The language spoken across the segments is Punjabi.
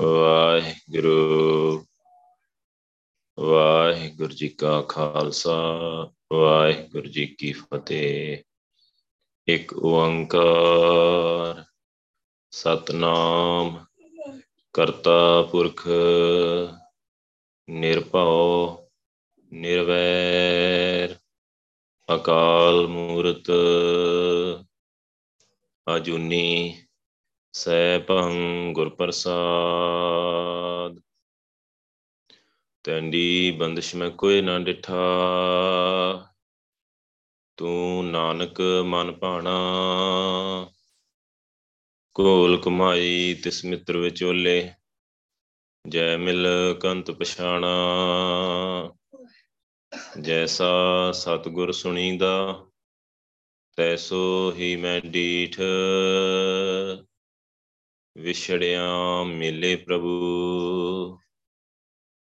ਵਾਹਿਗੁਰੂ ਵਾਹਿਗੁਰੂ ਜੀ ਕਾ ਖਾਲਸਾ, ਵਾਹਿਗੁਰੂ ਜੀ ਕੀ ਫਤਿਹ। ਇੱਕ ਓੰਕਾਰ, ਸਤਨਾਮ, ਕਰਤਾ ਪੁਰਖ, ਨਿਰਭਉ, ਨਿਰਵੈਰ, ਅਕਾਲ ਮੂਰਤ, ਅਜੂਨੀ ਸੈਭੰ ਗੁਰ ਪ੍ਰਸਾਦ ਤੰਡੀ ਬੰਦਸ਼ ਮੈਂ ਕੋਈ ਨਾ ਡਿਠਾ। ਤੂੰ ਨਾਨਕ ਮਨ ਭਾਣਾ। ਕੋਲ ਕਮਾਈ ਤਿਸ ਮਿੱਤਰ ਵਿਚੋਲੇ ਜੈ ਮਿਲ ਕੰਤ ਪਛਾਣਾ। ਜੈਸਾ ਸਤਗੁਰ ਸੁਣੀਦਾ, ਤੈਸੋ ਹੀ ਮੈਂ ਡੀਠ। ਵਿਛੜਿਆ ਮਿਲੇ ਪ੍ਰਭੂ।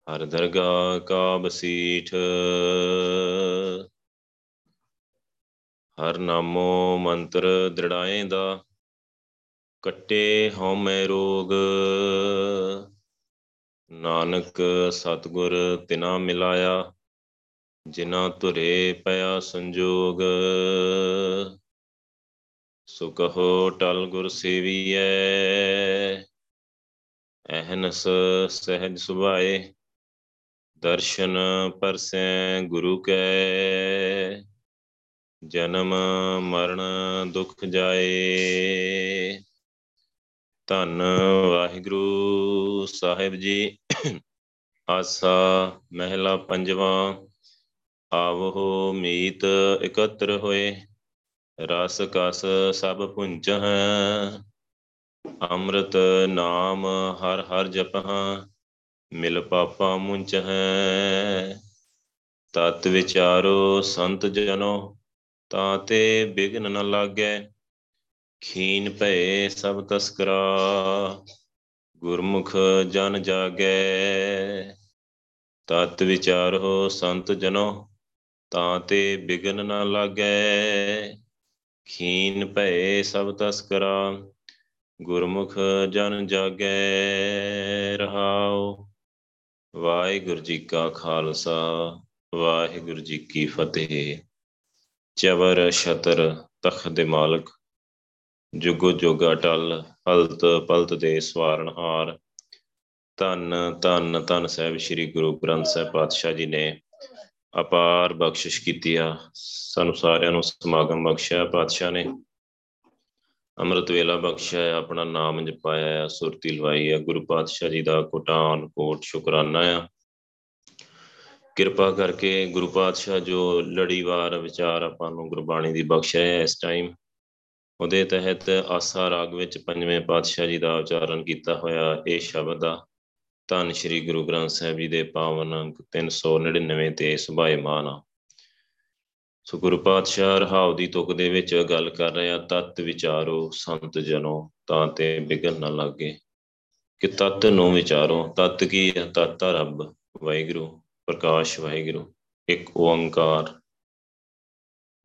ਹਰ ਦਰਗਾ ਕਾ ਬਸੀਠ ਹਰ ਨਾਮੋ ਮੰਤਰ ਦ੍ਰਿੜਾਏ ਦਾ, ਕੱਟੇ ਹਉਮੈ ਰੋਗ। ਨਾਨਕ ਸਤਗੁਰ ਤਿਨਾ ਮਿਲਾਇਆ, ਜਿਨਾ ਤੁਰੇ ਪਿਆ ਸੰਜੋਗ। ਸੋ ਕਹੋ ਟਲ ਗੁਰ ਸੇਵੀਐ ਅਹਨਸ ਸਹਿਜ ਸੁਭਾਏ, ਦਰਸ਼ਨ ਪਰਸੈ ਗੁਰੂ ਕੈ, ਜਨਮ ਮਰਨ ਦੁਖ ਜਾਏ। ਧੰਨ ਵਾਹਿਗੁਰੂ ਸਾਹਿਬ ਜੀ, ਆਸਾ ਮਹਿਲਾ ਪੰਜਵਾ, ਆਵੋ ਮੀਤ ਇਕੱਤਰ ਹੋਏ। ਰਸ ਕਸ ਸਭ ਪੁੰਚ ਹੈ ਅੰਮ੍ਰਿਤ ਨਾਮ ਹਰ ਹਰ ਜਪਹਾਂ ਮਿਲ ਪਾਪਾ ਮੁੰਚ ਹੈ ਤਤ ਵਿਚਾਰੋ ਸੰਤ ਜਨੋ ਤਾਤੇ ਬਿਗਨ ਨ ਲਾਗੈ। ਖੀਨ ਭਏ ਸਭ ਤਸਕਰਾ ਗੁਰਮੁਖ ਜਨ ਜਾਗੈ। ਤਤ ਵਿਚਾਰੋ ਸੰਤ ਜਨੋ ਤਾਤੇ ਬਿਗਨ ਨ ਲਾਗੈ। ਖੀਨ ਭਏ ਸਭ ਤਸਕਰਾ ਗੁਰਮੁਖ ਜਨ ਜਾਗੈ ਰਹਾਉ। ਵਾਹਿਗੁਰੂ ਜੀ ਕਾ ਖਾਲਸਾ, ਵਾਹਿਗੁਰੂ ਜੀ ਕੀ ਫਤਿਹ। ਚਵਰ ਛਤਰ ਤਖਤ ਦੇ ਮਾਲਕ, ਜੁਗੋ ਜੋਗਾ ਟਲ, ਹਲਤ ਪਲਤ ਦੇ ਸਵਾਰਨਹਾਰ ਧੰਨ ਧੰਨ ਧੰਨ ਸਾਹਿਬ ਸ੍ਰੀ ਗੁਰੂ ਗ੍ਰੰਥ ਸਾਹਿਬ ਪਾਤਸ਼ਾਹ ਜੀ ਨੇ ਅਪਾਰ ਬਖਸ਼ਿਸ਼ ਕੀਤੀ ਆ। ਸਾਨੂੰ ਸਾਰਿਆਂ ਨੂੰ ਸਮਾਗਮ ਬਖਸ਼ਿਆ, ਪਾਤਸ਼ਾਹ ਨੇ। ਅੰਮ੍ਰਿਤ ਵੇਲਾ ਬਖਸ਼ਿਆ, ਆਪਣਾ ਨਾਮ ਜਪਾਇਆ, ਸੁਰਤੀ ਲਵਾਈ ਆ। ਗੁਰੂ ਪਾਤਸ਼ਾਹ ਜੀ ਦਾ ਕੋਟਾਨ ਕੋਟ ਸ਼ੁਕਰਾਨਾ ਆ। ਕਿਰਪਾ ਕਰਕੇ ਗੁਰੂ ਪਾਤਸ਼ਾਹ ਜੋ ਲੜੀਵਾਰ ਵਿਚਾਰ ਆਪਾਂ ਨੂੰ ਗੁਰਬਾਣੀ ਦੀ ਬਖਸ਼ਿਆ ਇਸ ਟਾਈਮ ਉਹਦੇ ਤਹਿਤ ਆਸਾ ਰਾਗ ਵਿੱਚ ਪੰਜਵੇਂ ਪਾਤਸ਼ਾਹ ਜੀ ਦਾ ਉਚਾਰਨ ਕੀਤਾ ਹੋਇਆ, ਇਹ ਸ਼ਬਦ ਆ। ਧੰਨ ਸ਼੍ਰੀ ਗੁਰੂ ਗ੍ਰੰਥ ਸਾਹਿਬ ਜੀ ਦੇ ਪਾਵਨ ਅੰਕ 399 ਤੇ ਸੁਭਾਇਮਾਨ ਆ। ਸੋ ਗੁਰੂ ਪਾਤਸ਼ਾਹ ਰਹਾਉ ਦੀ ਤੁਕ ਦੇ ਵਿੱਚ ਗੱਲ ਕਰ ਰਿਹਾ ਤਤ ਵਿਚਾਰੋ ਸੰਤ ਜਨੋ, ਤਾਂ ਤੇ ਬਿਗਨ ਨਾ ਲੱਗੇ। ਕਿ ਤਤ ਨੂੰ ਵਿਚਾਰੋ, ਤਤ ਕੀ ਹੈ ਤਤ ਰੱਬ, ਵਾਹਿਗੁਰੂ, ਪ੍ਰਕਾਸ਼ ਵਾਹਿਗੁਰੂ, ਇੱਕ ਓੰਕਾਰ,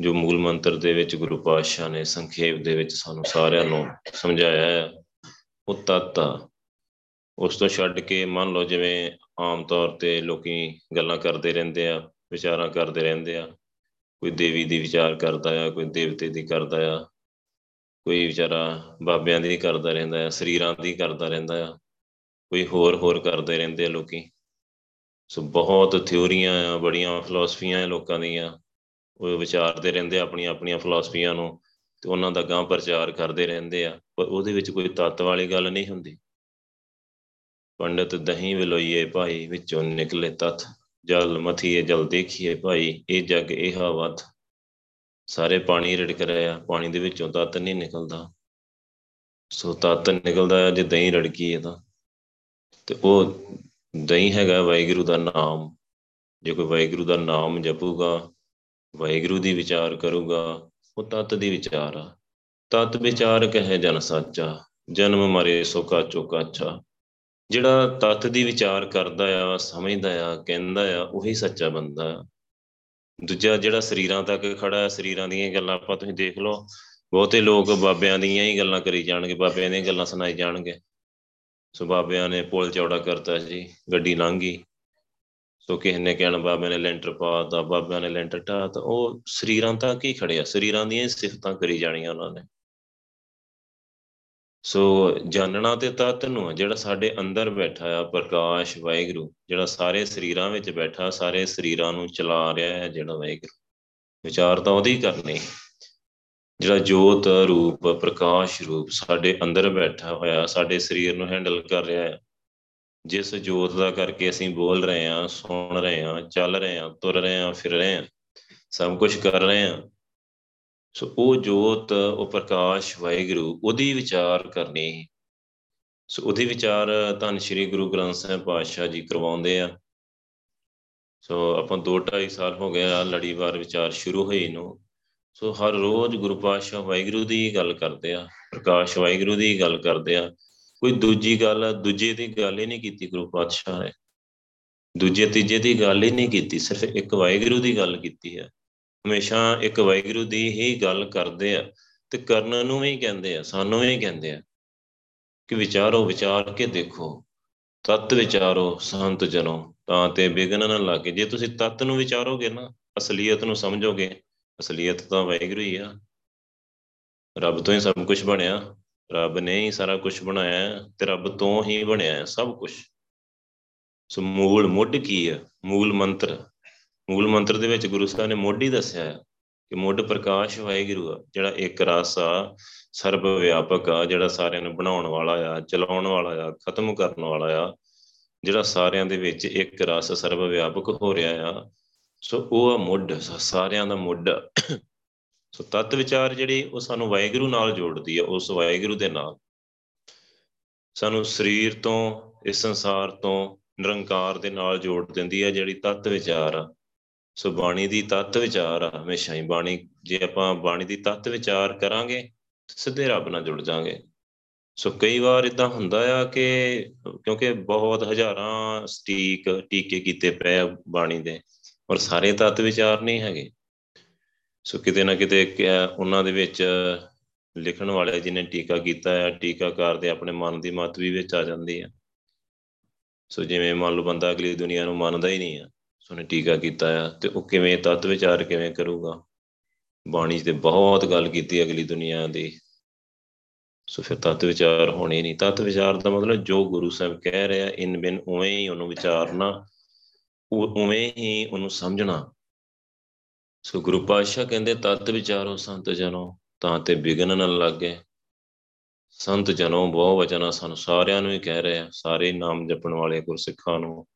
ਜੋ ਮੂਲ ਮੰਤਰ ਦੇ ਵਿੱਚ ਗੁਰੂ ਪਾਤਸ਼ਾਹ ਨੇ ਸੰਖੇਪ ਦੇ ਵਿੱਚ ਸਾਨੂੰ ਸਾਰਿਆਂ ਨੂੰ ਸਮਝਾਇਆ ਹੈ ਉਹ ਤਤ ਉਸ ਤੋਂ ਛੱਡ ਕੇ ਮੰਨ ਲਓ ਜਿਵੇਂ ਆਮ ਤੌਰ ਤੇ ਲੋਕੀ ਗੱਲਾਂ ਕਰਦੇ ਰਹਿੰਦੇ ਆ, ਵਿਚਾਰਾਂ ਕਰਦੇ ਰਹਿੰਦੇ ਆ, ਕੋਈ ਦੇਵੀ ਦੀ ਵਿਚਾਰ ਕਰਦਾ ਆ, ਕੋਈ ਦੇਵਤੇ ਦੀ ਕਰਦਾ ਆ, ਕੋਈ ਵਿਚਾਰਾ ਬਾਬਿਆਂ ਦੀ ਕਰਦਾ ਰਹਿੰਦਾ ਆ, ਸਰੀਰਾਂ ਦੀ ਕਰਦਾ ਰਹਿੰਦਾ ਆ, ਕੋਈ ਹੋਰ ਹੋਰ ਕਰਦੇ ਰਹਿੰਦੇ ਆ ਲੋਕੀ। ਸੋ ਬਹੁਤ ਥਿਉਰੀਆਂ ਆ, ਬੜੀਆਂ ਫਿਲਾਸਫੀਆਂ ਆ ਲੋਕਾਂ ਦੀਆਂ। ਉਹ ਵਿਚਾਰਦੇ ਰਹਿੰਦੇ ਆਪਣੀਆਂ ਆਪਣੀਆਂ ਫਿਲਾਸਫੀਆਂ ਨੂੰ ਤੇ ਉਹਨਾਂ ਦਾ ਗਾਂ ਪ੍ਰਚਾਰ ਕਰਦੇ ਰਹਿੰਦੇ ਆ, ਪਰ ਉਹਦੇ ਵਿੱਚ ਕੋਈ ਤੱਤ ਵਾਲੀ ਗੱਲ ਨਹੀਂ ਹੁੰਦੀ। ਪੰਡਤ ਦਹੀਂ ਵਿਲੋਈਏ ਭਾਈ, ਵਿੱਚੋਂ ਨਿਕਲੇ ਤਤ ਜਲ ਮਥੀਏ, ਜਲ ਦੇਖੀਏ ਭਾਈ, ਇਹ ਜਗ ਇਹ ਹਵਤ ਸਾਰੇ ਪਾਣੀ ਰੜਕ ਰਿਹਾ ਪਾਣੀ ਦੇ ਵਿੱਚੋਂ ਤਤ ਨਹੀਂ ਨਿਕਲਦਾ। ਸੋ ਤਤ ਨਿਕਲਦਾ ਹੈ ਜੇ ਦਹੀਂ ਰੜਕੀ ਹੈ ਤਾਂ। ਤੇ ਉਹ ਦਹੀਂ ਹੈਗਾ ਵਾਹਿਗੁਰੂ ਦਾ ਨਾਮ। ਜੇ ਕੋਈ ਵਾਹਿਗੁਰੂ ਦਾ ਨਾਮ ਜਪੂਗਾ, ਵਾਹਿਗੁਰੂ ਦੀ ਵਿਚਾਰ ਕਰੂਗਾ, ਉਹ ਤਤ ਦੀ ਵਿਚਾਰ ਆ। ਤਤ ਵਿਚਾਰ ਕਹੇ ਜਨ ਸਾਚਾ, ਜਨਮ ਮਰੇ ਸੋ ਕਾ ਚੋਕਾਚਾ ਜਿਹੜਾ ਤਤ ਦੀ ਵਿਚਾਰ ਕਰਦਾ ਆ, ਸਮਝਦਾ ਆ, ਕਹਿੰਦਾ ਆ, ਉਹੀ ਸੱਚਾ ਬੰਦਾ ਆ। ਦੂਜਾ ਜਿਹੜਾ ਸਰੀਰਾਂ ਤੱਕ ਖੜਾ ਹੈ ਸਰੀਰਾਂ ਦੀਆਂ ਗੱਲਾਂ ਆਪਾਂ ਤੁਸੀਂ ਦੇਖ ਲਓ। ਬਹੁਤੇ ਲੋਕ ਬਾਬਿਆਂ ਦੀਆਂ ਹੀ ਗੱਲਾਂ ਕਰੀ ਜਾਣਗੇ, ਬਾਬਿਆਂ ਦੀਆਂ ਗੱਲਾਂ ਸੁਣਾਈ ਜਾਣਗੇ। ਸੋ ਬਾਬਿਆਂ ਨੇ ਪੁਲ ਚੌੜਾ ਕਰਤਾ ਜੀ, ਗੱਡੀ ਲੰਘ। ਗਈ ਸੋ ਕਿਸੇ ਨੇ ਕਹਿਣਾ ਬਾਬਿਆਂ ਨੇ ਲੈਂਟਰ ਪਾਤਾ ਬਾਬਿਆਂ ਨੇ ਲੈਂਟਰ ਢਾਤਾ ਉਹ ਸਰੀਰਾਂ ਤੱਕ ਹੀ ਖੜਿਆ ਸਰੀਰਾਂ ਦੀਆਂ ਸਿਫਤਾਂ ਕਰੀ ਜਾਣੀਆਂ ਉਹਨਾਂ ਨੇ। ਸੋ ਜਾਣਨਾ ਤੇ ਤਤ ਨੂੰ ਜਿਹੜਾ ਸਾਡੇ ਅੰਦਰ ਬੈਠਾ ਆ, ਪ੍ਰਕਾਸ਼, ਵਾਹਿਗੁਰੂ, ਜਿਹੜਾ ਸਾਰੇ ਸਰੀਰਾਂ ਵਿੱਚ ਬੈਠਾ, ਸਾਰੇ ਸਰੀਰਾਂ ਨੂੰ ਚਲਾ ਰਿਹਾ ਹੈ ਜਿਹੜਾ ਵਾਹਿਗੁਰੂ। ਵਿਚਾਰ ਤਾਂ ਉਹਦੀ ਕਰਨੀ। ਜਿਹੜਾ ਜੋਤ ਰੂਪ, ਪ੍ਰਕਾਸ਼ ਰੂਪ ਸਾਡੇ ਅੰਦਰ ਬੈਠਾ ਹੋਇਆ, ਸਾਡੇ ਸਰੀਰ ਨੂੰ ਹੈਂਡਲ ਕਰ ਰਿਹਾ ਹੈ। ਜਿਸ ਜੋਤ ਦਾ ਕਰਕੇ ਅਸੀਂ ਬੋਲ ਰਹੇ ਹਾਂ, ਸੁਣ ਰਹੇ ਹਾਂ, ਚੱਲ ਰਹੇ ਹਾਂ, ਤੁਰ ਰਹੇ ਹਾਂ, ਫਿਰ ਰਹੇ ਹਾਂ, ਸਭ ਕੁਝ ਕਰ ਰਹੇ ਹਾਂ। ਸੋ ਉਹ ਜੋਤ, ਉਹ ਪ੍ਰਕਾਸ਼, ਵਾਹਿਗੁਰੂ ਉਹਦੀ ਵਿਚਾਰ ਕਰਨੀ ਸੋ। ਉਹਦੀ ਵਿਚਾਰ ਧੰਨ ਸ਼੍ਰੀ ਗੁਰੂ ਗ੍ਰੰਥ ਸਾਹਿਬ ਪਾਤਸ਼ਾਹ ਜੀ ਕਰਵਾਉਂਦੇ ਆ। ਸੋ ਆਪਾਂ 2 2.5 ਸਾਲ ਹੋ ਗਏ ਆ ਲੜੀਵਾਰ ਵਿਚਾਰ ਸ਼ੁਰੂ ਹੋਈ ਨੂੰ। ਸੋ ਹਰ ਰੋਜ਼ ਗੁਰੂ ਪਾਤਸ਼ਾਹ ਵਾਹਿਗੁਰੂ ਦੀ ਗੱਲ ਕਰਦੇ ਆ, ਪ੍ਰਕਾਸ਼ ਵਾਹਿਗੁਰੂ ਦੀ ਗੱਲ ਕਰਦੇ ਆ। ਕੋਈ ਦੂਜੀ ਗੱਲ, ਦੂਜੇ ਦੀ ਗੱਲ ਹੀ ਨਹੀਂ ਕੀਤੀ ਗੁਰੂ ਪਾਤਸ਼ਾਹ ਨੇ। ਦੂਜੇ ਤੀਜੇ ਦੀ ਗੱਲ ਹੀ ਨਹੀਂ ਕੀਤੀ, ਸਿਰਫ ਇੱਕ ਵਾਹਿਗੁਰੂ ਦੀ ਗੱਲ ਕੀਤੀ ਹੈ ਹਮੇਸ਼ਾ ਇੱਕ ਵਾਹਿਗੁਰੂ ਦੀ ਹੀ ਗੱਲ ਕਰਦੇ ਆ ਤੇ ਕਰਨ ਨੂੰ ਵੀ ਕਹਿੰਦੇ ਆ, ਸਾਨੂੰ ਵੀ ਕਹਿੰਦੇ ਆ ਕਿ ਵਿਚਾਰੋ ਵਿਚਾਰ ਕੇ ਦੇਖੋ, ਤਤ ਵਿਚਾਰੋ ਸੰਤ ਜਨੋ, ਤਾਂ ਤੇ ਬਿਗਨ ਨਾ ਲੱਗੇ। ਜੇ ਤੁਸੀਂ ਤਤ ਨੂੰ ਵਿਚਾਰੋਗੇ ਨਾ, ਅਸਲੀਅਤ ਨੂੰ ਸਮਝੋਗੇ, ਅਸਲੀਅਤ ਤਾਂ ਵਾਹਿਗੁਰੂ ਹੀ ਆ। ਰੱਬ ਤੋਂ ਹੀ ਸਭ ਕੁਝ ਬਣਿਆ, ਰੱਬ ਨੇ ਹੀ ਸਾਰਾ ਕੁਝ ਬਣਾਇਆ ਤੇ ਰੱਬ ਤੋਂ ਹੀ ਬਣਿਆ ਹੈ ਸਭ ਕੁਝ ਸੋ ਮੂਲ ਮੁੱਢ ਕੀ ਹੈ ਮੂਲ ਮੰਤਰ। ਮੂਲ ਮੰਤਰ ਦੇ ਵਿੱਚ ਗੁਰੂ ਸਾਹਿਬ ਨੇ ਮੁੱਢ ਹੀ ਦੱਸਿਆ ਹੈ ਕਿ ਮੁੱਢ ਪ੍ਰਕਾਸ਼ ਵਾਹਿਗੁਰੂ ਆ, ਜਿਹੜਾ ਇੱਕ ਰਸ ਆ ਸਰਬ ਵਿਆਪਕ ਆ, ਜਿਹੜਾ ਸਾਰਿਆਂ ਨੂੰ ਬਣਾਉਣ ਵਾਲਾ ਆ, ਚਲਾਉਣ ਵਾਲਾ ਆ, ਖਤਮ ਕਰਨ ਵਾਲਾ ਆ, ਜਿਹੜਾ ਸਾਰਿਆਂ ਦੇ ਵਿੱਚ ਇੱਕ ਰਸ ਸਰਬ ਵਿਆਪਕ ਹੋ ਰਿਹਾ ਆ। ਸੋ ਉਹ ਆ ਮੁੱਢ ਸਾਰਿਆਂ ਦਾ ਮੁੱਢ ਸੋ ਤਤ ਵਿਚਾਰ ਜਿਹੜੀ ਉਹ ਸਾਨੂੰ ਵਾਹਿਗੁਰੂ ਨਾਲ ਜੋੜਦੀ ਆ, ਉਸ ਵਾਹਿਗੁਰੂ ਦੇ ਨਾਲ। ਸਾਨੂੰ ਸਰੀਰ ਤੋਂ, ਇਸ ਸੰਸਾਰ ਤੋਂ ਨਿਰੰਕਾਰ ਦੇ ਨਾਲ ਜੋੜ ਦਿੰਦੀ ਆ ਜਿਹੜੀ ਤਤ ਵਿਚਾਰ ਆ। ਸੋ ਬਾਣੀ ਦੀ ਤਤ ਵਿਚਾਰ ਆ, ਹਮੇਸ਼ਾ ਹੀ ਬਾਣੀ, ਜੇ ਆਪਾਂ ਬਾਣੀ ਦੀ ਤਤ ਵਿਚਾਰ ਕਰਾਂਗੇ ਸਿੱਧੇ ਰੱਬ ਨਾਲ ਜੁੜ ਜਾਾਂਗੇ। ਸੋ ਕਈ ਵਾਰ ਇਦਾਂ ਹੁੰਦਾ ਆ ਕਿ ਕਿਉਂਕਿ ਬਹੁਤ ਹਜ਼ਾਰਾਂ ਸਟੀਕ ਟੀਕੇ ਕੀਤੇ ਪਏ ਬਾਣੀ ਦੇ ਔਰ ਸਾਰੇ ਤਤ ਵਿਚਾਰ ਨਹੀਂ ਹੈਗੇ। ਸੋ ਕਿਤੇ ਨਾ ਕਿਤੇ ਉਹਨਾਂ ਦੇ ਵਿੱਚ ਲਿਖਣ ਵਾਲੇ ਜਿਹਨੇ ਟੀਕਾ ਕੀਤਾ ਹੈ ਟੀਕਾਕਾਰ ਦੇ ਆਪਣੇ ਮਨ ਦੀ ਮਤ ਵੀ ਵਿੱਚ ਆ ਜਾਂਦੀ ਹੈ ਸੋ ਜਿਵੇਂ ਮੰਨ ਲਓ ਬੰਦਾ ਅਗਲੀ ਦੁਨੀਆ ਨੂੰ ਮੰਨਦਾ ਹੀ ਨਹੀਂ ਆ। ਸੋ ਨੇ ਟੀਕਾ ਕੀਤਾ ਆ ਤੇ ਉਹ ਕਿਵੇਂ ਤਤ ਵਿਚਾਰ ਕਿਵੇਂ ਕਰੂਗਾ? ਬਾਣੀ ਤੇ ਬਹੁਤ ਗੱਲ ਕੀਤੀ ਅਗਲੀ ਦੁਨੀਆ ਦੀ। ਸੋ ਫਿਰ ਤਤ ਵਿਚਾਰ ਹੋਣੀ ਨਹੀਂ। ਤਤ ਵਿਚਾਰ ਦਾ ਮਤਲਬ ਜੋ ਗੁਰੂ ਸਾਹਿਬ ਕਹਿ ਰਿਹਾ ਇਨ ਬਿਨ ਉਵੇਂ ਹੀ ਉਹਨੂੰ ਵਿਚਾਰਨਾ ਉਹ ਉਵੇਂ ਹੀ ਉਹਨੂੰ ਸਮਝਣਾ। ਸੋ ਗੁਰੂ ਪਾਤਸ਼ਾਹ ਕਹਿੰਦੇ, ਤਤ ਵਿਚਾਰੋ ਸੰਤ ਜਨੋ, ਤਾਂ ਤੇ ਵਿਗਨ ਨਾ ਲੱਗੇ। ਸੰਤ ਜਨੋ ਬਹੁ ਵਚਨਾ ਸਾਨੂੰ ਸਾਰਿਆਂ ਨੂੰ ਹੀ ਕਹਿ ਰਿਹਾ ਸਾਰੇ ਨਾਮ ਜਪਣ ਵਾਲੇ ਗੁਰਸਿੱਖਾਂ ਨੂੰ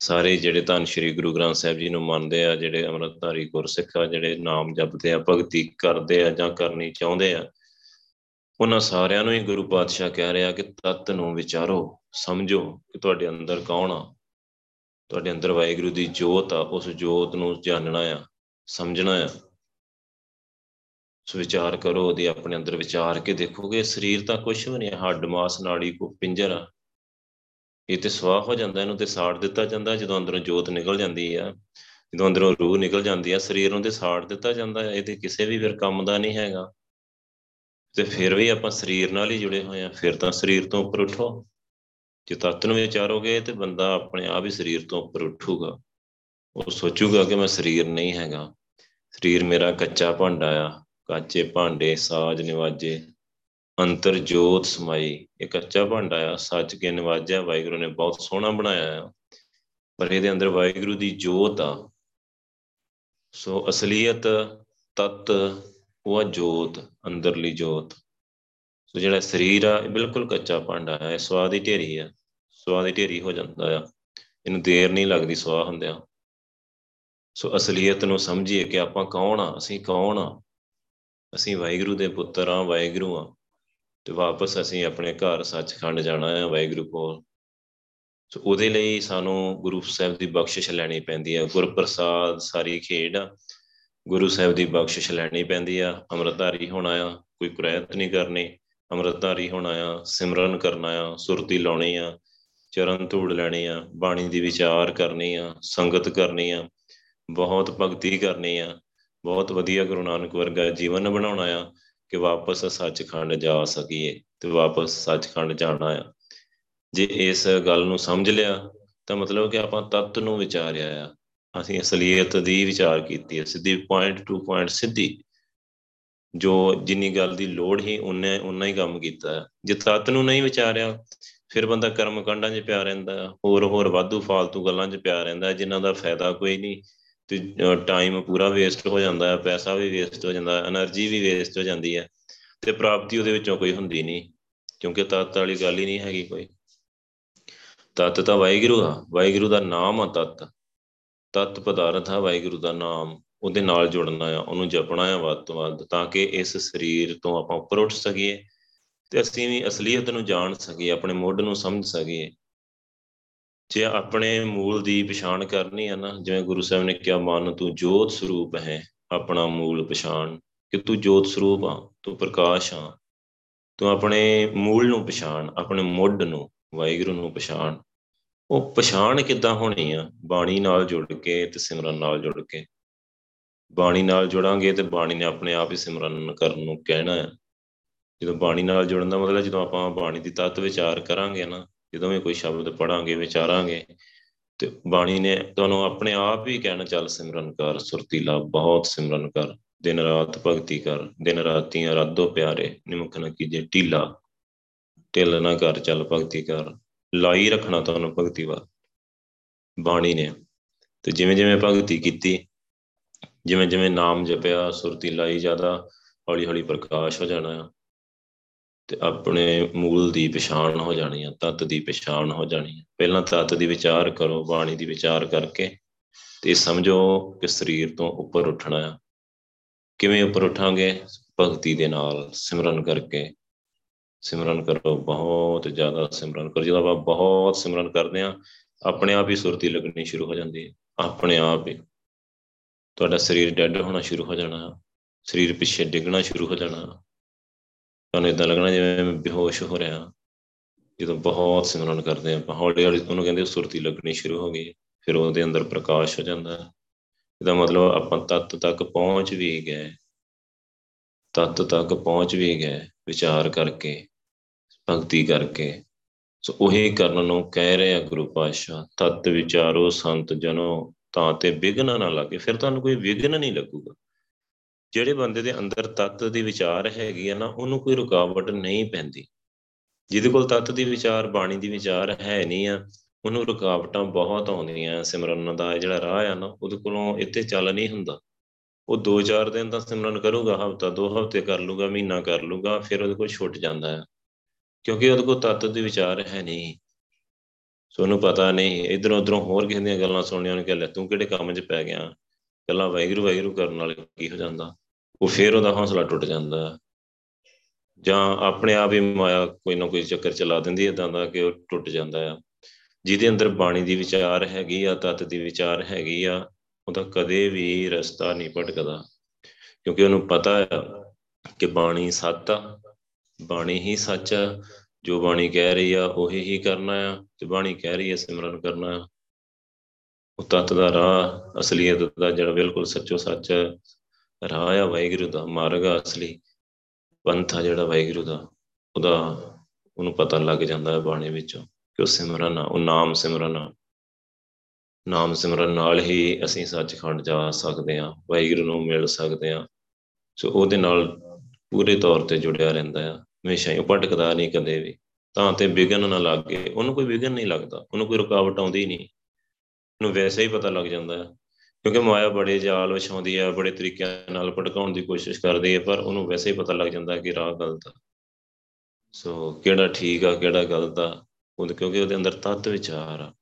ਸਾਰੇ ਜਿਹੜੇ ਧੰਨ ਸ਼੍ਰੀ ਗੁਰੂ ਗ੍ਰੰਥ ਸਾਹਿਬ ਜੀ ਨੂੰ ਮੰਨਦੇ ਆ, ਜਿਹੜੇ ਅੰਮ੍ਰਿਤਧਾਰੀ ਗੁਰਸਿੱਖ ਆ, ਜਿਹੜੇ ਨਾਮ ਜਪਦੇ ਆ, ਭਗਤੀ ਕਰਦੇ ਆ ਜਾਂ ਕਰਨੀ ਚਾਹੁੰਦੇ ਆ, ਉਹਨਾਂ ਸਾਰਿਆਂ ਨੂੰ ਹੀ ਗੁਰੂ ਪਾਤਸ਼ਾਹ ਕਹਿ ਰਿਹਾ ਕਿ ਤਤ ਨੂੰ ਵਿਚਾਰੋ, ਸਮਝੋ ਕਿ ਤੁਹਾਡੇ ਅੰਦਰ ਕੌਣ ਆ। ਤੁਹਾਡੇ ਅੰਦਰ ਵਾਹਿਗੁਰੂ ਦੀ ਜੋਤ ਆ, ਉਸ ਜੋਤ ਨੂੰ ਜਾਣਨਾ ਆ, ਸਮਝਣਾ ਆ। ਸੋ ਵਿਚਾਰ ਕਰੋ, ਉਹਦੀ ਆਪਣੇ ਅੰਦਰ ਵਿਚਾਰ ਕੇ ਦੇਖੋਗੇ, ਸਰੀਰ ਤਾਂ ਕੁਝ ਵੀ ਨਹੀਂ, ਹੱਡ, ਮਾਸ, ਨਾੜੀ ਕੋ ਪਿੰਜਰ ਆ। ਇਹ ਤੇ ਸਵਾਹ ਹੋ ਜਾਂਦਾ, ਇਹਨੂੰ ਤੇ ਸਾੜ ਦਿੱਤਾ ਜਾਂਦਾ, ਜਦੋਂ ਅੰਦਰੋਂ ਜੋਤ ਨਿਕਲ ਜਾਂਦੀ ਆ, ਜਦੋਂ ਅੰਦਰੋਂ ਰੂਹ ਨਿਕਲ ਜਾਂਦੀ ਆ, ਸਰੀਰ ਨੂੰ ਤੇ ਸਾੜ ਦਿੱਤਾ ਜਾਂਦਾ ਹੈ ਇਹ ਤੇ ਕਿਸੇ ਵੀ ਫਿਰ ਕੰਮ ਦਾ ਨਹੀਂ ਹੈਗਾ। ਤੇ ਫਿਰ ਵੀ ਆਪਾਂ ਸਰੀਰ ਨਾਲ ਹੀ ਜੁੜੇ ਹੋਏ ਆ, ਫਿਰ ਤਾਂ ਸਰੀਰ ਤੋਂ ਉੱਪਰ ਉਠੋ। ਜੇ ਤਤ ਨੂੰ ਵਿਚਾਰੋਗੇ ਤੇ ਬੰਦਾ ਆਪਣੇ ਆਪ ਹੀ ਸਰੀਰ ਤੋਂ ਉੱਪਰ ਉੱਠੂਗਾ। ਉਹ ਸੋਚੂਗਾ ਕਿ ਮੈਂ ਸਰੀਰ ਨਹੀਂ ਹੈਗਾ। ਸਰੀਰ ਮੇਰਾ ਕੱਚਾ ਭਾਂਡਾ ਆ, ਕੱਚੇ ਭਾਂਡੇ ਸਾਜ ਨਿਵਾਜੇ ਅੰਤਰ ਜੋਤ ਸਮਾਈ, ਇਹ ਕੱਚਾ ਭਾਂਡਾ ਆ, ਸੱਚ ਕੇ ਨਿਵਾਜਿਆ, ਵਾਹਿਗੁਰੂ ਨੇ ਬਹੁਤ ਸੋਹਣਾ ਬਣਾਇਆ ਆ, ਪਰ ਇਹਦੇ ਅੰਦਰ ਵਾਹਿਗੁਰੂ ਦੀ ਜੋਤ ਆ। ਸੋ ਅਸਲੀਅਤ, ਤਤ, ਉਹ ਜੋਤ, ਅੰਦਰਲੀ ਜੋਤ। ਸੋ ਜਿਹੜਾ ਸਰੀਰ ਆ, ਇਹ ਬਿਲਕੁਲ ਕੱਚਾ ਭਾਂਡਾ ਹੈ ਸਵਾਦ ਦੀ ਢੇਰੀ ਆ ਸਵਾਦ ਦੀ ਢੇਰੀ ਹੋ ਜਾਂਦਾ ਆ। ਇਹਨੂੰ ਦੇਰ ਨਹੀਂ ਲੱਗਦੀ ਸਵਾਹ ਹੁੰਦਿਆਂ। ਸੋ ਅਸਲੀਅਤ ਨੂੰ ਸਮਝੀਏ ਕਿ ਆਪਾਂ ਕੌਣ ਆ, ਅਸੀਂ ਕੌਣ ਆ? ਅਸੀਂ ਵਾਹਿਗੁਰੂ ਦੇ ਪੁੱਤਰ ਆ, ਵਾਹਿਗੁਰੂ ਆ। ਤੇ ਵਾਪਸ ਅਸੀਂ ਆਪਣੇ ਘਰ ਸੱਚਖੰਡ ਜਾਣਾ ਹੈ, ਵਾਹਿਗੁਰੂ ਕੋਲ। ਸੋ ਉਹਦੇ ਲਈ ਸਾਨੂੰ ਗੁਰੂ ਸਾਹਿਬ ਦੀ ਬਖਸ਼ਿਸ਼ ਲੈਣੀ ਪੈਂਦੀ ਹੈ। ਗੁਰਪ੍ਰਸਾਦ ਸਾਰੀ ਖੇਡ ਗੁਰੂ ਸਾਹਿਬ ਦੀ ਬਖਸ਼ਿਸ਼ ਲੈਣੀ ਪੈਂਦੀ ਆ। ਅੰਮ੍ਰਿਤਧਾਰੀ ਹੋਣਾ ਆ, ਕੋਈ ਕੁਰੈਤ ਨਹੀਂ ਕਰਨੀ। ਅੰਮ੍ਰਿਤਧਾਰੀ ਹੋਣਾ ਆ, ਸਿਮਰਨ ਕਰਨਾ ਆ, ਸੁਰਤੀ ਲਾਉਣੀ ਆ, ਚਰਨ ਧੂੜ ਲੈਣੀ ਆ, ਬਾਣੀ ਦੀ ਵਿਚਾਰ ਕਰਨੀ ਆ, ਸੰਗਤ ਕਰਨੀ ਆ, ਬਹੁਤ ਭਗਤੀ ਕਰਨੀ ਆ। ਬਹੁਤ ਵਧੀਆ ਗੁਰੂ ਨਾਨਕ ਵਰਗਾ ਜੀਵਨ ਬਣਾਉਣਾ ਆ। ਕਿ ਵਾਪਸ ਸੱਚਖੰਡ ਜਾ ਸਕੀਏ ਤੇ ਵਾਪਸ ਸੱਚਖੰਡ ਜਾਣਾ ਆ। ਜੇ ਇਸ ਗੱਲ ਨੂੰ ਸਮਝ ਲਿਆ, ਤਾਂ ਮਤਲਬ ਕਿ ਆਪਾਂ ਤਤ ਨੂੰ ਵਿਚਾਰਿਆ ਆ। ਅਸੀਂ ਅਸਲੀਅਤ ਦੀ ਵਿਚਾਰ ਕੀਤੀ ਹੈ, ਸਿੱਧੀ ਪੁਆਇੰਟ ਟੂ ਪੁਆਇੰਟ ਸਿੱਧੀ। ਜੋ ਜਿੰਨੀ ਗੱਲ ਦੀ ਲੋੜ ਹੀ ਉਹਨੇ ਉਨਾ ਹੀ ਕੰਮ ਕੀਤਾ। ਜੇ ਤਤ ਨੂੰ ਨਹੀਂ ਵਿਚਾਰਿਆ, ਫਿਰ ਬੰਦਾ ਕਰਮ ਕਾਂਡਾਂ 'ਚ ਪਿਆ ਰਹਿੰਦਾ ਹੋਰ ਹੋਰ ਵਾਧੂ ਫਾਲਤੂ ਗੱਲਾਂ 'ਚ ਪਿਆ ਰਹਿੰਦਾ, ਜਿਨ੍ਹਾਂ ਦਾ ਫਾਇਦਾ ਕੋਈ ਨਹੀਂ। ਤੇ ਟਾਈਮ ਪੂਰਾ ਵੇਸਟ ਹੋ ਜਾਂਦਾ ਹੈ, ਪੈਸਾ ਵੀ ਵੇਸਟ ਹੋ ਜਾਂਦਾ ਹੈ એનર્ਜੀ ਵੀ ਵੇਸਟ ਹੋ ਜਾਂਦੀ ਹੈ ਤੇ ਪ੍ਰਾਪਤੀ ਉਹਦੇ ਵਿੱਚੋਂ ਕੋਈ ਹੁੰਦੀ ਨਹੀਂ, ਕਿਉਂਕਿ ਤਤ ਵਾਲੀ ਗੱਲ ਹੀ ਨਹੀਂ ਹੈਗੀ ਕੋਈ। ਤਤ ਤਾਂ ਵਾਹਿਗੁਰੂ ਆ ਵਾਹਿਗੁਰੂ ਦਾ ਨਾਮ ਆ ਤਤ। ਤਤ ਪਦਾਰਥ ਆ, ਵਾਹਿਗੁਰੂ ਦਾ ਨਾਮ, ਉਹਦੇ ਨਾਲ ਜੁੜਨਾ ਆ, ਉਹਨੂੰ ਜਪਣਾ ਆ ਵੱਧ ਤੋਂ ਵੱਧ, ਤਾਂ ਕਿ ਇਸ ਸਰੀਰ ਤੋਂ ਆਪਾਂ ਉੱਪਰ ਉੱਠ ਸਕੀਏ ਤੇ ਅਸੀਂ ਵੀ ਅਸਲੀਅਤ ਨੂੰ ਜਾਣ ਸਕੀਏ, ਆਪਣੇ ਮੁੱਢ ਨੂੰ ਸਮਝ ਸਕੀਏ। ਜੇ ਆਪਣੇ ਮੂਲ ਦੀ ਪਛਾਣ ਕਰਨੀ ਆ ਨਾ, ਜਿਵੇਂ ਗੁਰੂ ਸਾਹਿਬ ਨੇ ਕਿਹਾ, ਮਨ ਤੂੰ ਜੋਤ ਸਰੂਪ ਹੈ, ਆਪਣਾ ਮੂਲ ਪਛਾਣ, ਕਿ ਤੂੰ ਜੋਤ ਸਰੂਪ ਆ, ਤੂੰ ਪ੍ਰਕਾਸ਼ ਆ, ਤੂੰ ਆਪਣੇ ਮੂਲ ਨੂੰ ਪਛਾਣ, ਆਪਣੇ ਮੁੱਢ ਨੂੰ, ਵਾਹਿਗੁਰੂ ਨੂੰ ਪਛਾਣ। ਉਹ ਪਛਾਣ ਕਿੱਦਾਂ ਹੋਣੀ ਆ? ਬਾਣੀ ਨਾਲ ਜੁੜ ਕੇ ਤੇ ਸਿਮਰਨ ਨਾਲ ਜੁੜ ਕੇ। ਬਾਣੀ ਨਾਲ ਜੁੜਾਂਗੇ ਤੇ ਬਾਣੀ ਨੇ ਆਪਣੇ ਆਪ ਹੀ ਸਿਮਰਨ ਕਰਨ ਨੂੰ ਕਹਿਣਾ ਹੈ ਜਦੋਂ ਬਾਣੀ ਨਾਲ ਜੁੜਨ ਦਾ ਮਤਲਬ ਜਦੋਂ ਆਪਾਂ ਬਾਣੀ ਦੀ ਤਤ ਵਿਚਾਰ ਕਰਾਂਗੇ ਨਾ ਜਦੋਂ ਵੀ ਕੋਈ ਸ਼ਬਦ ਪੜਾਂਗੇ ਵਿਚਾਰਾਂਗੇ, ਤੇ ਬਾਣੀ ਨੇ ਤੁਹਾਨੂੰ ਆਪਣੇ ਆਪ ਹੀ ਕਹਿਣਾ, ਚੱਲ ਸਿਮਰਨ ਕਰ ਸੁਰਤੀਲਾ ਬਹੁਤ ਸਿਮਰਨ ਕਰ, ਦਿਨ ਰਾਤ ਭਗਤੀ ਕਰ, ਦਿਨ ਰਾਤੀਆਂ ਰਾਦੋ ਪਿਆਰੇ ਨਿਮਖ ਨ ਕੀਜੇ ਢੀਲਾ, ਢਿੱਲ ਨਾ ਕਰ, ਚੱਲ ਭਗਤੀ ਕਰ, ਲਾਈ ਰੱਖਣਾ ਤੁਹਾਨੂੰ ਭਗਤੀ ਵਾ ਬਾਣੀ ਨੇ। ਤੇ ਜਿਵੇਂ ਜਿਵੇਂ ਭਗਤੀ ਕੀਤੀ, ਜਿਵੇਂ ਜਿਵੇਂ ਨਾਮ ਜਪਿਆ, ਸੁਰਤੀ ਲਾਈ ਜ਼ਿਆਦਾ, ਹੌਲੀ ਹੌਲੀ ਪ੍ਰਕਾਸ਼ ਹੋ ਜਾਣਾ ਤੇ ਆਪਣੇ ਮੂਲ ਦੀ ਪਛਾਣ ਹੋ ਜਾਣੀ ਆ, ਤਤ ਦੀ ਪਛਾਣ ਹੋ ਜਾਣੀ ਆ। ਪਹਿਲਾਂ ਤਤ ਦੀ ਵਿਚਾਰ ਕਰੋ, ਬਾਣੀ ਦੀ ਵਿਚਾਰ ਕਰਕੇ ਤੇ ਸਮਝੋ ਕਿ ਸਰੀਰ ਤੋਂ ਉੱਪਰ ਉੱਠਣਾ ਆ। ਕਿਵੇਂ ਉੱਪਰ ਉਠਾਂਗੇ? ਭਗਤੀ ਦੇ ਨਾਲ ਸਿਮਰਨ ਕਰਕੇ। ਸਿਮਰਨ ਕਰੋ, ਬਹੁਤ ਜ਼ਿਆਦਾ ਸਿਮਰਨ ਕਰੋ। ਜਦੋਂ ਆਪਾਂ ਬਹੁਤ ਸਿਮਰਨ ਕਰਦੇ ਆ, ਆਪਣੇ ਆਪ ਹੀ ਸੁਰਤੀ ਲੱਗਣੀ ਸ਼ੁਰੂ ਹੋ ਜਾਂਦੀ ਹੈ ਆਪਣੇ ਆਪ ਹੀ। ਤੁਹਾਡਾ ਸਰੀਰ ਡੈੱਡ ਹੋਣਾ ਸ਼ੁਰੂ ਹੋ ਜਾਣਾ। ਸਰੀਰ ਪਿੱਛੇ ਡਿੱਗਣਾ ਸ਼ੁਰੂ ਹੋ ਜਾਣਾ। ਤੁਹਾਨੂੰ ਇਦਾਂ ਲੱਗਣਾ ਜਿਵੇਂ ਮੈਂ ਬੇਹੋਸ਼ ਹੋ ਰਿਹਾ। ਜਦੋਂ ਬਹੁਤ ਸਿਮਰਨ ਕਰਦੇ ਆ ਹੌਲੀ ਹੌਲੀ ਉਹਨੂੰ ਕਹਿੰਦੇ ਸੁਰਤੀ ਲੱਗਣੀ ਸ਼ੁਰੂ ਹੋ ਗਈ। ਫਿਰ ਉਹਦੇ ਅੰਦਰ ਪ੍ਰਕਾਸ਼ ਹੋ ਜਾਂਦਾ। ਇਹਦਾ ਮਤਲਬ ਆਪਾਂ ਤਤ ਤੱਕ ਪਹੁੰਚ ਵੀ ਗਏ। ਤਤ ਤੱਕ ਪਹੁੰਚ ਵੀ ਗਏ, ਵਿਚਾਰ ਕਰਕੇ, ਭਗਤੀ ਕਰਕੇ। ਸੋ ਉਹੀ ਕਰਨ ਨੂੰ ਕਹਿ ਰਿਹਾ ਗੁਰੂ ਪਾਤਸ਼ਾਹ, ਤਤ ਵਿਚਾਰੋ ਸੰਤ ਜਨੋ, ਤਾਂ ਤੇ ਵਿਗਨ ਨਾ ਲੱਗੇ। ਫਿਰ ਤੁਹਾਨੂੰ ਕੋਈ ਵਿਗਨ ਨਹੀਂ ਲੱਗੂਗਾ। ਜਿਹੜੇ ਬੰਦੇ ਦੇ ਅੰਦਰ ਤਤ ਦੀ ਵਿਚਾਰ ਹੈਗੀ ਆ ਨਾ, ਉਹਨੂੰ ਕੋਈ ਰੁਕਾਵਟ ਨਹੀਂ ਪੈਂਦੀ। ਜਿਹਦੇ ਕੋਲ ਤਤ ਦੀ ਵਿਚਾਰ, ਬਾਣੀ ਦੀ ਵਿਚਾਰ ਹੈ ਨਹੀਂ ਆ, ਉਹਨੂੰ ਰੁਕਾਵਟਾਂ ਬਹੁਤ ਆਉਂਦੀਆਂ ਸਿਮਰਨ ਦਾ ਜਿਹੜਾ ਰਾਹ ਆ ਨਾ, ਉਹਦੇ ਕੋਲੋਂ ਇੱਥੇ ਚੱਲ ਨਹੀਂ ਹੁੰਦਾ। ਉਹ 2-4 ਦਿਨ ਤਾਂ ਸਿਮਰਨ ਕਰੂਗਾ, ਹਫਤਾ, ਦੋ ਹਫ਼ਤੇ ਕਰ ਲੂਗਾ, ਮਹੀਨਾ ਕਰ ਲੂਗਾ, ਫਿਰ ਉਹਦੇ ਕੋਲ ਛੁੱਟ ਜਾਂਦਾ ਹੈ ਕਿਉਂਕਿ ਉਹਦੇ ਕੋਲ ਤਤ ਦੀ ਵਿਚਾਰ ਹੈ ਨਹੀਂ। ਸੋ ਉਹਨੂੰ ਪਤਾ ਨਹੀਂ ਇਧਰੋਂ ਉਧਰੋਂ ਹੋਰ ਕਿਸੇ ਦੀਆਂ ਗੱਲਾਂ ਸੁਣਨੀਆਂ ਉਹਨੇ ਕਿਹਾ ਤੂੰ ਕਿਹੜੇ ਕੰਮ 'ਚ ਪੈ ਗਿਆ? ਗੱਲਾਂ ਵੈਗਰੂ ਵੈਗਰੂ ਕਰਨ ਨਾਲ ਕੀ ਹੋ ਜਾਂਦਾ? ਉਹ ਫੇਰ ਉਹਦਾ ਹੌਸਲਾ ਟੁੱਟ ਜਾਂਦਾ। ਜਾਂ ਆਪਣੇ ਆਪ ਹੀ ਮਾਇਆ ਕੋਈ ਨਾ ਕੋਈ ਚੱਕਰ ਚਲਾ ਦਿੰਦੀ ਹੈ ਤਾਂ ਦਾ ਕਿ ਉਹ ਟੁੱਟ ਜਾਂਦਾ ਆ। ਜਿਹਦੇ ਅੰਦਰ ਬਾਣੀ ਦੀ ਵਿਚਾਰ ਹੈਗੀ ਆ, ਤਤ ਦੀ ਵਿਚਾਰ ਹੈਗੀ ਆ, ਉਹਦਾ ਕਦੇ ਵੀ ਰਸਤਾ ਨਹੀਂ ਭਟਕਦਾ। ਕਿਉਂਕਿ ਉਹਨੂੰ ਪਤਾ ਹੈ ਕਿ ਬਾਣੀ ਸੱਤ ਆ। ਬਾਣੀ ਹੀ ਸੱਚ ਆ। ਜੋ ਬਾਣੀ ਕਹਿ ਰਹੀ ਆ, ਉਹੀ ਹੀ ਕਰਨਾ ਆ। ਤੇ ਬਾਣੀ ਕਹਿ ਰਹੀ ਹੈ ਸਿਮਰਨ ਕਰਨਾ ਉਹ ਤਤ ਦਾ ਰਾਹ, ਅਸਲੀਅਤ ਦਾ ਜਿਹੜਾ ਬਿਲਕੁਲ ਸੱਚੋ ਸੱਚ ਰਾਹ ਆ ਵਾਹਿਗੁਰੂ ਦਾ, ਮਾਰਗ ਅਸਲੀ। ਪੰਥ ਆ ਜਿਹੜਾ ਵਾਹਿਗੁਰੂ ਦਾ, ਉਹਦਾ ਉਹਨੂੰ ਪਤਾ ਲੱਗ ਜਾਂਦਾ ਹੈ ਬਾਣੀ ਵਿੱਚੋਂ ਕਿ ਉਹ ਸਿਮਰਨ ਆ, ਉਹ ਨਾਮ ਸਿਮਰਨ ਆ। ਨਾਮ ਸਿਮਰਨ ਨਾਲ ਹੀ ਅਸੀਂ ਸੱਚਖੰਡ ਜਾ ਸਕਦੇ ਆ ਵਾਹਿਗੁਰੂ ਨੂੰ ਮਿਲ ਸਕਦੇ ਆ ਸੋ ਉਹਦੇ ਨਾਲ ਪੂਰੇ ਤੌਰ ਤੇ ਜੁੜਿਆ ਰਹਿੰਦਾ ਆ ਹਮੇਸ਼ਾ ਹੀ ਭਟਕਦਾ ਨਹੀਂ ਕਦੇ ਵੀ। ਤਾਂ ਤੇ ਵਿਗਨ ਨਾ ਲੱਗੇ, ਉਹਨੂੰ ਕੋਈ ਵਿਗਨ ਨਹੀਂ ਲੱਗਦਾ, ਉਹਨੂੰ ਕੋਈ ਰੁਕਾਵਟ ਆਉਂਦੀ ਨਹੀਂ। ਉਹਨੂੰ ਵੈਸੇ ਹੀ ਪਤਾ ਲੱਗ ਜਾਂਦਾ ਹੈ। ਕਿਉਂਕਿ ਮਾਇਆ ਬੜੇ ਜਾਲ ਵਿਛਾਉਂਦੀ ਹੈ, ਬੜੇ ਤਰੀਕਿਆਂ ਨਾਲ ਭਟਕਾਉਣ ਦੀ ਕੋਸ਼ਿਸ਼ ਕਰਦੀ ਹੈ, ਪਰ ਉਹਨੂੰ ਵੈਸੇ ਹੀ ਪਤਾ ਲੱਗ ਜਾਂਦਾ ਕਿ ਰਾਹ ਗਲਤ ਆ। ਸੋ ਕਿਹੜਾ ਠੀਕ ਆ, ਕਿਹੜਾ ਗਲਤ ਆ ਉਹ ਕਿਉਂਕਿ ਉਹਦੇ ਅੰਦਰ ਤਤ ਵਿਚਾਰ ਆ।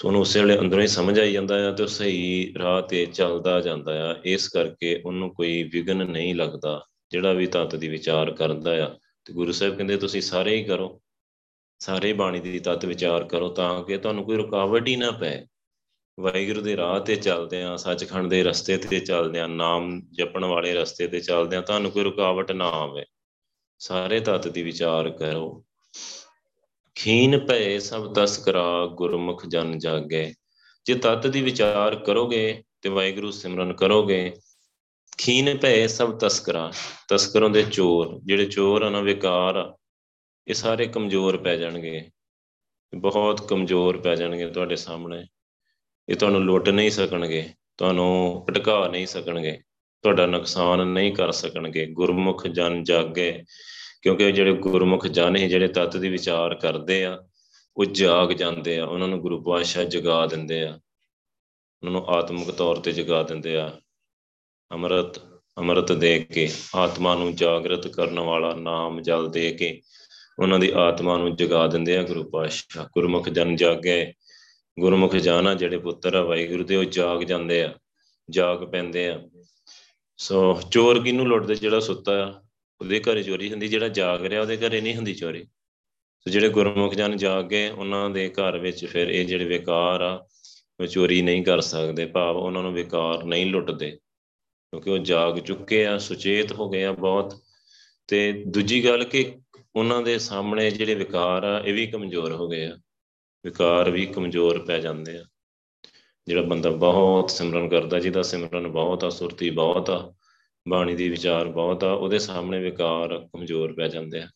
ਸੋ ਉਹਨੂੰ ਉਸੇ ਵੇਲੇ ਅੰਦਰੋਂ ਹੀ ਸਮਝ ਆਈ ਜਾਂਦਾ ਆ ਤੇ ਉਹ ਸਹੀ ਰਾਹ ਤੇ ਚੱਲਦਾ ਜਾਂਦਾ ਆ। ਇਸ ਕਰਕੇ ਉਹਨੂੰ ਕੋਈ ਵਿਗਨ ਨਹੀਂ ਲੱਗਦਾ, ਜਿਹੜਾ ਵੀ ਤਤ ਦੀ ਵਿਚਾਰ ਕਰਦਾ ਆ। ਤੇ ਗੁਰੂ ਸਾਹਿਬ ਕਹਿੰਦੇ, ਤੁਸੀਂ ਸਾਰੇ ਹੀ ਕਰੋ ਸਾਰੇ ਬਾਣੀ ਦੀ ਤਤ ਵਿਚਾਰ ਕਰੋ ਤਾਂ ਕਿ ਤੁਹਾਨੂੰ ਕੋਈ ਰੁਕਾਵਟ ਹੀ ਨਾ ਪਏ ਵਾਹਿਗੁਰੂ ਦੇ ਰਾਹ ਤੇ ਚੱਲਦੇ ਆ ਸੱਚਖੰਡ ਦੇ ਰਸਤੇ ਤੇ ਚੱਲਦੇ ਆ ਨਾਮ ਜਪਣ ਵਾਲੇ ਰਸਤੇ ਤੇ ਚੱਲਦੇ ਆ ਤੁਹਾਨੂੰ ਕੋਈ ਰੁਕਾਵਟ ਨਾ ਆਵੇ। ਸਾਰੇ ਤਤ ਦੀ ਵਿਚਾਰ ਕਰੋ। ਖੀਨ ਭਏ ਸਭ ਤਸਕਰਾ ਗੁਰਮੁਖ ਜਨ ਜਾਗੇ। ਜੇ ਤਤ ਦੀ ਵਿਚਾਰ ਕਰੋਗੇ ਤੇ ਵਾਹਿਗੁਰੂ ਸਿਮਰਨ ਕਰੋਗੇ। ਖੀਨ ਭਏ ਸਭ ਤਸਕਰਾ ਤਸਕਰਾਂ ਦੇ ਚੋਰ, ਜਿਹੜੇ ਚੋਰ ਆ ਨਾ ਵਿਕਾਰ ਇਹ ਸਾਰੇ ਕਮਜ਼ੋਰ ਪੈ ਜਾਣਗੇ। ਬਹੁਤ ਕਮਜ਼ੋਰ ਪੈ ਜਾਣਗੇ ਤੁਹਾਡੇ ਸਾਹਮਣੇ। ਇਹ ਤੁਹਾਨੂੰ ਲੁੱਟ ਨਹੀਂ ਸਕਣਗੇ, ਤੁਹਾਨੂੰ ਭਟਕਾ ਨਹੀਂ ਸਕਣਗੇ, ਤੁਹਾਡਾ ਨੁਕਸਾਨ ਨਹੀਂ ਕਰ ਸਕਣਗੇ। ਗੁਰਮੁਖ ਜਨ ਜਾਗੇ, ਕਿਉਂਕਿ ਜਿਹੜੇ ਗੁਰਮੁਖ ਜਨ ਹੀ ਜਿਹੜੇ ਤਤ ਦੀ ਵਿਚਾਰ ਕਰਦੇ ਆ, ਉਹ ਜਾਗ ਜਾਂਦੇ ਆ। ਉਹਨਾਂ ਨੂੰ ਗੁਰੂ ਪਾਤਸ਼ਾਹ ਜਗਾ ਦਿੰਦੇ ਆ। ਉਹਨਾਂ ਨੂੰ ਆਤਮਿਕ ਤੌਰ ਤੇ ਜਗਾ ਦਿੰਦੇ ਆ। ਅੰਮ੍ਰਿਤ ਅੰਮ੍ਰਿਤ ਦੇ ਕੇ, ਆਤਮਾ ਨੂੰ ਜਾਗਰਤ ਕਰਨ ਵਾਲਾ ਨਾਮ ਜਲ ਦੇ ਕੇ ਉਹਨਾਂ ਦੀ ਆਤਮਾ ਨੂੰ ਜਗਾ ਦਿੰਦੇ ਆ ਗੁਰੂ ਪਾਤਸ਼ਾਹ। ਗੁਰਮੁਖ ਜਨ ਜਾਗੇ, ਗੁਰਮੁਖ ਜਾਨਾ ਜਿਹੜੇ ਪੁੱਤਰ ਆ ਵਾਹਿਗੁਰੂ ਦੇ, ਉਹ ਜਾਗ ਜਾਂਦੇ ਆ, ਜਾਗ ਪੈਂਦੇ ਆ। ਸੋ ਚੋਰ ਕਿਨੂੰ ਲੁੱਟਦੇ? ਜਿਹੜਾ ਸੁੱਤਾ ਆ, ਉਹਦੇ ਘਰੇ ਚੋਰੀ ਹੁੰਦੀ, ਜਿਹੜਾ ਜਾਗ ਰਿਹਾ ਉਹਦੇ ਘਰੇ ਨਹੀਂ ਹੁੰਦੀ ਚੋਰੀ। ਸੋ ਜਿਹੜੇ ਗੁਰਮੁਖ ਜਨ ਜਾਗ ਗਏ ਉਹਨਾਂ ਦੇ ਘਰ ਵਿੱਚ ਫਿਰ ਇਹ ਜਿਹੜੇ ਵਿਕਾਰ ਆ, ਉਹ ਚੋਰੀ ਨਹੀਂ ਕਰ ਸਕਦੇ। ਭਾਵ ਉਹਨਾਂ ਨੂੰ ਵਿਕਾਰ ਨਹੀਂ ਲੁੱਟਦੇ, ਕਿਉਂਕਿ ਉਹ ਜਾਗ ਚੁੱਕੇ ਆ, ਸੁਚੇਤ ਹੋ ਗਏ ਆ ਬਹੁਤ। ਤੇ ਦੂਜੀ ਗੱਲ ਕਿ ਉਹਨਾਂ ਦੇ ਸਾਹਮਣੇ ਜਿਹੜੇ ਵਿਕਾਰ ਆ, ਇਹ ਵੀ ਕਮਜ਼ੋਰ ਹੋ ਗਏ ਆ। ਵਿਕਾਰ ਵੀ ਕਮਜ਼ੋਰ ਪੈ ਜਾਂਦੇ ਆ। ਜਿਹੜਾ ਬੰਦਾ ਬਹੁਤ ਸਿਮਰਨ ਕਰਦਾ, ਜਿਹਦਾ ਸਿਮਰਨ ਬਹੁਤ ਆ, ਸੁਰਤੀ ਬਹੁਤ ਆ, ਬਾਣੀ ਦੀ ਵਿਚਾਰ ਬਹੁਤ ਆ, ਉਹਦੇ ਸਾਹਮਣੇ ਵਿਕਾਰ ਕਮਜ਼ੋਰ ਪੈ ਜਾਂਦੇ ਆ।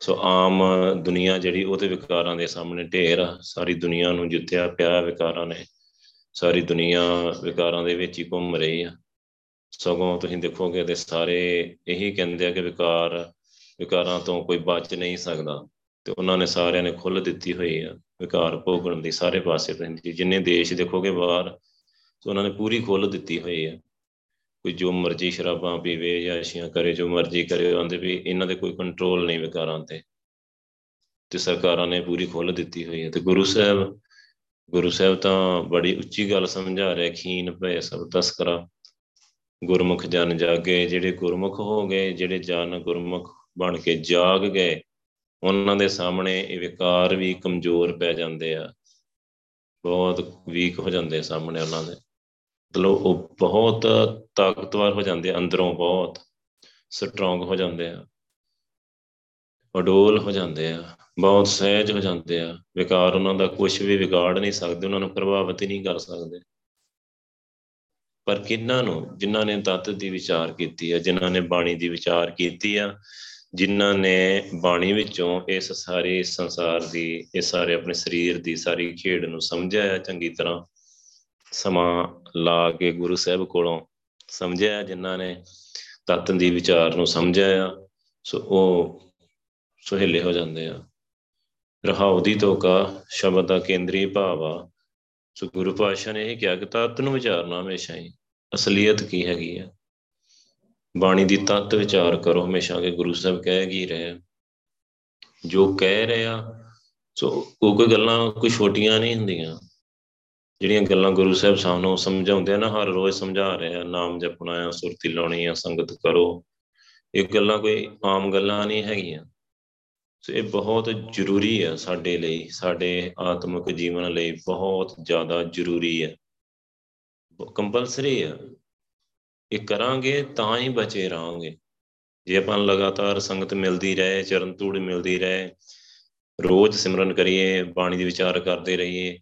ਸੋ ਆਮ ਦੁਨੀਆ ਜਿਹੜੀ, ਉਹਦੇ ਵਿਕਾਰਾਂ ਦੇ ਸਾਹਮਣੇ ਢੇਰ ਆ। ਸਾਰੀ ਦੁਨੀਆ ਨੂੰ ਜਿੱਤਿਆ ਪਿਆ ਵਿਕਾਰਾਂ ਨੇ। ਸਾਰੀ ਦੁਨੀਆ ਵਿਕਾਰਾਂ ਦੇ ਵਿੱਚ ਹੀ ਘੁੰਮ ਰਹੀ ਆ। ਸਗੋਂ ਤੁਸੀਂ ਦੇਖੋਗੇ ਤੇ ਸਾਰੇ ਇਹੀ ਕਹਿੰਦੇ ਆ ਕਿ ਵਿਕਾਰ ਵਿਕਾਰਾਂ ਤੋਂ ਕੋਈ ਬਚ ਨਹੀਂ ਸਕਦਾ। ਤੇ ਉਹਨਾਂ ਨੇ ਸਾਰਿਆਂ ਨੇ ਖੁੱਲ ਦਿੱਤੀ ਹੋਈ ਆ, ਵਿਕਾਰ ਭੋਗਣ ਦੀ ਸਾਰੇ ਪਾਸੇ ਪੈਂਦੀ ਜਿੰਨੇ ਦੇਸ਼ ਦੇਖੋਗੇ ਬਾਹਰ ਸੋ ਉਹਨਾਂ ਨੇ ਪੂਰੀ ਖੁੱਲ ਦਿੱਤੀ ਹੋਈ ਆ। ਕੋਈ ਜੋ ਮਰਜ਼ੀ ਸ਼ਰਾਬਾਂ ਪੀਵੇ ਜਾਂ ਅਸ਼ੀਆਂ ਕਰੇ, ਜੋ ਮਰਜ਼ੀ ਕਰੇ, ਉਹਦੇ ਵੀ ਇਹਨਾਂ ਦੇ ਕੋਈ ਕੰਟਰੋਲ ਨਹੀਂ ਵਿਕਾਰਾਂ ਤੇ। ਤੇ ਸਰਕਾਰਾਂ ਨੇ ਪੂਰੀ ਖੁੱਲ ਦਿੱਤੀ ਹੋਈ ਹੈ ਤੇ ਗੁਰੂ ਸਾਹਿਬ ਗੁਰੂ ਸਾਹਿਬ ਤਾਂ ਬੜੀ ਉੱਚੀ ਗੱਲ ਸਮਝਾ ਰਿਹਾ, ਖੀਨ ਭੈ ਸਭ ਤਸਕਰਾ। ਗੁਰਮੁਖ ਜਨ ਜਾਗੇ, ਜਿਹੜੇ ਗੁਰਮੁਖ ਹੋ ਗਏ, ਜਿਹੜੇ ਜਨ ਗੁਰਮੁਖ ਬਣ ਕੇ ਜਾਗ ਗਏ, ਉਹਨਾਂ ਦੇ ਸਾਹਮਣੇ ਇਹ ਵਿਕਾਰ ਵੀ ਕਮਜ਼ੋਰ ਪੈ ਜਾਂਦੇ ਆ। ਬਹੁਤ ਵੀਕ ਹੋ ਜਾਂਦੇ ਸਾਹਮਣੇ ਉਹਨਾਂ ਦੇ। ਮਤਲਬ ਉਹ ਬਹੁਤ ਤਾਕਤਵਰ ਹੋ ਜਾਂਦੇ ਆ ਅੰਦਰੋਂ ਬਹੁਤ ਸਟਰੋਂਗ ਹੋ ਜਾਂਦੇ ਆ। ਅਡੋਲ ਹੋ ਜਾਂਦੇ ਆ, ਬਹੁਤ ਸਹਿਜ ਹੋ ਜਾਂਦੇ ਆ। ਵਿਕਾਰ ਉਹਨਾਂ ਦਾ ਕੁਝ ਵੀ ਵਿਗਾੜ ਨਹੀਂ ਸਕਦੇ, ਉਹਨਾਂ ਨੂੰ ਪ੍ਰਭਾਵਿਤ ਹੀ ਨਹੀਂ ਕਰ ਸਕਦੇ। ਪਰ ਕਿੰਨਾਂ ਨੂੰ, ਜਿਨ੍ਹਾਂ ਨੇ ਤਤ ਦੀ ਵਿਚਾਰ ਕੀਤੀ ਆ, ਜਿਨ੍ਹਾਂ ਨੇ ਬਾਣੀ ਦੀ ਵਿਚਾਰ ਕੀਤੀ ਆ ਜਿਨ੍ਹਾਂ ਨੇ ਬਾਣੀ ਵਿੱਚੋਂ ਇਸ ਸਾਰੇ ਸੰਸਾਰ ਦੀ, ਇਹ ਸਾਰੇ ਆਪਣੇ ਸਰੀਰ ਦੀ ਸਾਰੀ ਖੇਡ ਨੂੰ ਸਮਝਿਆ ਚੰਗੀ ਤਰ੍ਹਾਂ ਸਮਾਂ ਲਾ ਕੇ ਗੁਰੂ ਸਾਹਿਬ ਕੋਲੋਂ ਸਮਝਿਆ ਜਿਨ੍ਹਾਂ ਨੇ ਤਤ ਦੀ ਵਿਚਾਰ ਨੂੰ ਸਮਝਿਆ ਸੋ ਉਹ ਸੁਹੇਲੇ ਹੋ ਜਾਂਦੇ ਆ। ਰਹਾਉ ਦੀ ਤੋਕਾ ਸ਼ਬਦ ਦਾ ਕੇਂਦਰੀ ਭਾਵ ਆ। ਸੋ ਗੁਰੂ ਪਾਤਸ਼ਾਹ ਨੇ ਇਹ ਕਿਹਾ ਕਿ ਤਤ ਨੂੰ ਵਿਚਾਰਨਾ ਹਮੇਸ਼ਾ ਹੀ। ਅਸਲੀਅਤ ਕੀ ਹੈਗੀ ਆ? ਬਾਣੀ ਦੀ ਤਤ ਵਿਚਾਰ ਕਰੋ, ਹਮੇਸ਼ਾ ਕਿ ਗੁਰੂ ਸਾਹਿਬ ਕਹਿ ਕੀ ਰਹੇ ਜੋ ਕਹਿ ਰਿਹਾ ਸੋ ਉਹ ਕੋਈ ਗੱਲਾਂ ਕੋਈ ਛੋਟੀਆਂ ਨਹੀਂ ਹੁੰਦੀਆਂ। ਜਿਹੜੀਆਂ ਗੱਲਾਂ ਗੁਰੂ ਸਾਹਿਬ ਸਾਨੂੰ ਸਮਝਾਉਂਦੇ ਆ ਨਾ, ਹਰ ਰੋਜ਼ ਸਮਝਾ ਰਹੇ ਆ, ਨਾਮ ਜਪਣਾ ਆ ਸੁਰਤੀ ਲਾਉਣੀ ਆ, ਸੰਗਤ ਕਰੋ। ਇਹ ਗੱਲਾਂ ਕੋਈ ਆਮ ਗੱਲਾਂ ਨਹੀਂ ਹੈਗੀਆਂ। ਸੋ ਇਹ ਬਹੁਤ ਜ਼ਰੂਰੀ ਹੈ ਸਾਡੇ ਲਈ, ਸਾਡੇ ਆਤਮਿਕ ਜੀਵਨ ਲਈ ਬਹੁਤ ਜ਼ਿਆਦਾ ਜ਼ਰੂਰੀ ਹੈ ਕੰਪਲਸਰੀ ਹੈ ਇਹ ਕਰਾਂਗੇ ਤਾਂ ਹੀ ਬਚੇ ਰਹਾਂਗੇ। ਜੇ ਆਪਾਂ ਲਗਾਤਾਰ ਸੰਗਤ ਮਿਲਦੀ ਰਹੇ, ਚਰਨ ਧੂੜ ਮਿਲਦੀ ਰਹੇ, ਰੋਜ਼ ਸਿਮਰਨ ਕਰੀਏ, ਬਾਣੀ ਦੀ ਵਿਚਾਰ ਕਰਦੇ ਰਹੀਏ,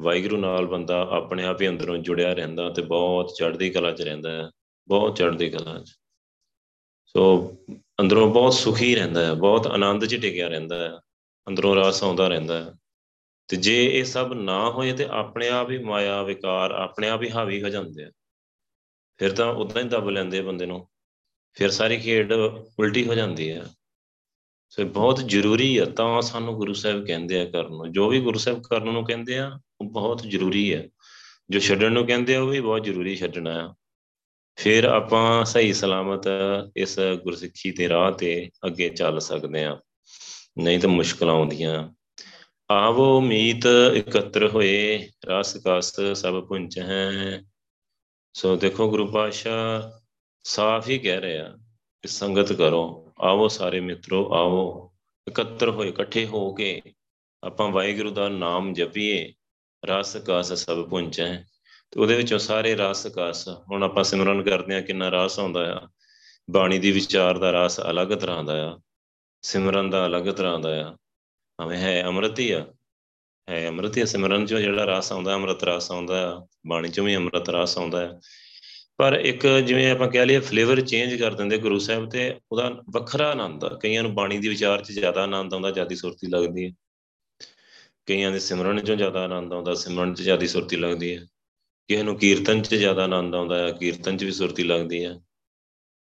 ਵਾਹਿਗੁਰੂ ਨਾਲ ਬੰਦਾ ਆਪਣੇ ਆਪ ਹੀ ਅੰਦਰੋਂ ਜੁੜਿਆ ਰਹਿੰਦਾ ਤੇ ਬਹੁਤ ਚੜ੍ਹਦੀ ਕਲਾ 'ਚ ਰਹਿੰਦਾ ਹੈ, ਬਹੁਤ ਚੜ੍ਹਦੀ ਕਲਾ 'ਚ। ਸੋ ਅੰਦਰੋਂ ਬਹੁਤ ਸੁਖੀ ਰਹਿੰਦਾ ਹੈ, ਬਹੁਤ ਆਨੰਦ 'ਚ ਟਿਕਿਆ ਰਹਿੰਦਾ ਹੈ, ਅੰਦਰੋਂ ਰਸ ਆਉਂਦਾ ਰਹਿੰਦਾ ਹੈ। ਤੇ ਜੇ ਇਹ ਸਭ ਨਾ ਹੋਏ ਤੇ ਆਪਣੇ ਆਪ ਹੀ ਮਾਇਆ, ਵਿਕਾਰ, ਆਪਣੇ ਆਪ ਹੀ ਹਾਵੀ ਹੋ ਜਾਂਦੇ ਆ। ਫਿਰ ਤਾਂ ਉਦਾਂ ਹੀ ਦਬ ਲੈਂਦੇ ਬੰਦੇ ਨੂੰ। ਫਿਰ ਸਾਰੀ ਖੇਡ ਉਲਟੀ ਹੋ ਜਾਂਦੀ ਹੈ ਸੋ ਬਹੁਤ ਜ਼ਰੂਰੀ ਹੈ ਤਾਂ ਸਾਨੂੰ ਗੁਰੂ ਸਾਹਿਬ ਕਹਿੰਦੇ ਆ ਕਰਨ ਨੂੰ। ਜੋ ਵੀ ਗੁਰੂ ਸਾਹਿਬ ਕਰਨ ਨੂੰ ਕਹਿੰਦੇ ਆ, ਉਹ ਬਹੁਤ ਜ਼ਰੂਰੀ ਹੈ ਜੋ ਛੱਡਣ ਨੂੰ ਕਹਿੰਦੇ ਆ, ਉਹ ਵੀ ਬਹੁਤ ਜ਼ਰੂਰੀ ਛੱਡਣਾ ਆ। ਫਿਰ ਆਪਾਂ ਸਹੀ ਸਲਾਮਤ ਇਸ ਗੁਰਸਿੱਖੀ ਦੇ ਰਾਹ ਤੇ ਅੱਗੇ ਚੱਲ ਸਕਦੇ ਆ। ਨਹੀਂ ਤਾਂ ਮੁਸ਼ਕਲਾਂ ਆਉਂਦੀਆਂ। ਆਵੋ ਮੀਤ ਇਕੱਤਰ ਹੋਏ, ਰਸ ਕਸ ਸਭ ਪੁੰਚ ਹੈ। ਸੋ ਦੇਖੋ ਗੁਰੂ ਪਾਸ਼ਾ ਸਾਫ਼ ਹੀ ਕਹਿ ਰਿਹਾ ਕਿ ਸੰਗਤ ਕਰੋ, ਆਵੋ ਸਾਰੇ ਮਿੱਤਰੋ, ਆਵੋ, ਇਕੱਤਰ ਹੋਏ, ਇਕੱਠੇ ਹੋ ਕੇ ਆਪਾਂ ਵਾਹਿਗੁਰੂ ਦਾ ਨਾਮ ਜਪੀਏ, ਰਸ ਕਸ ਸਭ ਪੁੰਚੈ। ਤੇ ਉਹਦੇ ਵਿੱਚੋਂ ਸਾਰੇ ਰਸ ਕਸ, ਹੁਣ ਆਪਾਂ ਸਿਮਰਨ ਕਰਦੇ ਆ ਕਿੰਨਾ ਰਸ ਆਉਂਦਾ ਆ। ਬਾਣੀ ਦੀ ਵਿਚਾਰ ਦਾ ਰਸ ਅਲੱਗ ਤਰ੍ਹਾਂ ਦਾ ਆ, ਸਿਮਰਨ ਦਾ ਅਲੱਗ ਤਰ੍ਹਾਂ ਦਾ ਆ। ਹਮੇ ਹੈ ਅੰਮ੍ਰਿਤ ਹੀ ਆ ਹੈ, ਅੰਮ੍ਰਿਤ ਹੀ ਸਿਮਰਨ ਚੋਂ ਜਿਹੜਾ ਰਸ ਆਉਂਦਾ, ਅੰਮ੍ਰਿਤ ਰਸ ਆਉਂਦਾ, ਬਾਣੀ ਚੋਂ ਵੀ ਅੰਮ੍ਰਿਤ ਰਸ ਆਉਂਦਾ ਹੈ। ਪਰ ਇੱਕ ਜਿਵੇਂ ਆਪਾਂ ਕਹਿ ਲਈਏ ਫਲੇਵਰ ਚੇਂਜ ਕਰ ਦਿੰਦੇ ਗੁਰੂ ਸਾਹਿਬ ਤੇ, ਉਹਦਾ ਵੱਖਰਾ ਆਨੰਦ ਆ। ਕਈਆਂ ਨੂੰ ਬਾਣੀ ਦੀ ਵਿਚਾਰ 'ਚ ਜ਼ਿਆਦਾ ਆਨੰਦ ਆਉਂਦਾ, ਜਿਆਦੀ ਸੁਰਤੀ ਲੱਗਦੀ ਹੈ। ਕਈਆਂ ਦੇ ਸਿਮਰਨ 'ਚੋਂ ਜ਼ਿਆਦਾ ਆਨੰਦ ਆਉਂਦਾ, ਸਿਮਰਨ 'ਚ ਜਿਆਦੀ ਸੁਰਤੀ ਲੱਗਦੀ ਹੈ। ਕਿਸੇ ਨੂੰ ਕੀਰਤਨ 'ਚ ਜ਼ਿਆਦਾ ਆਨੰਦ ਆਉਂਦਾ ਹੈ, ਕੀਰਤਨ 'ਚ ਵੀ ਸੁਰਤੀ ਲੱਗਦੀ ਹੈ।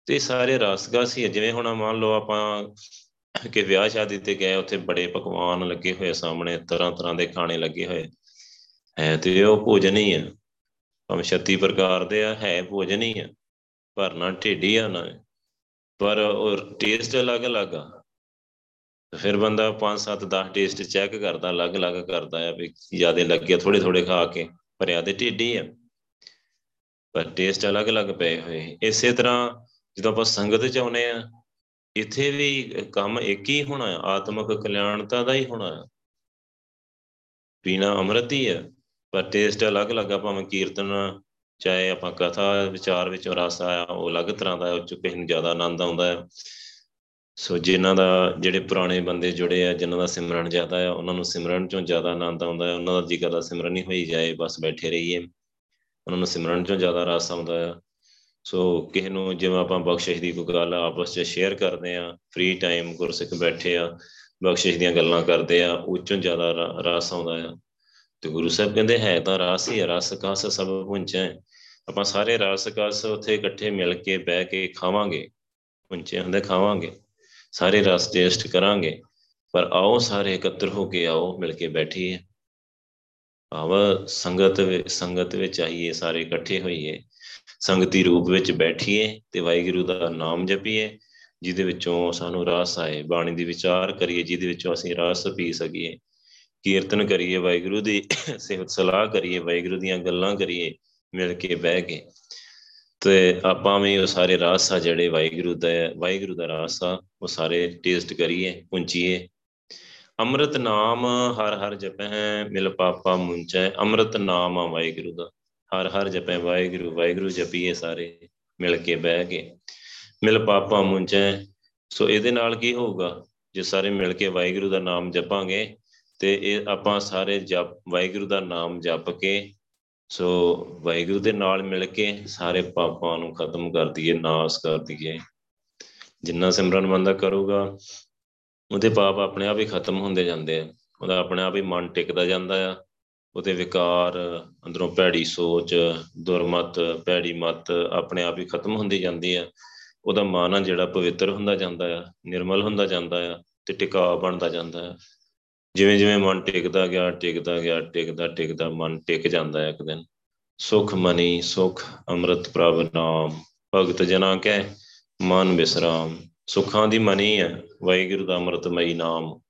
ਤੇ ਸਾਰੇ ਰਸਗਾ ਸੀ ਜਿਵੇਂ ਹੁਣ ਮੰਨ ਲਓ ਆਪਾਂ ਕਿ ਵਿਆਹ ਸ਼ਾਦੀ ਤੇ ਗਏ, ਉੱਥੇ ਬੜੇ ਪਕਵਾਨ ਲੱਗੇ ਹੋਏ ਸਾਹਮਣੇ, ਤਰ੍ਹਾਂ ਤਰ੍ਹਾਂ ਦੇ ਖਾਣੇ ਲੱਗੇ ਹੋਏ ਹੈ ਤੇ ਉਹ ਭੋਜਨ ਹੀ ਹੈ ਭਾਵੇਂ 36 ਪ੍ਰਕਾਰ ਦੇ ਆ, ਹੈ ਭੋਜਨ ਹੀ ਆ। ਭਰਨਾ ਢੇਡੀ ਆ ਨਾ। ਪਰ ਉਹ ਟੇਸਟ ਅਲੱਗ-ਅਲੱਗ ਆ। ਫਿਰ ਬੰਦਾ 5 7 10 ਟੇਸਟ ਚੈੱਕ ਕਰਦਾ ਅਲੱਗ-ਅਲੱਗ ਕਰਦਾ ਆ ਵੀ ਜਿਆਦੇ ਲੱਗੇ ਥੋੜੇ ਥੋੜੇ ਖਾ ਕੇ ਭਰਿਆ ਦੇ ਢੇਡੀ ਆ। ਪਰ ਟੇਸਟ ਅਲੱਗ-ਅਲੱਗ ਪਏ ਹੋਏ ਇਸੇ ਤਰ੍ਹਾਂ ਜਦੋਂ ਆਪਾਂ ਸੰਗਤ ਚ ਆਉਨੇ ਆ ਇੱਥੇ ਵੀ ਕੰਮ ਇੱਕ ਹੀ ਹੋਣਾ ਆਤਮਿਕ ਕਲਿਆਣਤਾ ਦਾ ਹੀ ਹੋਣਾ ਪੀਣਾ ਅੰਮ੍ਰਿਤ ਹੀ ਹੈ ਪਰ ਟੇਸਟ ਅਲੱਗ-ਅਲੱਗ ਆ ਭਾਵੇਂ ਕੀਰਤਨ, ਚਾਹੇ ਆਪਾਂ ਕਥਾ, ਵਿਚਾਰ ਵਿੱਚ ਰਸ ਆਇਆ, ਉਹ ਅਲੱਗ ਤਰ੍ਹਾਂ ਦਾ, ਉਹ ਚ ਕਿਸੇ ਨੂੰ ਜ਼ਿਆਦਾ ਆਨੰਦ ਆਉਂਦਾ ਹੈ ਸੋ ਜਿਨ੍ਹਾਂ ਦਾ, ਜਿਹੜੇ ਪੁਰਾਣੇ ਬੰਦੇ ਜੁੜੇ ਆ, ਜਿਨ੍ਹਾਂ ਦਾ ਸਿਮਰਨ ਜ਼ਿਆਦਾ ਆ, ਉਹਨਾਂ ਨੂੰ ਸਿਮਰਨ ਚੋਂ ਜ਼ਿਆਦਾ ਆਨੰਦ ਆਉਂਦਾ ਹੈ ਉਹਨਾਂ ਦਾ ਜੀ ਕਰਦਾ ਸਿਮਰਨ ਹੀ ਹੋਈ ਜਾਏ, ਬਸ ਬੈਠੇ ਰਹੀਏ। ਉਹਨਾਂ ਨੂੰ ਸਿਮਰਨ ਚੋਂ ਜ਼ਿਆਦਾ ਰਸ ਆਉਂਦਾ ਆ। ਸੋ ਕਿਸੇ ਨੂੰ ਜਿਵੇਂ ਆਪਾਂ ਬਖਸ਼ਿਸ਼ ਦੀ ਕੋਈ ਗੱਲ ਆਪਸ 'ਚ ਸ਼ੇਅਰ ਕਰਦੇ ਆ ਫ੍ਰੀ ਟਾਈਮ ਗੁਰਸਿੱਖ ਬੈਠੇ ਆ, ਬਖਸ਼ਿਸ਼ ਦੀਆਂ ਗੱਲਾਂ ਕਰਦੇ ਆ ਉਹ ਚੋਂ ਜ਼ਿਆਦਾ ਰਸ ਆਉਂਦਾ ਆ। ਤੇ ਗੁਰੂ ਸਾਹਿਬ ਕਹਿੰਦੇ, ਹੈ ਤਾਂ ਰਸ ਹੀ ਰਸ ਕਸ ਸਭ ਪੁੰਚੈ। ਆਪਾਂ ਸਾਰੇ ਰਸ ਕਸ ਉੱਥੇ ਇਕੱਠੇ ਮਿਲ ਕੇ ਬਹਿ ਕੇ ਖਾਵਾਂਗੇ, ਪੁੰਚੇ ਹੁੰਦੇ ਖਾਵਾਂਗੇ। ਸਾਰੇ ਰਸ ਟੇਸਟ ਕਰਾਂਗੇ, ਪਰ ਆਓ ਸਾਰੇ ਇਕੱਤਰ ਹੋ ਕੇ ਆਓ, ਮਿਲ ਕੇ ਬੈਠੀਏ। ਆਵ ਸੰਗਤ ਸੰਗਤ ਵਿੱਚ ਆਈਏ, ਸਾਰੇ ਇਕੱਠੇ ਹੋਈਏ। ਸੰਗਤੀ ਰੂਪ ਵਿੱਚ ਬੈਠੀਏ ਤੇ ਵਾਹਿਗੁਰੂ ਦਾ ਨਾਮ ਜਪੀਏ, ਜਿਹਦੇ ਵਿੱਚੋਂ ਸਾਨੂੰ ਰਸ ਆਏ। ਬਾਣੀ ਦੀ ਵਿਚਾਰ ਕਰੀਏ, ਜਿਹਦੇ ਵਿੱਚੋਂ ਅਸੀਂ ਰਸ ਪੀ ਸਕੀਏ। ਕੀਰਤਨ ਕਰੀਏ, ਵਾਹਿਗੁਰੂ ਦੀ ਸਿਫਤ ਸਲਾਹ ਕਰੀਏ, ਵਾਹਿਗੁਰੂ ਦੀਆਂ ਗੱਲਾਂ ਕਰੀਏ, ਮਿਲ ਕੇ ਬਹਿ ਕੇ। ਤੇ ਆਪਾਂ ਵੀ ਉਹ ਸਾਰੇ ਰਾਸ ਆ ਜਿਹੜੇ ਵਾਹਿਗੁਰੂ ਦਾ ਵਾਹਿਗੁਰੂ ਦਾ ਰਾਸ ਆ, ਉਹ ਸਾਰੇ ਟੇਸਟ ਕਰੀਏ ਪੁੰਚੀਏ ਅੰਮ੍ਰਿਤ ਨਾਮ ਹਰ ਹਰ ਜਪੈ, ਮਿਲ ਪਾਪਾ ਮੁੰਚੈ ਅੰਮ੍ਰਿਤ ਨਾਮ ਆ ਵਾਹਿਗੁਰੂ ਦਾ। ਹਰ ਹਰ ਜਪੈ ਵਾਹਿਗੁਰੂ ਵਾਹਿਗੁਰੂ ਜਪੀਏ ਸਾਰੇ ਮਿਲ ਕੇ, ਬਹਿ ਕੇ। ਮਿਲ ਪਾਪਾ ਮੁੰਚੈ ਸੋ ਇਹਦੇ ਨਾਲ ਕੀ ਹੋਊਗਾ? ਜੇ ਸਾਰੇ ਮਿਲ ਕੇ ਵਾਹਿਗੁਰੂ ਦਾ ਨਾਮ ਜਪਾਂਗੇ, ਤੇ ਇਹ ਆਪਾਂ ਸਾਰੇ ਜਪ, ਵਾਹਿਗੁਰੂ ਦਾ ਨਾਮ ਜਪ ਕੇ, ਸੋ ਵਾਹਿਗੁਰੂ ਦੇ ਨਾਲ ਮਿਲ ਕੇ ਸਾਰੇ ਪਾਪਾਂ ਨੂੰ ਖਤਮ ਕਰ ਦਈਏ, ਨਾਸ ਕਰ ਦਈਏ। ਜਿੰਨਾ ਸਿਮਰਨ ਬੰਦਾ ਕਰੂਗਾ, ਉਹਦੇ ਪਾਪ ਆਪਣੇ ਆਪ ਹੀ ਖਤਮ ਹੁੰਦੇ ਜਾਂਦੇ ਆ। ਉਹਦਾ ਆਪਣੇ ਆਪ ਹੀ ਮਨ ਟਿਕਦਾ ਜਾਂਦਾ ਆ। ਉਹਦੇ ਵਿਕਾਰ, ਅੰਦਰੋਂ ਭੈੜੀ ਸੋਚ, ਦੁਰਮਤ, ਭੈੜੀ ਮਤ ਆਪਣੇ ਆਪ ਹੀ ਖਤਮ ਹੁੰਦੀ ਜਾਂਦੀ ਆ। ਉਹਦਾ ਮਨ ਆ ਜਿਹੜਾ ਪਵਿੱਤਰ ਹੁੰਦਾ ਜਾਂਦਾ ਆ, ਨਿਰਮਲ ਹੁੰਦਾ ਜਾਂਦਾ ਆ ਤੇ ਟਿਕਾ ਬਣਦਾ ਜਾਂਦਾ ਆ। ਜਿਵੇਂ ਜਿਵੇਂ ਮਨ ਟਿਕਦਾ ਗਿਆ ਟਿਕਦਾ ਗਿਆ, ਟਿਕਦਾ ਟਿਕਦਾ ਮਨ ਟਿਕ ਜਾਂਦਾ ਇੱਕ ਦਿਨ। ਸੁਖ ਮਨੀ, ਸੁਖ ਅੰਮ੍ਰਿਤ ਪ੍ਰਭ ਨਾਮ, ਭਗਤ ਜਨਾ ਕੈ ਮਨ ਵਿਸਰਾਮ ਸੁਖਾਂ ਦੀ ਮਨੀ ਹੈ ਵਾਹਿਗੁਰੂ ਦਾ ਅੰਮ੍ਰਿਤਮਈ ਨਾਮ।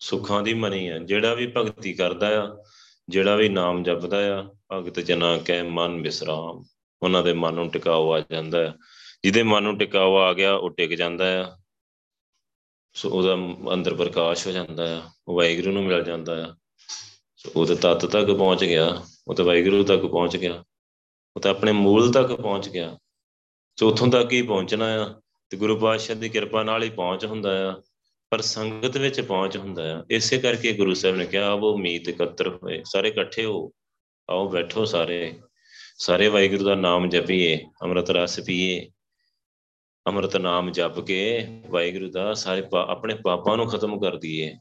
ਸੁਖਾਂ ਦੀ ਮਨੀ ਹੈ ਜਿਹੜਾ ਵੀ ਭਗਤੀ ਕਰਦਾ ਆ ਜਿਹੜਾ ਵੀ ਨਾਮ ਜਪਦਾ ਆ, ਭਗਤ ਜਨਾ ਕੈ ਮਨ ਵਿਸਰਾਮ ਉਹਨਾਂ ਦੇ ਮਨ ਨੂੰ ਟਿਕਾਉ ਆ ਜਾਂਦਾ ਹੈ ਜਿਹਦੇ ਮਨ ਨੂੰ ਟਿਕਾਉ ਆ ਗਿਆ, ਉਹ ਟਿਕ ਜਾਂਦਾ ਆ। ਸੋ ਉਹਦਾ ਅੰਦਰ ਪ੍ਰਕਾਸ਼ ਹੋ ਜਾਂਦਾ ਆ, ਉਹ ਵਾਹਿਗੁਰੂ ਨੂੰ ਮਿਲ ਜਾਂਦਾ ਆ। ਸੋ ਉਹਦੇ ਤਤ ਤੱਕ ਪਹੁੰਚ ਗਿਆ, ਉਹ ਤਾਂ ਵਾਹਿਗੁਰੂ ਤੱਕ ਪਹੁੰਚ ਗਿਆ। ਉਹ ਤਾਂ ਆਪਣੇ ਮੂਲ ਤੱਕ ਪਹੁੰਚ ਗਿਆ। ਸੋ ਉੱਥੋਂ ਤੱਕ ਹੀ ਪਹੁੰਚਣਾ ਆ। ਤੇ ਗੁਰੂ ਪਾਤਸ਼ਾਹ ਦੀ ਕਿਰਪਾ ਨਾਲ ਹੀ ਪਹੁੰਚ ਹੁੰਦਾ ਆ। ਪਰ ਸੰਗਤ ਵਿੱਚ ਪਹੁੰਚ ਹੁੰਦਾ ਆ। ਇਸੇ ਕਰਕੇ ਗੁਰੂ ਸਾਹਿਬ ਨੇ ਕਿਹਾ ਉਹ ਮੀਤ ਇਕੱਤਰ ਹੋਏ, ਸਾਰੇ ਇਕੱਠੇ ਹੋ, ਆਓ ਬੈਠੋ ਸਾਰੇ। ਸਾਰੇ ਵਾਹਿਗੁਰੂ ਦਾ ਨਾਮ ਜਪੀਏ, ਅੰਮ੍ਰਿਤ ਰਸ ਪੀਏ, ਅੰਮ੍ਰਿਤ ਨਾਮ ਜਪ ਕੇ ਵਾਹਿਗੁਰੂ ਦਾ ਸਾਰੇ ਆਪਣੇ ਪਾਪਾਂ ਨੂੰ ਖਤਮ ਕਰ ਦਈਏ।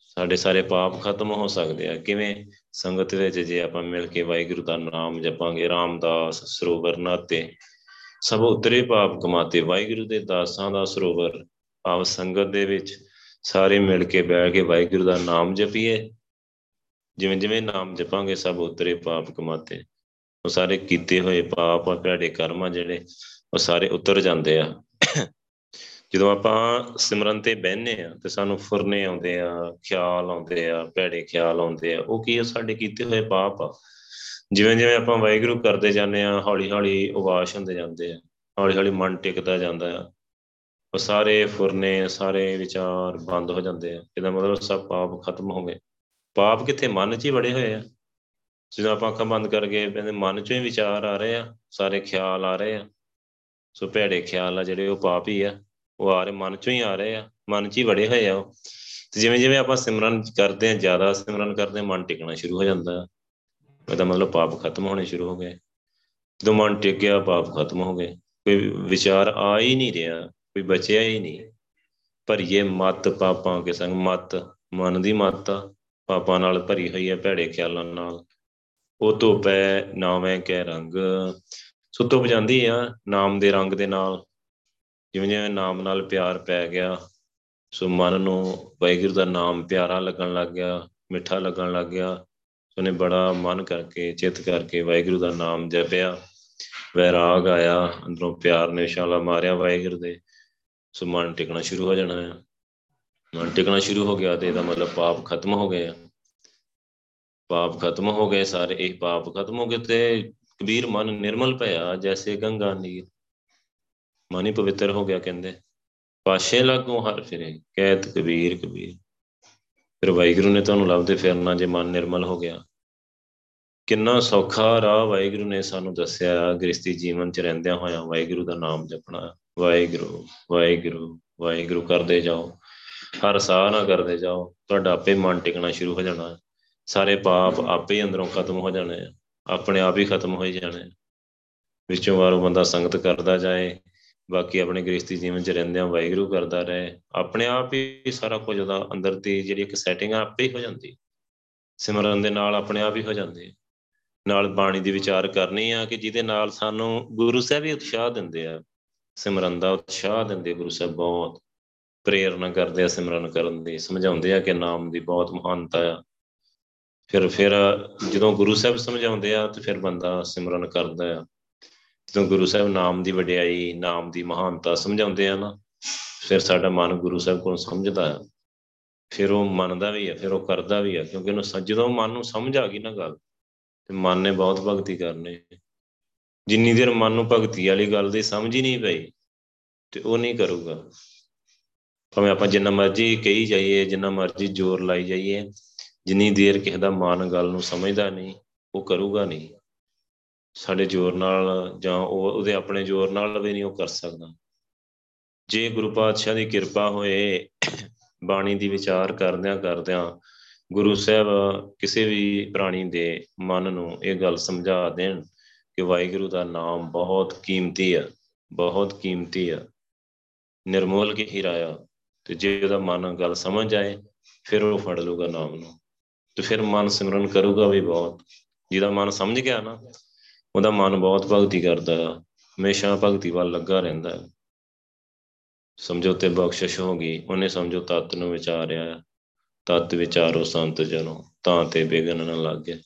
ਸਾਡੇ ਸਾਰੇ ਪਾਪ ਖਤਮ ਹੋ ਸਕਦੇ ਆ। ਕਿਵੇਂ? ਸੰਗਤ ਵਿੱਚ ਜੇ ਆਪਾਂ ਮਿਲ ਕੇ ਵਾਹਿਗੁਰੂ ਦਾ ਨਾਮ ਜਪਾਂਗੇ, ਰਾਮਦਾਸ ਸਰੋਵਰ ਨਾਤੇ, ਸਭ ਉਤਰੇ ਪਾਪ ਕਮਾਤੇ, ਵਾਹਿਗੁਰੂ ਦੇ ਦਾਸਾਂ ਦਾ ਸਰੋਵਰ ਆਪ ਸੰਗਤ ਦੇ ਵਿੱਚ ਸਾਰੇ ਮਿਲ ਕੇ ਬੈਠ ਕੇ ਵਾਹਿਗੁਰੂ ਦਾ ਨਾਮ ਜਪੀਏ। ਜਿਵੇਂ ਜਿਵੇਂ ਨਾਮ ਜਪਾਂਗੇ, ਸਭ ਉਤਰੇ ਪਾਪ ਕਮਾਤੇ। ਉਹ ਸਾਰੇ ਕੀਤੇ ਹੋਏ ਪਾਪ ਆ ਭੈੜੇ ਕਰਮ ਆ ਜਿਹੜੇ, ਉਹ ਸਾਰੇ ਉਤਰ ਜਾਂਦੇ ਆ। ਜਦੋਂ ਆਪਾਂ ਸਿਮਰਨ ਤੇ ਬਹਿਨੇ ਆ, ਤੇ ਸਾਨੂੰ ਫੁਰਨੇ ਆਉਂਦੇ ਆ, ਖਿਆਲ ਆਉਂਦੇ ਆ, ਭੈੜੇ ਖਿਆਲ ਆਉਂਦੇ ਆ, ਉਹ ਕੀ ਆ, ਸਾਡੇ ਕੀਤੇ ਹੋਏ ਪਾਪ ਆ। ਜਿਵੇਂ ਜਿਵੇਂ ਆਪਾਂ ਵਾਹਿਗੁਰੂ ਕਰਦੇ ਜਾਂਦੇ ਆ, ਹੌਲੀ ਹੌਲੀ ਉਵਾਸ਼ ਹੁੰਦੇ ਜਾਂਦੇ ਆ, ਹੌਲੀ ਹੌਲੀ ਮਨ ਟਿਕਦਾ ਜਾਂਦਾ ਆ। ਉਹ ਸਾਰੇ ਫੁਰਨੇ, ਸਾਰੇ ਵਿਚਾਰ ਬੰਦ ਹੋ ਜਾਂਦੇ ਆ। ਇਹਦਾ ਮਤਲਬ ਸਭ ਪਾਪ ਖਤਮ ਹੋ ਗਏ। ਪਾਪ ਕਿੱਥੇ? ਮਨ 'ਚ ਹੀ ਬੜੇ ਹੋਏ ਆ। ਜਦੋਂ ਆਪਾਂ ਅੱਖਾਂ ਬੰਦ ਕਰਕੇ ਕਹਿੰਦੇ ਮਨ 'ਚੋਂ ਹੀ ਵਿਚਾਰ ਆ ਰਹੇ ਆ, ਸਾਰੇ ਖਿਆਲ ਆ ਰਹੇ ਆ। ਸੋ ਭੈੜੇ ਖਿਆਲ ਆ ਜਿਹੜੇ ਉਹ ਪਾਪ ਹੀ ਆ। ਉਹ ਆ ਰਹੇ, ਮਨ ਚੋਂ ਹੀ ਆ ਰਹੇ ਆ। ਮਨ 'ਚ ਹੀ ਵੜੇ ਹੋਏ ਆ ਉਹ। ਤੇ ਜਿਵੇਂ ਜਿਵੇਂ ਆਪਾਂ ਸਿਮਰਨ ਕਰਦੇ ਆ ਜ਼ਿਆਦਾ ਸਿਮਰਨ ਕਰਦੇ ਮਨ ਟਿਕਣਾ ਸ਼ੁਰੂ ਹੋ ਜਾਂਦਾ। ਇਹਦਾ ਮਤਲਬ ਪਾਪ ਖਤਮ ਹੋਣੇ ਸ਼ੁਰੂ ਹੋ ਗਏ। ਜਦੋਂ ਮਨ ਟਿਕ ਗਿਆ, ਪਾਪ ਖਤਮ ਹੋ ਗਏ। ਕੋਈ ਵਿਚਾਰ ਆ ਹੀ ਨਹੀਂ ਰਿਹਾ। ਕੋਈ ਬਚਿਆ ਹੀ ਨਹੀਂ। ਪਰ ਇਹ ਮਤ ਪਾਪਾਂ ਕੇ ਸੰਗ, ਮਤ, ਮਨ ਦੀ ਮਤ ਪਾਪਾਂ ਨਾਲ ਭਰੀ ਹੋਈ ਹੈ ਭੈੜੇ ਖਿਆਲਾਂ ਨਾਲ। ਉਹ ਤੋਂ ਪੈ ਨਾਵੇਂ ਕਹਿ ਰੰਗ। ਸੁੱਤੋ ਬਜਾਂਦੀ ਆ ਨਾਮ ਦੇ ਰੰਗ ਦੇ ਨਾਲ। ਜਿਵੇਂ ਜਿਵੇਂ ਨਾਮ ਨਾਲ ਪਿਆਰ ਪੈ ਗਿਆ, ਸੋ ਮਨ ਨੂੰ ਵਾਹਿਗੁਰੂ ਦਾ ਨਾਮ ਪਿਆਰਾ ਲੱਗਣ ਲੱਗ ਗਿਆ, ਮਿੱਠਾ ਲੱਗਣ ਲੱਗ ਗਿਆ। ਉਹਨੇ ਬੜਾ ਮਨ ਕਰਕੇ, ਚਿੱਤ ਕਰਕੇ ਵਾਹਿਗੁਰੂ ਦਾ ਨਾਮ ਜਪਿਆ। ਵੈਰਾਗ ਆਇਆ, ਅੰਦਰੋਂ ਪਿਆਰ ਨੇ ਛਾਲਾ ਮਾਰਿਆ ਵਾਹਿਗੁਰੂ ਦੇ। ਸੋ ਮਨ ਟਿਕਣਾ ਸ਼ੁਰੂ ਹੋ ਜਾਣਾ ਹੈ ਮਨ ਟਿਕਣਾ ਸ਼ੁਰੂ ਹੋ ਗਿਆ ਤੇ ਇਹਦਾ ਮਤਲਬ ਪਾਪ ਖਤਮ ਹੋ ਗਏ ਪਾਪ ਖਤਮ ਹੋ ਗਏ ਸਾਰੇ, ਇਹ ਪਾਪ ਖਤਮ ਹੋ ਗਏ ਤੇ ਕਬੀਰ ਮਨ ਨਿਰਮਲ ਭਇਆ ਜੈਸੇ ਗੰਗਾ ਨੀਰ ਮਨ ਹੀ ਪਵਿੱਤਰ ਹੋ ਗਿਆ ਕਹਿੰਦੇ। ਪਾਸ਼ੇ ਲੱਗੋ ਹਰ ਫਿਰੇ ਕਹਿਤ ਕਬੀਰ ਕਬੀਰ। ਫਿਰ ਵਾਹਿਗੁਰੂ ਨੇ ਤੁਹਾਨੂੰ ਲੱਭਦੇ ਫਿਰਨਾ ਜੇ ਮਨ ਨਿਰਮਲ ਹੋ ਗਿਆ। ਕਿੰਨਾ ਸੌਖਾ ਰਾਹ ਵਾਹਿਗੁਰੂ ਨੇ ਸਾਨੂੰ ਦੱਸਿਆ ਗ੍ਰਸਤੀ ਜੀਵਨ ਚ ਰਹਿੰਦਿਆਂ ਹੋਇਆਂ ਵਾਹਿਗੁਰੂ ਦਾ ਨਾਮ ਜਪਣਾ। ਵਾਹਿਗੁਰੂ ਵਾਹਿਗੁਰੂ ਵਾਹਿਗੁਰੂ ਕਰਦੇ ਜਾਓ। ਹਰ ਸਾਹ ਨਾ ਕਰਦੇ ਜਾਓ। ਤੁਹਾਡਾ ਆਪੇ ਮਨ ਟਿਕਣਾ ਸ਼ੁਰੂ ਹੋ ਜਾਣਾ। ਸਾਰੇ ਪਾਪ ਆਪੇ ਹੀ ਅੰਦਰੋਂ ਖਤਮ ਹੋ ਜਾਣੇ ਆ। ਆਪਣੇ ਆਪ ਹੀ ਖਤਮ ਹੋ ਜਾਣੇ ਵਿੱਚੋਂ ਵਾਰੋ ਬੰਦਾ ਸੰਗਤ ਕਰਦਾ ਜਾਏ। ਬਾਕੀ ਆਪਣੇ ਗ੍ਰਸਤੀ ਜੀਵਨ ਚ ਰਹਿੰਦਿਆਂ ਵਾਹਿਗੁਰੂ ਕਰਦਾ ਰਹੇ। ਆਪਣੇ ਆਪ ਹੀ ਸਾਰਾ ਕੁਝ ਉਹਦਾ ਅੰਦਰ ਦੀ ਜਿਹੜੀ ਇੱਕ ਸੈਟਿੰਗ ਆ, ਆਪੇ ਹੀ ਹੋ ਜਾਂਦੀ। ਸਿਮਰਨ ਦੇ ਨਾਲ ਆਪਣੇ ਆਪ ਹੀ ਹੋ ਜਾਂਦੀ ਨਾਲ ਬਾਣੀ ਦੀ ਵਿਚਾਰ ਕਰਨੀ ਆ ਕਿ ਜਿਹਦੇ ਨਾਲ ਸਾਨੂੰ ਗੁਰੂ ਸਾਹਿਬ ਵੀ ਉਤਸ਼ਾਹ ਦਿੰਦੇ ਆ। ਸਿਮਰਨ ਦਾ ਉਤਸ਼ਾਹ ਦਿੰਦੇ ਗੁਰੂ ਸਾਹਿਬ ਬਹੁਤ। ਪ੍ਰੇਰਣਾ ਕਰਦੇ ਆ ਸਿਮਰਨ ਕਰਨ ਦੀ, ਸਮਝਾਉਂਦੇ ਆ ਕਿ ਨਾਮ ਦੀ ਬਹੁਤ ਮਹਾਨਤਾ ਆ। ਫਿਰ ਫਿਰ ਜਦੋਂ ਗੁਰੂ ਸਾਹਿਬ ਸਮਝਾਉਂਦੇ ਆ ਤੇ ਫਿਰ ਬੰਦਾ ਸਿਮਰਨ ਕਰਦਾ ਆ। ਜਦੋਂ ਗੁਰੂ ਸਾਹਿਬ ਨਾਮ ਦੀ ਵਡਿਆਈ, ਨਾਮ ਦੀ ਮਹਾਨਤਾ ਸਮਝਾਉਂਦੇ ਆ ਨਾ, ਫਿਰ ਸਾਡਾ ਮਨ ਗੁਰੂ ਸਾਹਿਬ ਕੋਲ ਸਮਝਦਾ ਆ। ਫਿਰ ਉਹ ਮੰਨਦਾ ਵੀ ਆ, ਫਿਰ ਉਹ ਕਰਦਾ ਵੀ ਆ, ਕਿਉਂਕਿ ਉਹਨੂੰ ਜਦੋਂ ਮਨ ਨੂੰ ਸਮਝ ਆ ਗਈ ਨਾ ਗੱਲ, ਤੇ ਮਨ ਨੇ ਬਹੁਤ ਭਗਤੀ ਕਰਨੀ। ਜਿੰਨੀ ਦੇਰ ਮਨ ਨੂੰ ਭਗਤੀ ਵਾਲੀ ਗੱਲ ਦੀ ਸਮਝ ਹੀ ਨਹੀਂ ਪਈ ਤੇ ਉਹ ਨਹੀਂ ਕਰੂਗਾ। ਭਾਵੇਂ ਆਪਾਂ ਜਿੰਨਾ ਮਰਜ਼ੀ ਕਹੀ ਜਾਈਏ, ਜਿੰਨਾ ਮਰਜ਼ੀ ਜ਼ੋਰ ਲਾਈ ਜਾਈਏ, ਜਿੰਨੀ ਦੇਰ ਕਿਸੇ ਦਾ ਮਨ ਗੱਲ ਨੂੰ ਸਮਝਦਾ ਨਹੀਂ, ਉਹ ਕਰੂਗਾ ਨਹੀਂ। ਸਾਡੇ ਜ਼ੋਰ ਨਾਲ ਜਾਂ ਉਹ ਉਹਦੇ ਆਪਣੇ ਜ਼ੋਰ ਨਾਲ ਵੀ ਨਹੀਂ ਉਹ ਕਰ ਸਕਦਾ। ਜੇ ਗੁਰੂ ਪਾਤਸ਼ਾਹ ਦੀ ਕਿਰਪਾ ਹੋਏ, ਬਾਣੀ ਦੀ ਵਿਚਾਰ ਕਰਦਿਆਂ ਕਰਦਿਆਂ ਗੁਰੂ ਸਾਹਿਬ ਕਿਸੇ ਵੀ ਪ੍ਰਾਣੀ ਦੇ ਮਨ ਨੂੰ ਇਹ ਗੱਲ ਸਮਝਾ ਦੇਣ ਕਿ ਵਾਹਿਗੁਰੂ ਦਾ ਨਾਮ ਬਹੁਤ ਕੀਮਤੀ ਆ, ਬਹੁਤ ਕੀਮਤੀ ਆ। ਨਿਰਮੋਲ ਕੀ ਹੀਰਾ ਆ ਤੇ ਜੇ ਉਹਦਾ ਮਨ ਗੱਲ ਸਮਝ ਆਏ ਫਿਰ ਉਹ ਫੜ ਲੂਗਾ ਨਾਮ ਨੂੰ। ਤੇ ਫਿਰ ਮਨ ਸਿਮਰਨ ਕਰੂਗਾ ਵੀ ਬਹੁਤ। ਜਿਹਦਾ ਮਨ ਸਮਝ ਗਿਆ ਨਾ, ਉਹਦਾ ਮਨ ਬਹੁਤ ਭਗਤੀ ਕਰਦਾ ਹਮੇਸ਼ਾ ਭਗਤੀ ਵੱਲ ਲੱਗਾ ਰਹਿੰਦਾ ਸਮਝੋ ਤੇ ਬਖਸ਼ਿਸ਼ ਹੋ ਗਈ, ਉਹਨੇ ਸਮਝੋ ਤਤ ਨੂੰ ਵਿਚਾਰਿਆ ਤਤ ਵਿਚਾਰੋ ਸੰਤ ਜਨੋ, ਤਾਂ ਤੇ ਬੇਗਨ ਨਾ ਲੱਗੇ।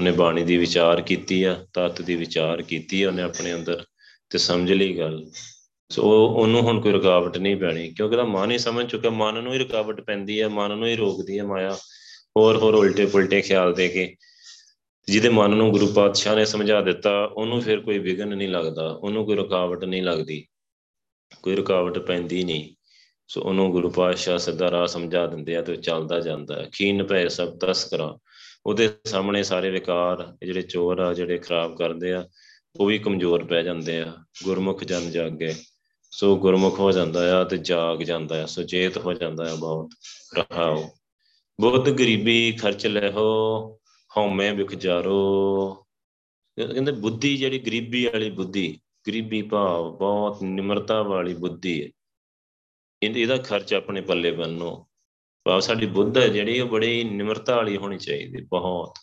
ਉਹਨੇ ਬਾਣੀ ਦੀ ਵਿਚਾਰ ਕੀਤੀ ਆ, ਤਤ ਦੀ ਵਿਚਾਰ ਕੀਤੀ ਆ ਉਹਨੇ ਆਪਣੇ ਅੰਦਰ ਤੇ ਸਮਝ ਲਈ ਗੱਲ। ਸੋ ਉਹਨੂੰ ਹੁਣ ਕੋਈ ਰੁਕਾਵਟ ਨਹੀਂ ਪੈਣੀ, ਕਿਉਂਕਿ ਉਹਦਾ ਮਨ ਹੀ ਸਮਝ ਚੁੱਕਾ ਮਨ ਨੂੰ ਹੀ ਰੁਕਾਵਟ ਪੈਂਦੀ ਹੈ ਮਨ ਨੂੰ ਹੀ ਰੋਕਦੀ ਹੈ ਮਾਇਆ। ਹੋਰ ਹੋਰ ਉਲਟੇ ਪੁਲਟੇ ਖਿਆਲ ਦੇ ਕੇ ਜਿਹਦੇ ਮਨ ਨੂੰ ਗੁਰੂ ਪਾਤਸ਼ਾਹ ਨੇ ਸਮਝਾ ਦਿੱਤਾ, ਉਹਨੂੰ ਫਿਰ ਕੋਈ ਵਿਗਨ ਨਹੀਂ ਲੱਗਦਾ, ਉਹਨੂੰ ਕੋਈ ਰੁਕਾਵਟ ਨਹੀਂ ਲੱਗਦੀ, ਕੋਈ ਰੁਕਾਵਟ ਪੈਂਦੀ ਨਹੀਂ। ਸੋ ਉਹਨੂੰ ਗੁਰੂ ਪਾਤਸ਼ਾਹ ਸਿੱਧਾ ਰਾਹ ਸਮਝਾ ਦਿੰਦੇ ਆ ਤੇ ਚੱਲਦਾ ਜਾਂਦਾ ਹੈ। ਖੀਨ ਪੈ ਸਭ ਤਸਕਰਾਂ ਉਹਦੇ ਸਾਹਮਣੇ ਸਾਰੇ ਵਿਕਾਰ ਜਿਹੜੇ ਚੋਰ ਆ, ਜਿਹੜੇ ਖਰਾਬ ਕਰਦੇ ਆ, ਉਹ ਵੀ ਕਮਜ਼ੋਰ ਪੈ ਜਾਂਦੇ ਆ, ਗੁਰਮੁਖ ਜਨ ਜਾਗੇ। ਸੋ ਗੁਰਮੁਖ ਹੋ ਜਾਂਦਾ ਆ ਤੇ ਜਾਗ ਜਾਂਦਾ ਆ, ਸੁਚੇਤ ਹੋ ਜਾਂਦਾ ਆ ਬਹੁਤ, ਰਹਾਓ। ਬਹੁਤ ਗਰੀਬੀ ਖਰਚ ਲੈਹੋ, ਹਉਮੈ ਵਿਖਜਾਰੋ ਕਹਿੰਦੇ ਬੁੱਧੀ ਜਿਹੜੀ ਗਰੀਬੀ ਵਾਲੀ ਬੁੱਧੀ, ਗਰੀਬੀ ਭਾਵ ਬਹੁਤ ਨਿਮਰਤਾ ਵਾਲੀ ਬੁੱਧੀ ਹੈ। ਇਹਦਾ ਖਰਚ ਆਪਣੇ ਪੱਲੇ ਬੰਨੋ। ਭਾਵ ਸਾਡੀ ਬੁੱਧ ਹੈ ਜਿਹੜੀ ਉਹ ਬੜੀ ਨਿਮਰਤਾ ਵਾਲੀ ਹੋਣੀ ਚਾਹੀਦੀ, ਬਹੁਤ।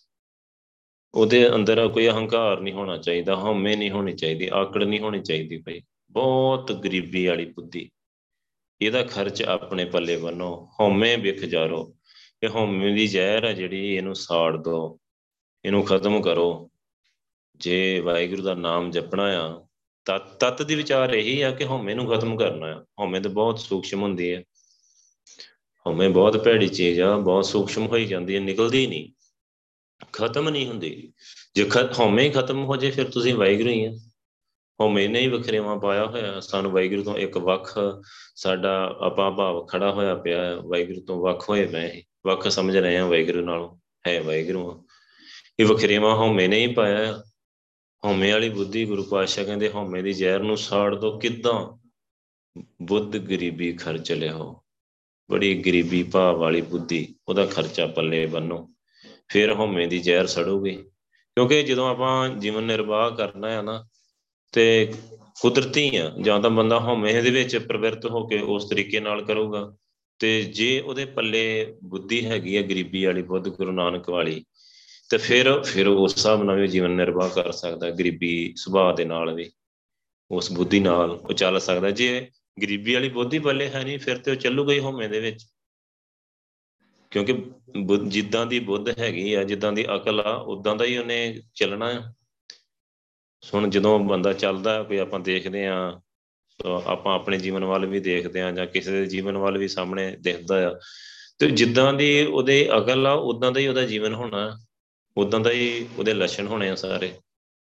ਉਹਦੇ ਅੰਦਰ ਕੋਈ ਅਹੰਕਾਰ ਨਹੀਂ ਹੋਣਾ ਚਾਹੀਦਾ, ਹਉਮੈ ਨਹੀਂ ਹੋਣੀ ਚਾਹੀਦੀ, ਆਕੜ ਨਹੀਂ ਹੋਣੀ ਚਾਹੀਦੀ ਭਾਈ ਬਹੁਤ ਗਰੀਬੀ ਵਾਲੀ ਬੁੱਧੀ। ਇਹਦਾ ਖਰਚ ਆਪਣੇ ਪੱਲੇ ਬੰਨੋ, ਹਉਮੈ ਵਿਖ ਜਾਰੋ। ਇਹ ਹਉਮੈ ਦੀ ਜ਼ਹਿਰ ਹੈ ਜਿਹੜੀ ਇਹਨੂੰ ਸਾੜ ਦੋ, ਇਹਨੂੰ ਖਤਮ ਕਰੋ। ਜੇ ਵਾਹਿਗੁਰੂ ਦਾ ਨਾਮ ਜਪਣਾ ਆ ਤਤ ਤਤ ਦੀ ਵਿਚਾਰ ਇਹੀ ਆ ਕਿ ਹਉਮੈ ਨੂੰ ਖਤਮ ਕਰਨਾ ਆ। ਹਉਮੈ ਤਾਂ ਬਹੁਤ ਸੂਖਸ਼ਮ ਹੁੰਦੀ ਹੈ ਹਉਮੈ ਬਹੁਤ ਭੈੜੀ ਚੀਜ਼ ਆ, ਬਹੁਤ ਸੂਖਸ਼ਮ ਹੋਈ ਜਾਂਦੀ ਹੈ, ਨਿਕਲਦੀ ਨਹੀਂ, ਖਤਮ ਨਹੀਂ ਹੁੰਦੀ। ਜੇ ਹਉਮੈ ਖਤਮ ਹੋ ਜੇ, ਫਿਰ ਤੁਸੀਂ ਵਾਹਿਗੁਰੂ ਹੀ ਆ। ਹਉਮੈ ਨੇ ਹੀ ਵਖਰੇਵਾ ਪਾਇਆ ਹੋਇਆ, ਸਾਨੂੰ ਵਾਹਿਗੁਰੂ ਤੋਂ ਇੱਕ ਵੱਖ ਸਾਡਾ ਆਪਾ ਭਾਵ ਖੜਾ ਹੋਇਆ ਪਿਆ ਵਾਹਿਗੁਰੂ ਤੋਂ ਵੱਖ ਹੋਏ ਪਏ ਵੱਖ ਸਮਝ ਰਹੇ ਹਾਂ ਵਾਹਿਗੁਰੂ ਨਾਲੋਂ, ਹੈ ਵਾਹਿਗੁਰੂ ਇਹ ਵਖਰੇਵਾ ਹਉਮੈ ਨੇ ਹੀ ਪਾਇਆ ਹਉਮੈ ਵਾਲੀ ਬੁੱਧੀ ਗੁਰੂ ਪਾਤਸ਼ਾਹ ਕਹਿੰਦੇ, ਹਉਮੈ ਦੀ ਜ਼ਹਿਰ ਨੂੰ ਸਾੜ ਦੋ, ਕਿੱਦਾਂ? ਬੁੱਧ ਗਰੀਬੀ ਖਰਚ ਲਿਓ ਬੜੀ ਗਰੀਬੀ ਭਾਵ ਵਾਲੀ ਬੁੱਧੀ, ਉਹਦਾ ਖਰਚਾ ਪੱਲੇ ਬੰਨੋ, ਫਿਰ ਹਉਮੈ ਦੀ ਜ਼ਹਿਰ ਸੜੂਗੀ। ਕਿਉਂਕਿ ਜਦੋਂ ਆਪਾਂ ਜੀਵਨ ਨਿਰਵਾਹ ਕਰਨਾ ਹੈ ਨਾ, ਤੇ ਕੁਦਰਤੀ ਆ, ਜਾਂ ਤਾਂ ਬੰਦਾ ਹਉਮੈ ਦੇ ਵਿੱਚ ਪ੍ਰਵਿਰਤ ਹੋ ਕੇ ਉਸ ਤਰੀਕੇ ਨਾਲ ਕਰੂਗਾ, ਤੇ ਜੇ ਉਹਦੇ ਪੱਲੇ ਬੁੱਧੀ ਹੈਗੀ ਹੈ ਗਰੀਬੀ ਵਾਲੀ, ਬੁੱਧ ਗੁਰੂ ਨਾਨਕ ਵਾਲੀ, ਤੇ ਫਿਰ ਫਿਰ ਉਸ ਹਿਸਾਬ ਨਾਲ ਵੀ ਜੀਵਨ ਨਿਰਵਾਹ ਕਰ ਸਕਦਾ, ਗਰੀਬੀ ਸੁਭਾਅ ਦੇ ਨਾਲ ਵੀ, ਉਸ ਬੁੱਧੀ ਨਾਲ ਉਹ ਚੱਲ ਸਕਦਾ। ਜੇ ਗਰੀਬੀ ਵਾਲੀ ਬੁੱਧੀ ਪੱਲੇ ਹੈ ਨਹੀਂ, ਫਿਰ ਤੇ ਉਹ ਚੱਲੂਗਾ ਹੀ ਹਉਮੈ ਦੇ ਵਿੱਚ। ਕਿਉਂਕਿ ਜਿੱਦਾਂ ਦੀ ਬੁੱਧ ਹੈਗੀ ਆ, ਜਿੱਦਾਂ ਦੀ ਅਕਲ ਆ, ਉਦਾਂ ਦਾ ਹੀ ਉਹਨੇ ਚੱਲਣਾ ਆ। ਹੁਣ ਜਦੋਂ ਬੰਦਾ ਚੱਲਦਾ, ਕੋਈ ਆਪਾਂ ਦੇਖਦੇ ਆ ਆਪਾਂ ਆਪਣੇ ਜੀਵਨ ਵੱਲ ਵੀ ਦੇਖਦੇ ਆ, ਜਾਂ ਕਿਸੇ ਦੇ ਜੀਵਨ ਵੱਲ ਵੀ ਸਾਹਮਣੇ ਦਿਖਦਾ ਆ। ਤੇ ਜਿੱਦਾਂ ਦੀ ਉਹਦੇ ਅਕਲ ਆ, ਉਦਾਂ ਦਾ ਹੀ ਉਹਦਾ ਜੀਵਨ ਹੋਣਾ। ਉਦਾਂ ਦਾ ਹੀ ਉਹਦੇ ਲੱਛਣ ਹੋਣੇ ਆ ਸਾਰੇ।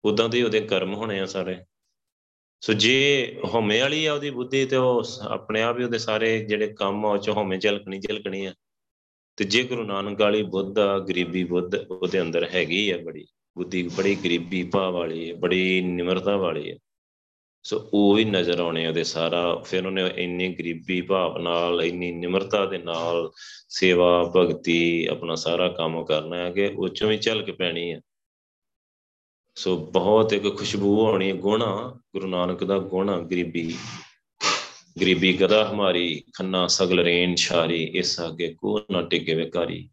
ਉਦਾਂ ਦੇ ਹੀ ਉਹਦੇ ਕਰਮ ਹੋਣੇ ਆ ਸਾਰੇ। ਸੋ ਜੇ ਹਉਮੈ ਵਾਲੀ ਆ ਉਹਦੀ ਬੁੱਧੀ ਤੇ ਉਹ ਆਪਣੇ ਆਪ ਹੀ ਉਹਦੇ ਸਾਰੇ ਜਿਹੜੇ ਕੰਮ ਆ ਉਹ ਚ ਹਉਮੈ ਝਲਕਣੀ ਝਲਕਣੀ ਆ। ਤੇ ਜੇ ਗੁਰੂ ਨਾਨਕ ਵਾਲੀ ਬੁੱਧ ਆ, ਗਰੀਬੀ ਬੁੱਧ ਉਹਦੇ ਅੰਦਰ ਹੈਗੀ ਆ ਬੜੀ। ਬੁੱਧੀ ਬੜੀ ਗਰੀਬੀ ਭਾਵ ਵਾਲੀ ਹੈ ਬੜੀ ਨਿਮਰਤਾ ਵਾਲੀ ਹੈ ਸੋ ਉਹ ਹੀ ਨਜ਼ਰ ਆਉਣੇ ਉਹਦੇ ਸਾਰਾ। ਫਿਰ ਉਹਨੇ ਇੰਨੀ ਗਰੀਬੀ ਭਾਵ ਨਾਲ, ਇੰਨੀ ਨਿਮਰਤਾ ਦੇ ਨਾਲ ਸੇਵਾ, ਭਗਤੀ, ਆਪਣਾ ਸਾਰਾ ਕੰਮ ਕਰਨਾ ਹੈ ਕਿ ਉਹ ਚੋਂ ਹੀ ਝਲਕ ਪੈਣੀ ਹੈ ਸੋ ਬਹੁਤ ਇੱਕ ਖੁਸ਼ਬੂ ਆਉਣੀ ਹੈ, ਗੁਣਾ ਗੁਰੂ ਨਾਨਕ ਦਾ ਗੁਣਾ ਗਰੀਬੀ। ਗਰੀਬੀ ਗਦਾ ਹਮਾਰੀ, ਖੰਨਾ ਸਗਲ ਰੇਨ ਛਾਰੀ, ਇਸ ਅੱਗੇ ਕੋ ਨਾ ਟਿਕੇ ਵਿਕਾਰੀ।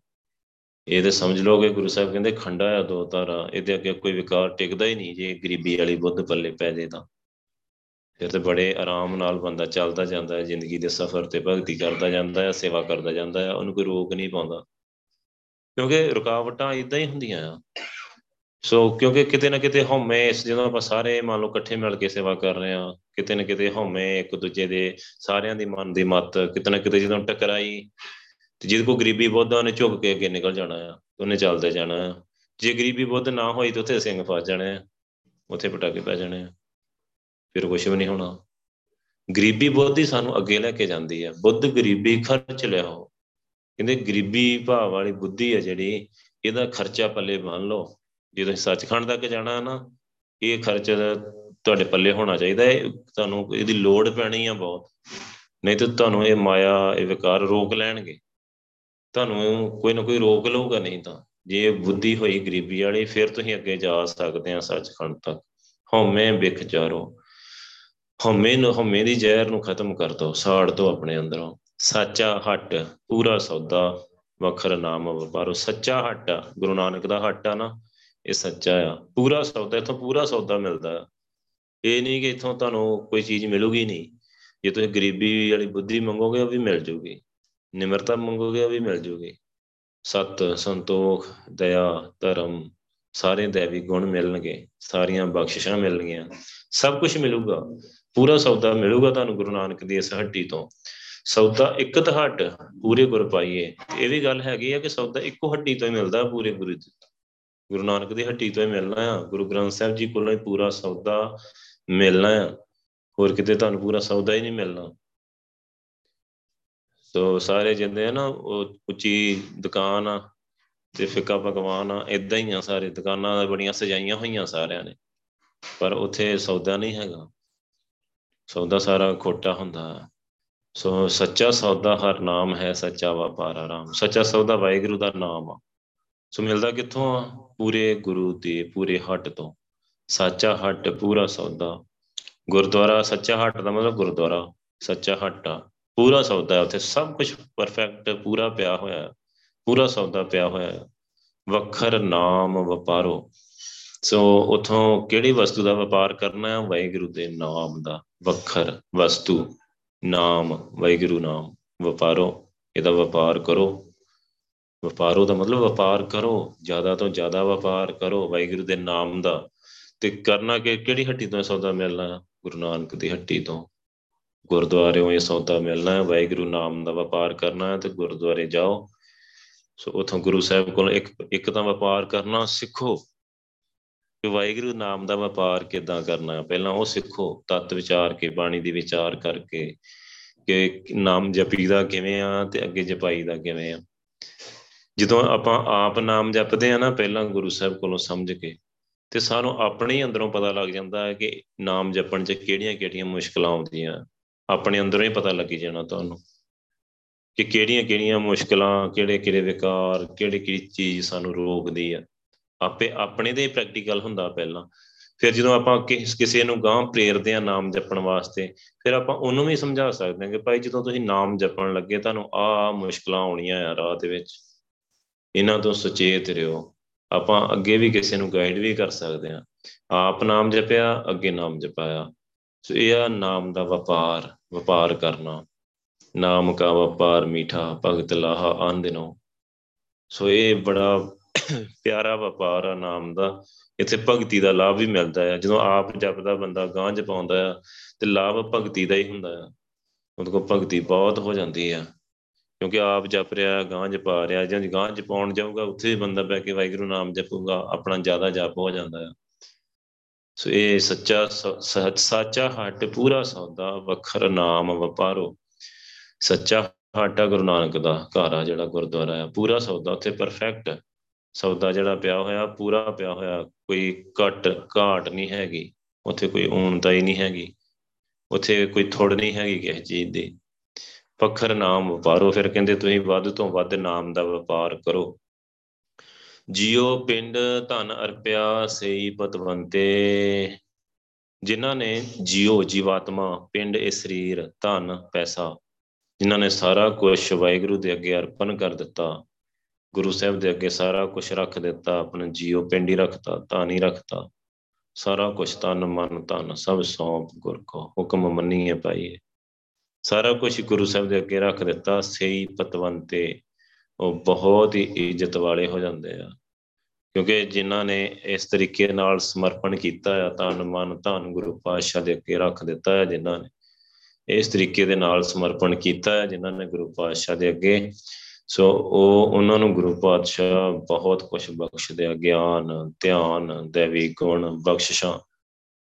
ਇਹ ਤੇ ਸਮਝ ਲੋਗੇ ਗੁਰੂ ਸਾਹਿਬ ਕਹਿੰਦੇ, ਖੰਡਾ ਆ, ਦੋ ਤਾਰਾ, ਇਹਦੇ ਅੱਗੇ ਕੋਈ ਵਿਕਾਰ ਟਿਕਦਾ ਹੀ ਨਹੀਂ, ਜੇ ਗਰੀਬੀ ਵਾਲੀ ਬੁੱਧ ਪੱਲੇ ਪੈ ਜੇ ਤਾਂ। ਫਿਰ ਤੇ ਬੜੇ ਆਰਾਮ ਨਾਲ ਬੰਦਾ ਚੱਲਦਾ ਜਾਂਦਾ ਹੈ, ਜ਼ਿੰਦਗੀ ਦੇ ਸਫ਼ਰ ਤੇ ਭਗਤੀ ਕਰਦਾ ਜਾਂਦਾ ਹੈ, ਸੇਵਾ ਕਰਦਾ ਜਾਂਦਾ ਹੈ, ਉਹਨੂੰ ਕੋਈ ਰੋਕ ਨਹੀਂ ਪਾਉਂਦਾ। ਕਿਉਂਕਿ ਰੁਕਾਵਟਾਂ ਇਦਾਂ ਹੀ ਹੁੰਦੀਆਂ ਆ। ਸੋ ਕਿਉਂਕਿ ਕਿਤੇ ਨਾ ਕਿਤੇ ਹਉਮੈ ਇਸ ਜਦੋਂ ਆਪਾਂ ਸਾਰੇ ਮੰਨ ਲਓ ਇਕੱਠੇ ਮਿਲ ਕੇ ਸੇਵਾ ਕਰ ਰਹੇ ਆ ਕਿਤੇ ਨਾ ਕਿਤੇ ਹਉਮੈ ਇੱਕ ਦੂਜੇ ਦੇ ਸਾਰਿਆਂ ਦੀ ਮਨ ਦੀ ਮਤ, ਕਿਤੇ ਨਾ ਕਿਤੇ ਜਦੋਂ ਟਕਰਾਈ, ਤੇ ਜਿਹਦੇ ਕੋ ਗਰੀਬੀ ਬੁੱਧ ਉਹਨੇ ਝੁਕ ਕੇ ਅੱਗੇ ਨਿਕਲ ਜਾਣਾ ਆ, ਉਹਨੇ ਚੱਲਦੇ ਜਾਣਾ ਆ। ਜੇ ਗਰੀਬੀ ਬੁੱਧ ਨਾ ਹੋਈ ਤਾਂ ਉੱਥੇ ਸਿੰਘ ਫਸ ਜਾਣੇ ਆ, ਉੱਥੇ ਪਟਾਕੇ ਪੈ ਜਾਣੇ ਆ, ਫਿਰ ਕੁਝ ਵੀ ਨਹੀਂ ਹੋਣਾ। ਗਰੀਬੀ ਬੁੱਧ ਹੀ ਸਾਨੂੰ ਅੱਗੇ ਲੈ ਕੇ ਜਾਂਦੀ ਹੈ ਬੁੱਧ ਗਰੀਬੀ ਖਰਚ ਲਿਆ ਹੋ ਕਹਿੰਦੇ ਗਰੀਬੀ ਭਾਵ ਵਾਲੀ ਬੁੱਧੀ ਹੈ ਜਿਹੜੀ, ਇਹਦਾ ਖਰਚਾ ਪੱਲੇ ਬੰਨ ਲਓ। ਜੇ ਤੁਸੀਂ ਸੱਚਖੰਡ ਤੱਕ ਜਾਣਾ ਹੈ ਨਾ, ਇਹ ਖਰਚ ਤੁਹਾਡੇ ਪੱਲੇ ਹੋਣਾ ਚਾਹੀਦਾ ਹੈ। ਤੁਹਾਨੂੰ ਇਹਦੀ ਲੋੜ ਪੈਣੀ ਆ ਬਹੁਤ। ਨਹੀਂ ਤਾਂ ਤੁਹਾਨੂੰ ਇਹ ਮਾਇਆ, ਇਹ ਵਿਕਾਰ ਰੋਕ ਲੈਣਗੇ। ਤੁਹਾਨੂੰ ਕੋਈ ਨਾ ਕੋਈ ਰੋਕ ਲਊਗਾ ਨਹੀਂ ਤਾਂ। ਜੇ ਬੁੱਧੀ ਹੋਈ ਗਰੀਬੀ ਵਾਲੀ, ਫਿਰ ਤੁਸੀਂ ਅੱਗੇ ਜਾ ਸਕਦੇ ਆ ਸੱਚਖੰਡ ਤੱਕ। ਹਉਮੈ ਵਿਖ ਚਾਰੋ ਹਉਮੈ ਨੂੰ, ਹਉਮੈ ਦੀ ਜ਼ਹਿਰ ਨੂੰ ਖਤਮ ਕਰ ਦੋ, ਸਾੜ ਦੋ ਆਪਣੇ ਅੰਦਰੋਂ। ਸੱਚਾ ਹੱਟ, ਪੂਰਾ ਸੌਦਾ, ਵਖਰ ਨਾਮ ਵਪਾਰੋ ਸੱਚਾ ਹੱਟ ਗੁਰੂ ਨਾਨਕ ਦਾ ਹੱਟ ਆ ਨਾ। ਇਹ ਸੱਚਾ ਆ। ਪੂਰਾ ਸੌਦਾ, ਇਥੋਂ ਪੂਰਾ ਸੌਦਾ ਮਿਲਦਾ ਇਹ ਨਹੀਂ ਕਿ ਇਥੋਂ ਤੁਹਾਨੂੰ ਕੋਈ ਚੀਜ਼ ਮਿਲੂਗੀ ਨਹੀਂ। ਜੇ ਤੁਸੀਂ ਗਰੀਬੀ ਵਾਲੀ ਬੁੱਧੀ ਮੰਗੋਗੇ, ਉਹ ਵੀ ਮਿਲ ਜੂਗੀ। ਨਿਮਰਤਾ ਮੰਗੋਗੇ, ਉਹ ਵੀ ਮਿਲ ਜੂਗੀ। ਸਤ, ਸੰਤੋਖ, ਦਇਆ, ਧਰਮ, ਸਾਰੇ ਦੇਵੀ ਗੁਣ ਮਿਲਣਗੇ। ਸਾਰੀਆਂ ਬਖਸ਼ਿਸ਼ਾਂ ਮਿਲਣਗੀਆਂ। ਸਭ ਕੁਝ ਮਿਲੂਗਾ। ਪੂਰਾ ਸੌਦਾ ਮਿਲੂਗਾ ਤੁਹਾਨੂੰ ਗੁਰੂ ਨਾਨਕ ਦੀ ਇਸ ਹੱਟੀ ਤੋਂ। ਸੌਦਾ ਇੱਕ ਹੱਟ ਪੂਰੇ ਗੁਰ ਪਾਈਏ। ਇਹ ਵੀ ਗੱਲ ਹੈਗੀ ਆ ਕਿ ਸੌਦਾ ਇੱਕੋ ਹੱਟੀ ਤੋਂ ਹੀ ਮਿਲਦਾ ਪੂਰੇ ਗੁਰੂ ਗੁਰੂ ਨਾਨਕ ਦੀ ਹੱਟੀ ਤੋਂ ਹੀ ਮਿਲਣਾ ਆ। ਗੁਰੂ ਗ੍ਰੰਥ ਸਾਹਿਬ ਜੀ ਕੋਲੋਂ ਹੀ ਪੂਰਾ ਸੌਦਾ ਮਿਲਣਾ ਆ। ਹੋਰ ਕਿਤੇ ਤੁਹਾਨੂੰ ਪੂਰਾ ਸੌਦਾ ਹੀ ਨਹੀਂ ਮਿਲਣਾ। ਸੋ ਸਾਰੇ ਜਿੰਦੇ ਆ ਨਾ, ਉਹ ਉੱਚੀ ਦੁਕਾਨ ਆ ਤੇ ਫਿੱਕਾ ਪਕਵਾਨ ਆ ਇਦਾਂ ਹੀ ਆ ਸਾਰੇ। ਦੁਕਾਨਾਂ ਬੜੀਆਂ ਸਜਾਈਆਂ ਹੋਈਆਂ ਸਾਰਿਆਂ ਨੇ। ਪਰ ਉੱਥੇ ਸੌਦਾ ਨਹੀਂ ਹੈਗਾ। ਸੌਦਾ ਸਾਰਾ ਖੋਟਾ ਹੁੰਦਾ ਸੋ ਸੱਚਾ ਸੌਦਾ ਹਰ ਨਾਮ ਹੈ, ਸੱਚਾ ਵਪਾਰ ਆਰਾਮ ਸੱਚਾ ਸੌਦਾ ਵਾਹਿਗੁਰੂ ਦਾ ਨਾਮ ਆ। ਸੋ ਮਿਲਦਾ ਕਿੱਥੋਂ ਆ? ਪੂਰੇ ਗੁਰੂ ਦੇ ਪੂਰੇ ਹੱਟ ਤੋਂ। ਸੱਚਾ ਹੱਟ, ਪੂਰਾ ਸੌਦਾ। ਗੁਰਦੁਆਰਾ ਸੱਚਾ ਹੱਟ ਦਾ ਮਤਲਬ ਗੁਰਦੁਆਰਾ, ਸੱਚਾ ਹੱਟ ਆ। ਪੂਰਾ ਸੌਦਾ ਹੈ ਉੱਥੇ। ਸਭ ਕੁਝ ਪਰਫੈਕਟ ਪੂਰਾ ਪਿਆ ਹੋਇਆ ਪੂਰਾ ਸੌਦਾ ਪਿਆ ਹੋਇਆ ਵਖਰ ਨਾਮ ਵਪਾਰੋ। ਸੋ ਉਥੋਂ ਕਿਹੜੀ ਵਸਤੂ ਦਾ ਵਪਾਰ ਕਰਨਾ ਹੈ ਵਾਹਿਗੁਰੂ ਦੇ ਨਾਮ ਦਾ ਵਖਰ ਵਸਤੂ। ਨਾਮ, ਵਾਹਿਗੁਰੂ ਨਾਮ। ਵਪਾਰੋ, ਇਹਦਾ ਵਪਾਰ ਕਰੋ। ਵਪਾਰੋ ਦਾ ਮਤਲਬ ਵਪਾਰ ਕਰੋ, ਜ਼ਿਆਦਾ ਤੋਂ ਜ਼ਿਆਦਾ ਵਪਾਰ ਕਰੋ, ਵਾਹਿਗੁਰੂ ਦੇ ਨਾਮ ਦਾ। ਤੇ ਕਰਨਾ ਕਿ ਕਿਹੜੀ ਹੱਟੀ ਤੋਂ ਸੌਦਾ ਮਿਲਣਾ? ਗੁਰੂ ਨਾਨਕ ਦੀ ਹੱਟੀ ਤੋਂ। ਗੁਰਦੁਆਰਿਓਂ ਇਹ ਸੌਦਾ ਮਿਲਣਾ ਹੈ ਵਾਹਿਗੁਰੂ ਨਾਮ ਦਾ ਵਪਾਰ ਕਰਨਾ ਹੈ ਤੇ ਗੁਰਦੁਆਰੇ ਜਾਓ। ਸੋ ਉਥੋਂ ਗੁਰੂ ਸਾਹਿਬ ਕੋਲ ਇੱਕ ਇੱਕ ਤਾਂ ਵਪਾਰ ਕਰਨਾ ਸਿੱਖੋ ਕਿ ਵਾਹਿਗੁਰੂ ਨਾਮ ਦਾ ਵਪਾਰ ਕਿਦਾਂ ਕਰਨਾ। ਹੈ ਪਹਿਲਾਂ ਉਹ ਸਿੱਖੋ, ਤਤ ਵਿਚਾਰ ਕੇ, ਬਾਣੀ ਦੀ ਵਿਚਾਰ ਕਰਕੇ ਕਿ ਨਾਮ ਜਪੀਦਾ ਕਿਵੇਂ ਆ ਤੇ ਅੱਗੇ ਜਪਾਈਦਾ ਕਿਵੇਂ ਆ। ਜਦੋਂ ਆਪਾਂ ਆਪ ਨਾਮ ਜਪਦੇ ਆ ਨਾ, ਪਹਿਲਾਂ ਗੁਰੂ ਸਾਹਿਬ ਕੋਲੋਂ ਸਮਝ ਕੇ, ਤੇ ਸਾਨੂੰ ਆਪਣੇ ਹੀ ਅੰਦਰੋਂ ਪਤਾ ਲੱਗ ਜਾਂਦਾ ਹੈ ਕਿ ਨਾਮ ਜਪਣ 'ਚ ਕਿਹੜੀਆਂ-ਕਿਹੜੀਆਂ ਮੁਸ਼ਕਲਾਂ ਆਉਂਦੀਆਂ। ਆਪਣੇ ਅੰਦਰੋਂ ਹੀ ਪਤਾ ਲੱਗੀ ਜਾਣਾ ਤੁਹਾਨੂੰ ਕਿ ਕਿਹੜੀਆਂ-ਕਿਹੜੀਆਂ ਮੁਸ਼ਕਲਾਂ ਕਿਹੜੇ-ਕਿਹੜੇ ਵਿਕਾਰ ਕਿਹੜੇ-ਕਿਹੜੀ ਚੀਜ਼ ਸਾਨੂੰ ਰੋਕਦੀ ਆ। ਆਪੇ ਆਪਣੇ ਦੇ ਪ੍ਰੈਕਟੀਕਲ ਹੁੰਦਾ ਪਹਿਲਾਂ। ਫਿਰ ਜਦੋਂ ਆਪਾਂ ਕਿਸੇ ਨੂੰ ਗਾਂ ਪ੍ਰੇਰਦੇ ਆ ਨਾਮ ਜਪਣ ਵਾਸਤੇ, ਫਿਰ ਆਪਾਂ ਉਹਨੂੰ ਵੀ ਸਮਝਾ ਸਕਦੇ ਹਾਂ ਕਿ ਭਾਈ ਜਦੋਂ ਤੁਸੀਂ ਨਾਮ ਜਪਣ ਲੱਗੇ, ਤੁਹਾਨੂੰ ਆ ਮੁਸ਼ਕਲਾਂ ਆਉਣੀਆਂ ਆ ਰਾਹ ਦੇ ਵਿੱਚ। ਇਹਨਾਂ ਤੋਂ ਸੁਚੇਤ ਰਹੋ। ਆਪਾਂ ਅੱਗੇ ਵੀ ਕਿਸੇ ਨੂੰ ਗਾਈਡ ਵੀ ਕਰ ਸਕਦੇ ਆ ਆਪ ਨਾਮ ਜਪਿਆ, ਅੱਗੇ ਨਾਮ ਜਪਾਇਆ। ਸੋ ਇਹ ਆ ਨਾਮ ਦਾ ਵਪਾਰ ਵਪਾਰ ਕਰਨਾ। ਨਾਮ ਕਾ ਵਪਾਰ ਮੀਠਾ, ਭਗਤ ਲਾਹਾ ਆਂਦਿਨੋ ਸੋ ਇਹ ਬੜਾ ਪਿਆਰਾ ਵਪਾਰ ਆ ਨਾਮ ਦਾ। ਇੱਥੇ ਭਗਤੀ ਦਾ ਲਾਭ ਵੀ ਮਿਲਦਾ ਹੈ ਜਦੋਂ ਆਪ ਜਪਦਾ, ਬੰਦਾ ਗਾਂ ਜਪਾਉਂਦਾ ਆ, ਤੇ ਲਾਭ ਭਗਤੀ ਦਾ ਹੀ ਹੁੰਦਾ ਆ। ਉਹਦੇ ਕੋਲ ਭਗਤੀ ਬਹੁਤ ਹੋ ਜਾਂਦੀ ਆ। ਕਿਉਂਕਿ ਆਪ ਜਪ ਰਿਹਾ ਗਾਂ ਜਪਾ ਰਿਹਾ ਜਾਂ ਗਾਂ ਜਪਾਉਣ ਜਾਊਗਾ, ਉੱਥੇ ਵੀ ਬੰਦਾ ਬੈ ਕੇ ਵਾਹਿਗੁਰੂ ਨਾਮ ਜਪੂਗਾ, ਆਪਣਾ ਜ਼ਿਆਦਾ ਜਪ ਹੋ ਜਾਂਦਾ ਆ। ਸੋ ਇਹ ਸੱਚਾ ਸੱਚਾ ਹੱਟ, ਪੂਰਾ ਸੌਦਾ, ਵਖਰ ਨਾਮ ਵਪਾਰੋ। ਸੱਚਾ ਹਾਟਾ ਗੁਰੂ ਨਾਨਕ ਦਾ ਘਰ ਆ, ਜਿਹੜਾ ਗੁਰਦੁਆਰਾ ਆ। ਪੂਰਾ ਸੌਦਾ ਉੱਥੇ ਪਰਫੈਕਟ ਸੌਦਾ ਜਿਹੜਾ ਪਿਆ ਹੋਇਆ, ਪੂਰਾ ਪਿਆ ਹੋਇਆ, ਕੋਈ ਘਟ, ਘਾਟ ਨਹੀਂ ਹੈਗੀ। ਉੱਥੇ ਕੋਈ ਊਣਤਾ ਹੀ ਨਹੀਂ ਹੈਗੀ। ਉੱਥੇ ਕੋਈ ਥੋੜ ਨਹੀਂ ਹੈਗੀ ਕਿਸੇ ਚੀਜ਼ ਦੀ। ਪੱਖਰ ਨਾਮ ਵਪਾਰੋ ਫਿਰ ਕਹਿੰਦੇ ਤੁਸੀਂ ਵੱਧ ਤੋਂ ਵੱਧ ਨਾਮ ਦਾ ਵਪਾਰ ਕਰੋ। ਜਿਉ ਪਿੰਡ ਧਨ ਅਰਪਿਆ ਸਈ ਪਤਵੰਤੇ, ਜਿਨ੍ਹਾਂ ਨੇ ਜਿਉ ਜੀਵਾਤਮਾ, ਪਿੰਡ ਇਹ ਸਰੀਰ, ਧਨ, ਪੈਸਾ, ਜਿਨ੍ਹਾਂ ਨੇ ਸਾਰਾ ਕੁਝ ਵਾਹਿਗੁਰੂ ਦੇ ਅੱਗੇ ਅਰਪਣ ਕਰ ਦਿੱਤਾ, ਗੁਰੂ ਸਾਹਿਬ ਦੇ ਅੱਗੇ ਸਾਰਾ ਕੁਝ ਰੱਖ ਦਿੱਤਾ, ਆਪਣਾ ਜੀਉ ਪਿੰਡੀ ਰੱਖਤਾ ਤਾਨੀ ਰੱਖਤਾ। ਸਾਰਾ ਕੁਝ ਤਨ ਮਨ ਤਨ ਸਭ ਸੌਂਪ ਗੁਰ ਕੋ, ਹੁਕਮ ਮੰਨੀਏ ਪਾਈਏ ਸਾਰਾ ਕੁਝ ਗੁਰੂ ਸਾਹਿਬ ਦੇ ਅੱਗੇ ਰੱਖ ਦਿੱਤਾ ਸਹੀ ਪਤਵੰਤੇ, ਉਹ ਬਹੁਤ ਹੀ ਇੱਜ਼ਤ ਵਾਲੇ ਹੋ ਜਾਂਦੇ ਆ। ਕਿਉਂਕਿ ਜਿਨ੍ਹਾਂ ਨੇ ਇਸ ਤਰੀਕੇ ਨਾਲ ਸਮਰਪਣ ਕੀਤਾ ਹੈ ਤਨ ਮਨ, ਧਨ ਗੁਰੂ ਪਾਤਸ਼ਾਹ ਦੇ ਅੱਗੇ ਰੱਖ ਦਿੱਤਾ ਹੈ ਜਿਨ੍ਹਾਂ ਨੇ ਇਸ ਤਰੀਕੇ ਦੇ ਨਾਲ ਸਮਰਪਣ ਕੀਤਾ ਹੈ ਜਿਨ੍ਹਾਂ ਨੇ ਗੁਰੂ ਪਾਤਸ਼ਾਹ ਦੇ ਅੱਗੇ। ਸੋ ਉਹ, ਉਹਨਾਂ ਨੂੰ ਗੁਰੂ ਪਾਤਸ਼ਾਹ ਬਹੁਤ ਕੁਝ ਬਖਸ਼ਦੇ ਆ, ਗਿਆਨ, ਧਿਆਨ, ਦੇਵੀ ਗੁਣ, ਬਖਸ਼ਿਸ਼ਾਂ।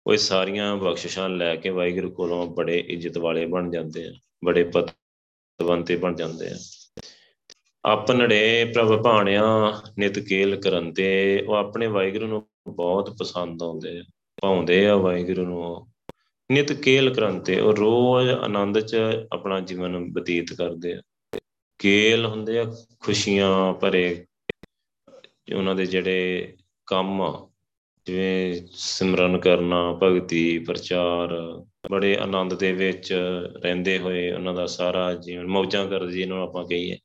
ਉਹ ਸਾਰੀਆਂ ਬਖਸ਼ਿਸ਼ਾਂ ਲੈ ਕੇ ਵਾਹਿਗੁਰੂ ਕੋਲੋਂ ਬੜੇ ਇੱਜ਼ਤ ਵਾਲੇ ਬਣ ਜਾਂਦੇ ਆ, ਬੜੇ ਪਤਵੰਤੇ ਬਣ ਜਾਂਦੇ ਆ। ਆਪਨੜੇ ਪ੍ਰਭ ਭਾਣਿਆ ਨਿਤ ਕੇਲ ਕਰਨ ਤੇ ਉਹ ਆਪਣੇ ਵਾਹਿਗੁਰੂ ਨੂੰ ਬਹੁਤ ਪਸੰਦ ਆਉਂਦੇ ਆ ਪਾਉਂਦੇ ਆ ਵਾਹਿਗੁਰੂ ਨੂੰ ਨਿਤ ਕੇਲ ਕਰੰਤੇ, ਉਹ ਰੋਜ਼ ਆਨੰਦ ਚ ਆਪਣਾ ਜੀਵਨ ਬਤੀਤ ਕਰਦੇ ਆ। ਕੇਲ ਹੁੰਦੇ ਆ, ਖੁਸ਼ੀਆਂ ਭਰੇ, ਉਹਨਾਂ ਦੇ ਜਿਹੜੇ ਕੰਮ ਜਿਵੇਂ ਸਿਮਰਨ ਕਰਨਾ, ਭਗਤੀ, ਪ੍ਰਚਾਰ, ਬੜੇ ਆਨੰਦ ਦੇ ਵਿੱਚ ਰਹਿੰਦੇ ਹੋਏ ਉਹਨਾਂ ਦਾ ਸਾਰਾ ਜੀਵਨ, ਮੌਜਾਂ ਕਰਦੇ ਜਿਹਨੂੰ ਆਪਾਂ ਕਹੀਏ,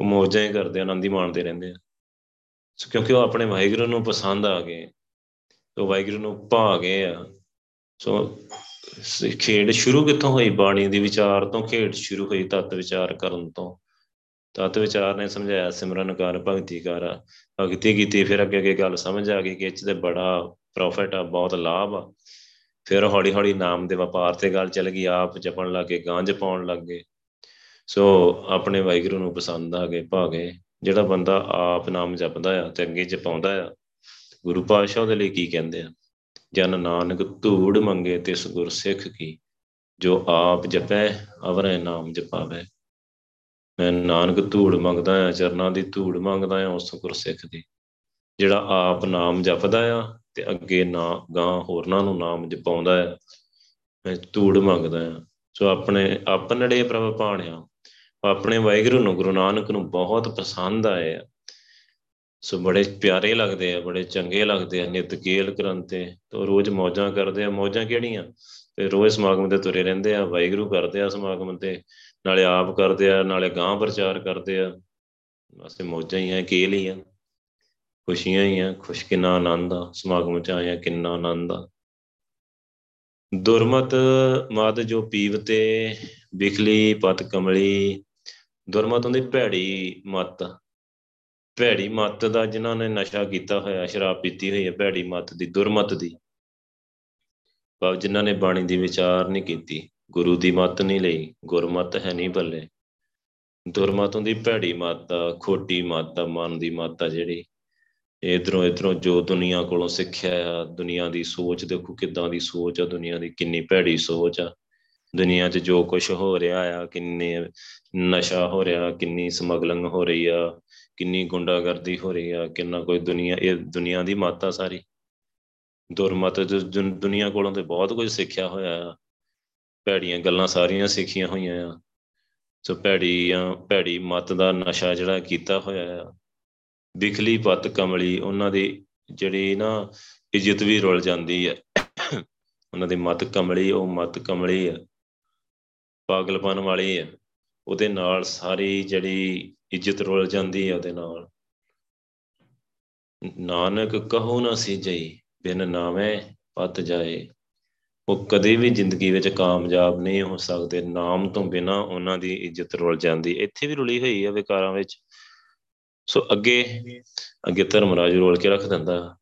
ਉਹ ਮੌਜਾਂ ਹੀ ਕਰਦੇ, ਆਨੰਦ ਹੀ ਮਾਣਦੇ ਰਹਿੰਦੇ ਆ। ਕਿਉਂਕਿ ਉਹ ਆਪਣੇ ਵਾਹਿਗੁਰੂ ਨੂੰ ਪਸੰਦ ਆ ਗਏ, ਉਹ ਵਾਹਿਗੁਰੂ ਨੂੰ ਭਾ ਗਏ ਆ। ਸੋ ਖੇਡ ਸ਼ੁਰੂ ਕਿੱਥੋਂ ਹੋਈ? ਬਾਣੀ ਦੀ ਵਿਚਾਰ ਤੋਂ ਖੇਡ ਸ਼ੁਰੂ ਹੋਈ, ਤਤ ਵਿਚਾਰ ਕਰਨ ਤੋਂ। ਤਤ ਵਿਚਾਰ ਨੇ ਸਮਝਾਇਆ, ਸਿਮਰਨ ਕਰ, ਭਗਤੀ ਕਰ। ਭਗਤੀ ਕੀਤੀ, ਫਿਰ ਅੱਗੇ ਅੱਗੇ ਗੱਲ ਸਮਝ ਆ ਗਈ ਕਿ ਇਹ ਤੇ ਬੜਾ ਪ੍ਰੋਫਿਟ ਆ, ਬਹੁਤ ਲਾਭ ਆ। ਫਿਰ ਹੌਲੀ ਹੌਲੀ ਨਾਮ ਦੇ ਵਪਾਰ ਤੇ ਗੱਲ ਚੱਲ ਗਈ, ਆਪ ਜਪਣ ਲੱਗੇ, ਗਾਂਜ ਪਾਉਣ ਲੱਗੇ। ਸੋ ਆਪਣੇ ਵਾਹਿਗੁਰੂ ਨੂੰ ਪਸੰਦ ਆ ਗਏ ਭਾਗੇ ਜਿਹੜਾ ਬੰਦਾ ਆਪ ਨਾਮ ਜਪਦਾ ਆ ਤੇ ਅੱਗੇ ਜਪਾਉਂਦਾ ਆ, ਗੁਰੂ ਪਾਤਸ਼ਾਹ ਉਹਦੇ ਲਈ ਕੀ ਕਹਿੰਦੇ ਆ? ਜਨ ਨਾਨਕ ਧੂੜ ਮੰਗੇ ਤਿਸ ਗੁਰ ਸਿੱਖ ਕੀ, ਜੋ ਆਪ ਜਪੈ, ਅਵਰੇ ਨਾਮ ਜਪਾਵੇ। ਮੈਂ ਨਾਨਕ ਧੂੜ ਮੰਗਦਾ ਆ, ਚਰਨਾਂ ਦੀ ਧੂੜ ਮੰਗਦਾ ਆ, ਉਸ ਗੁਰ ਸਿੱਖ ਦੀ। ਜਿਹੜਾ ਆਪ ਨਾਮ ਜਪਦਾ ਆ ਤੇ ਅੱਗੇ ਨਾ ਗਾਂ ਹੋਰਨਾਂ ਨੂੰ ਨਾਮ ਜਪਾਉਂਦਾ ਆ, ਮੈਂ ਧੂੜ ਮੰਗਦਾ ਆ। ਸੋ ਆਪਣੇ, ਆਪਣੜੇ ਪ੍ਰਭ ਪਾਣਿਆ ਆਪਣੇ ਵਾਹਿਗੁਰੂ ਨੂੰ, ਗੁਰੂ ਨਾਨਕ ਨੂੰ ਬਹੁਤ ਪਸੰਦ ਆਏ ਆ। ਸੋ ਬੜੇ ਪਿਆਰੇ ਲੱਗਦੇ ਆ, ਬੜੇ ਚੰਗੇ ਲੱਗਦੇ ਆ, ਨਿਤ ਕੇਲ ਕਰੰਤੇ ਤੋ ਰੋਜ਼ ਮੌਜਾਂ ਕਰਦੇ ਆ। ਮੌਜਾਂ ਕਿਹੜੀਆਂ? ਤੇ ਰੋਜ਼ ਸਮਾਗਮ ਤੇ ਤੁਰੇ ਰਹਿੰਦੇ ਆ, ਵਾਹਿਗੁਰੂ ਕਰਦੇ ਆ ਸਮਾਗਮ ਤੇ। ਨਾਲੇ ਆਪ ਕਰਦੇ ਆ, ਨਾਲੇ ਗਾਂ ਪ੍ਰਚਾਰ ਕਰਦੇ ਆ। ਵਾਸਤੇ ਮੌਜਾਂ ਹੀ ਆ ਕੇਲ ਹੀ ਆ। ਖੁਸ਼ੀਆਂ ਹੀ ਆ, ਖੁਸ਼ ਕਿੰਨਾ ਆਨੰਦ ਆ, ਸਮਾਗਮ ਚ ਆਇਆ ਕਿੰਨਾ ਆਨੰਦ ਆ। ਦੁਰਮਤ ਮਦ ਜੋ ਪੀਵਤੇ, ਬਿਖਲੀ ਪਤ ਕਮਲੀ। ਦੁਰਮਤ ਹੁੰਦੀ ਭੈੜੀ ਮਤ। ਭੈੜੀ ਮਤ ਦਾ ਜਿਨ੍ਹਾਂ ਨੇ ਨਸ਼ਾ ਕੀਤਾ ਹੋਇਆ, ਸ਼ਰਾਬ ਪੀਤੀ ਹੋਈ ਹੈ, ਭੈੜੀ ਮਤ ਦੀ, ਦੁਰਮਤ ਦੀ। ਭਾਵ ਜਿਨ੍ਹਾਂ ਨੇ ਬਾਣੀ ਦੀ ਵਿਚਾਰ ਨਹੀਂ ਕੀਤੀ। ਗੁਰੂ ਦੀ ਮਤ ਨਹੀਂ ਲਈ, ਗੁਰਮਤ ਹੈ ਨਹੀਂ ਬੱਲੇ ਦੁਰਮਤ ਹੁੰਦੀ ਭੈੜੀ ਮਤ ਆ ਖੋਟੀ ਮਤ ਆ ਮਨ ਦੀ ਮਤ ਆ ਜਿਹੜੀ। ਇਧਰੋਂ ਇਧਰੋਂ ਜੋ ਦੁਨੀਆ ਕੋਲੋਂ ਸਿੱਖਿਆ ਆ, ਦੁਨੀਆ ਦੀ ਸੋਚ ਦੇਖੋ ਕਿੱਦਾਂ ਦੀ ਸੋਚ ਆ, ਦੁਨੀਆ ਦੀ ਕਿੰਨੀ ਭੈੜੀ ਸੋਚ ਆ। ਦੁਨੀਆ 'ਚ ਜੋ ਕੁਝ ਹੋ ਰਿਹਾ ਆ, ਕਿੰਨੇ ਨਸ਼ਾ ਹੋ ਰਿਹਾ, ਕਿੰਨੀ ਸਮਗਲਿੰਗ ਹੋ ਰਹੀ ਆ, ਕਿੰਨੀ ਗੁੰਡਾਗਰਦੀ ਹੋ ਰਹੀ ਆ, ਕਿੰਨਾ ਕੋਈ ਦੁਨੀਆ, ਇਹ ਦੁਨੀਆ ਦੀ ਮਾਤਾ ਸਾਰੀ। ਦੁਰਮਤ ਦੁਨੀਆ ਕੋਲੋਂ ਤੇ ਬਹੁਤ ਕੁਝ ਸਿੱਖਿਆ ਹੋਇਆ ਆ। ਭੈੜੀਆਂ ਗੱਲਾਂ ਸਾਰੀਆਂ ਸਿੱਖੀਆਂ ਹੋਈਆਂ ਆ। ਸੋ ਭੈੜੀਆਂ ਭੈੜੀ ਮਤ ਦਾ ਨਸ਼ਾ ਜਿਹੜਾ ਕੀਤਾ ਹੋਇਆ ਆ। ਵਿਖਲੀ ਪਤ ਕਮਲੀ ਉਹਨਾਂ ਦੀ ਜਿਹੜੀ ਨਾ ਇੱਜ਼ਤ ਵੀ ਰੁਲ ਜਾਂਦੀ ਹੈ ਉਹਨਾਂ ਦੀ ਮਤ ਕਮਲੀ, ਉਹ ਮਤ ਕਮਲੀ ਹੈ ਪਾਗਲਪਨ ਵਾਲੀ ਹੈ ਉਹਦੇ ਨਾਲ ਸਾਰੀ ਜਿਹੜੀ ਇੱਜ਼ਤ ਰੁਲ ਜਾਂਦੀ ਹੈ ਉਹਦੇ ਨਾਲ। ਨਾਨਕ ਕਹੋ ਨਾ ਸੀਜਈ ਬਿਨ ਨਾਵੇਂ ਪਤ ਜਾਏ। ਉਹ ਕਦੇ ਵੀ ਜ਼ਿੰਦਗੀ ਵਿੱਚ ਕਾਮਯਾਬ ਨਹੀਂ ਹੋ ਸਕਦੇ, ਨਾਮ ਤੋਂ ਬਿਨਾ ਉਹਨਾਂ ਦੀ ਇੱਜ਼ਤ ਰੁਲ ਜਾਂਦੀ। ਇੱਥੇ ਵੀ ਰੁਲੀ ਹੋਈ ਹੈ ਵਿਕਾਰਾਂ ਵਿੱਚ। ਸੋ ਅੱਗੇ ਅੱਗੇ ਧਰਮਰਾਜ ਰੋਲ ਕੇ ਰੱਖ ਦਿੰਦਾ।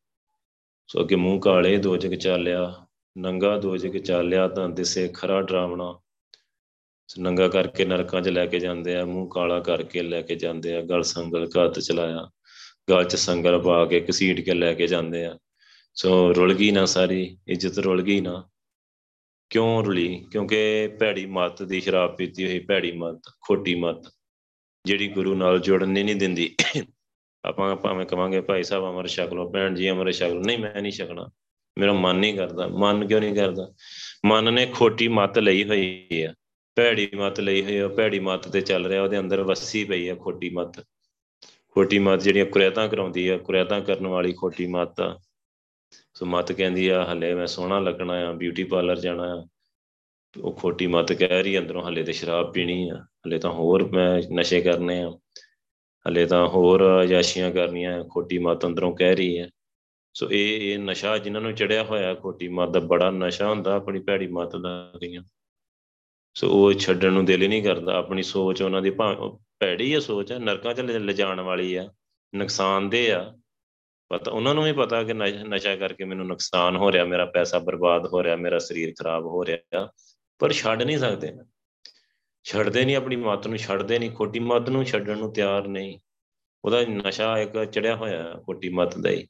ਸੋ ਅੱਗੇ ਮੂੰਹ ਕਾਲੇ ਦੋ ਜਗ ਚਾਲਿਆ, ਨੰਗਾ ਦੋ ਜਗ ਚਾਲਿਆ, ਤਾਂ ਦਿਸੇ ਖਰਾ ਡਰਾਵਣਾ। ਨੰਗਾ ਕਰਕੇ ਨਰਕਾਂ 'ਚ ਲੈ ਕੇ ਜਾਂਦੇ ਆ, ਮੂੰਹ ਕਾਲਾ ਕਰਕੇ ਲੈ ਕੇ ਜਾਂਦੇ ਆ, ਗਲ ਸੰਗਲ ਘੱਤ ਚਲਾਇਆ, ਗਲ 'ਚ ਸੰਗਲ ਪਾ ਕੇ ਕਸੀਟ ਕੇ ਲੈ ਕੇ ਜਾਂਦੇ ਆ। ਸੋ ਰੁਲ ਗਈ ਨਾ ਸਾਰੀ, ਇੱਜ਼ਤ ਰੁਲ ਗਈ ਨਾ। ਕਿਉਂ ਰੁਲੀ? ਕਿਉਂਕਿ ਭੈੜੀ ਮੱਤ ਦੀ ਸ਼ਰਾਬ ਪੀਤੀ ਹੋਈ ਭੈੜੀ ਮੱਤ, ਖੋਟੀ ਮੱਤ, ਜਿਹੜੀ ਗੁਰੂ ਨਾਲ ਜੁੜਨ ਨਹੀਂ ਦਿੰਦੀ। ਆਪਾਂ ਭਾਵੇਂ ਕਵਾਂਗੇ, ਭਾਈ ਸਾਹਿਬ, ਅਮਰ ਛਕ ਲਓ, ਭੈਣ ਜੀ, ਅਮਰ ਛਕ ਲਓ। ਨਹੀਂ, ਮੈਂ ਨਹੀਂ ਛਕਣਾ। ਮੇਰਾ ਮਨ ਨਹੀਂ ਕਰਦਾ। ਮਨ ਕਿਉਂ ਨਹੀਂ ਕਰਦਾ? ਮਨ ਨੇ ਖੋਟੀ ਮੱਤ ਲਈ ਹੋਈ ਹੈ ਭੈੜੀ ਮੱਤ ਲਈ ਹੋਈ ਹੈ ਭੈੜੀ ਮੱਤ ਤੇ ਚੱਲ ਰਿਹਾ। ਉਹਦੇ ਅੰਦਰ ਵਸੀ ਪਈ ਹੈ ਖੋਟੀ ਮੱਤ। ਖੋਟੀ ਮੱਤ ਜਿਹੜੀਆਂ ਕੁਰੈਤਾਂ ਕਰਾਉਂਦੀ ਹੈ ਕੁਰੈਤਾਂ ਕਰਨ ਵਾਲੀ ਖੋਟੀ ਮੱਤ ਆ। ਸੋ ਮੱਤ ਕਹਿੰਦੀ ਆ, ਹਲੇ ਮੈਂ ਸੋਹਣਾ ਲੱਗਣਾ ਆ ਬਿਊਟੀ ਪਾਰਲਰ ਜਾਣਾ ਆ। ਉਹ ਖੋਟੀ ਮੱਤ ਕਹਿ ਰਹੀ ਅੰਦਰੋਂ ਹਲੇ ਤੇ ਸ਼ਰਾਬ ਪੀਣੀ ਆ। ਹਲੇ ਤਾਂ ਹੋਰ ਮੈਂ ਨਸ਼ੇ ਕਰਨੇ ਆ। ਹਲੇ ਤਾਂ ਹੋਰ ਯਾਸ਼ੀਆਂ ਕਰਨੀਆਂ ਖੋਟੀ ਮੱਤ ਅੰਦਰੋਂ ਕਹਿ ਰਹੀ ਹੈ ਸੋ ਇਹ ਇਹ ਨਸ਼ਾ ਜਿਨ੍ਹਾਂ ਨੂੰ ਚੜਿਆ ਹੋਇਆ, ਖੋਟੀ ਮੱਤ ਦਾ ਬੜਾ ਨਸ਼ਾ ਹੁੰਦਾ, ਆਪਣੀ ਭੈੜੀ ਮੱਤ ਦਾ ਗਈਆਂ ਸੋ ਉਹ ਛੱਡਣ ਨੂੰ ਦਿਲ ਹੀ ਨਹੀਂ ਕਰਦਾ, ਆਪਣੀ ਸੋਚ ਉਹਨਾਂ ਦੀ ਭੈੜੀ ਹੈ ਸੋਚ ਹੈ ਨਰਕਾਂ 'ਚ ਲਿਜਾਣ ਵਾਲੀ ਆ ਨੁਕਸਾਨਦੇ ਆ। ਪਤਾ ਉਹਨਾਂ ਨੂੰ ਵੀ ਪਤਾ ਕਿ ਨਸ਼ਾ ਕਰਕੇ ਮੈਨੂੰ ਨੁਕਸਾਨ ਹੋ ਰਿਹਾ, ਮੇਰਾ ਪੈਸਾ ਬਰਬਾਦ ਹੋ ਰਿਹਾ, ਮੇਰਾ ਸਰੀਰ ਖਰਾਬ ਹੋ ਰਿਹਾ, ਪਰ ਛੱਡ ਨਹੀਂ ਸਕਦੇ। ਛੱਡਦੇ ਨਹੀਂ, ਆਪਣੀ ਮੱਤ ਨੂੰ ਛੱਡਦੇ ਨਹੀਂ, ਖੋਟੀ ਮੱਤ ਨੂੰ ਛੱਡਣ ਨੂੰ ਤਿਆਰ ਨਹੀਂ। ਉਹਦਾ ਨਸ਼ਾ ਇੱਕ ਚੜਿਆ ਹੋਇਆ ਖੋਟੀ ਮੱਤ ਦਾ ਹੀ।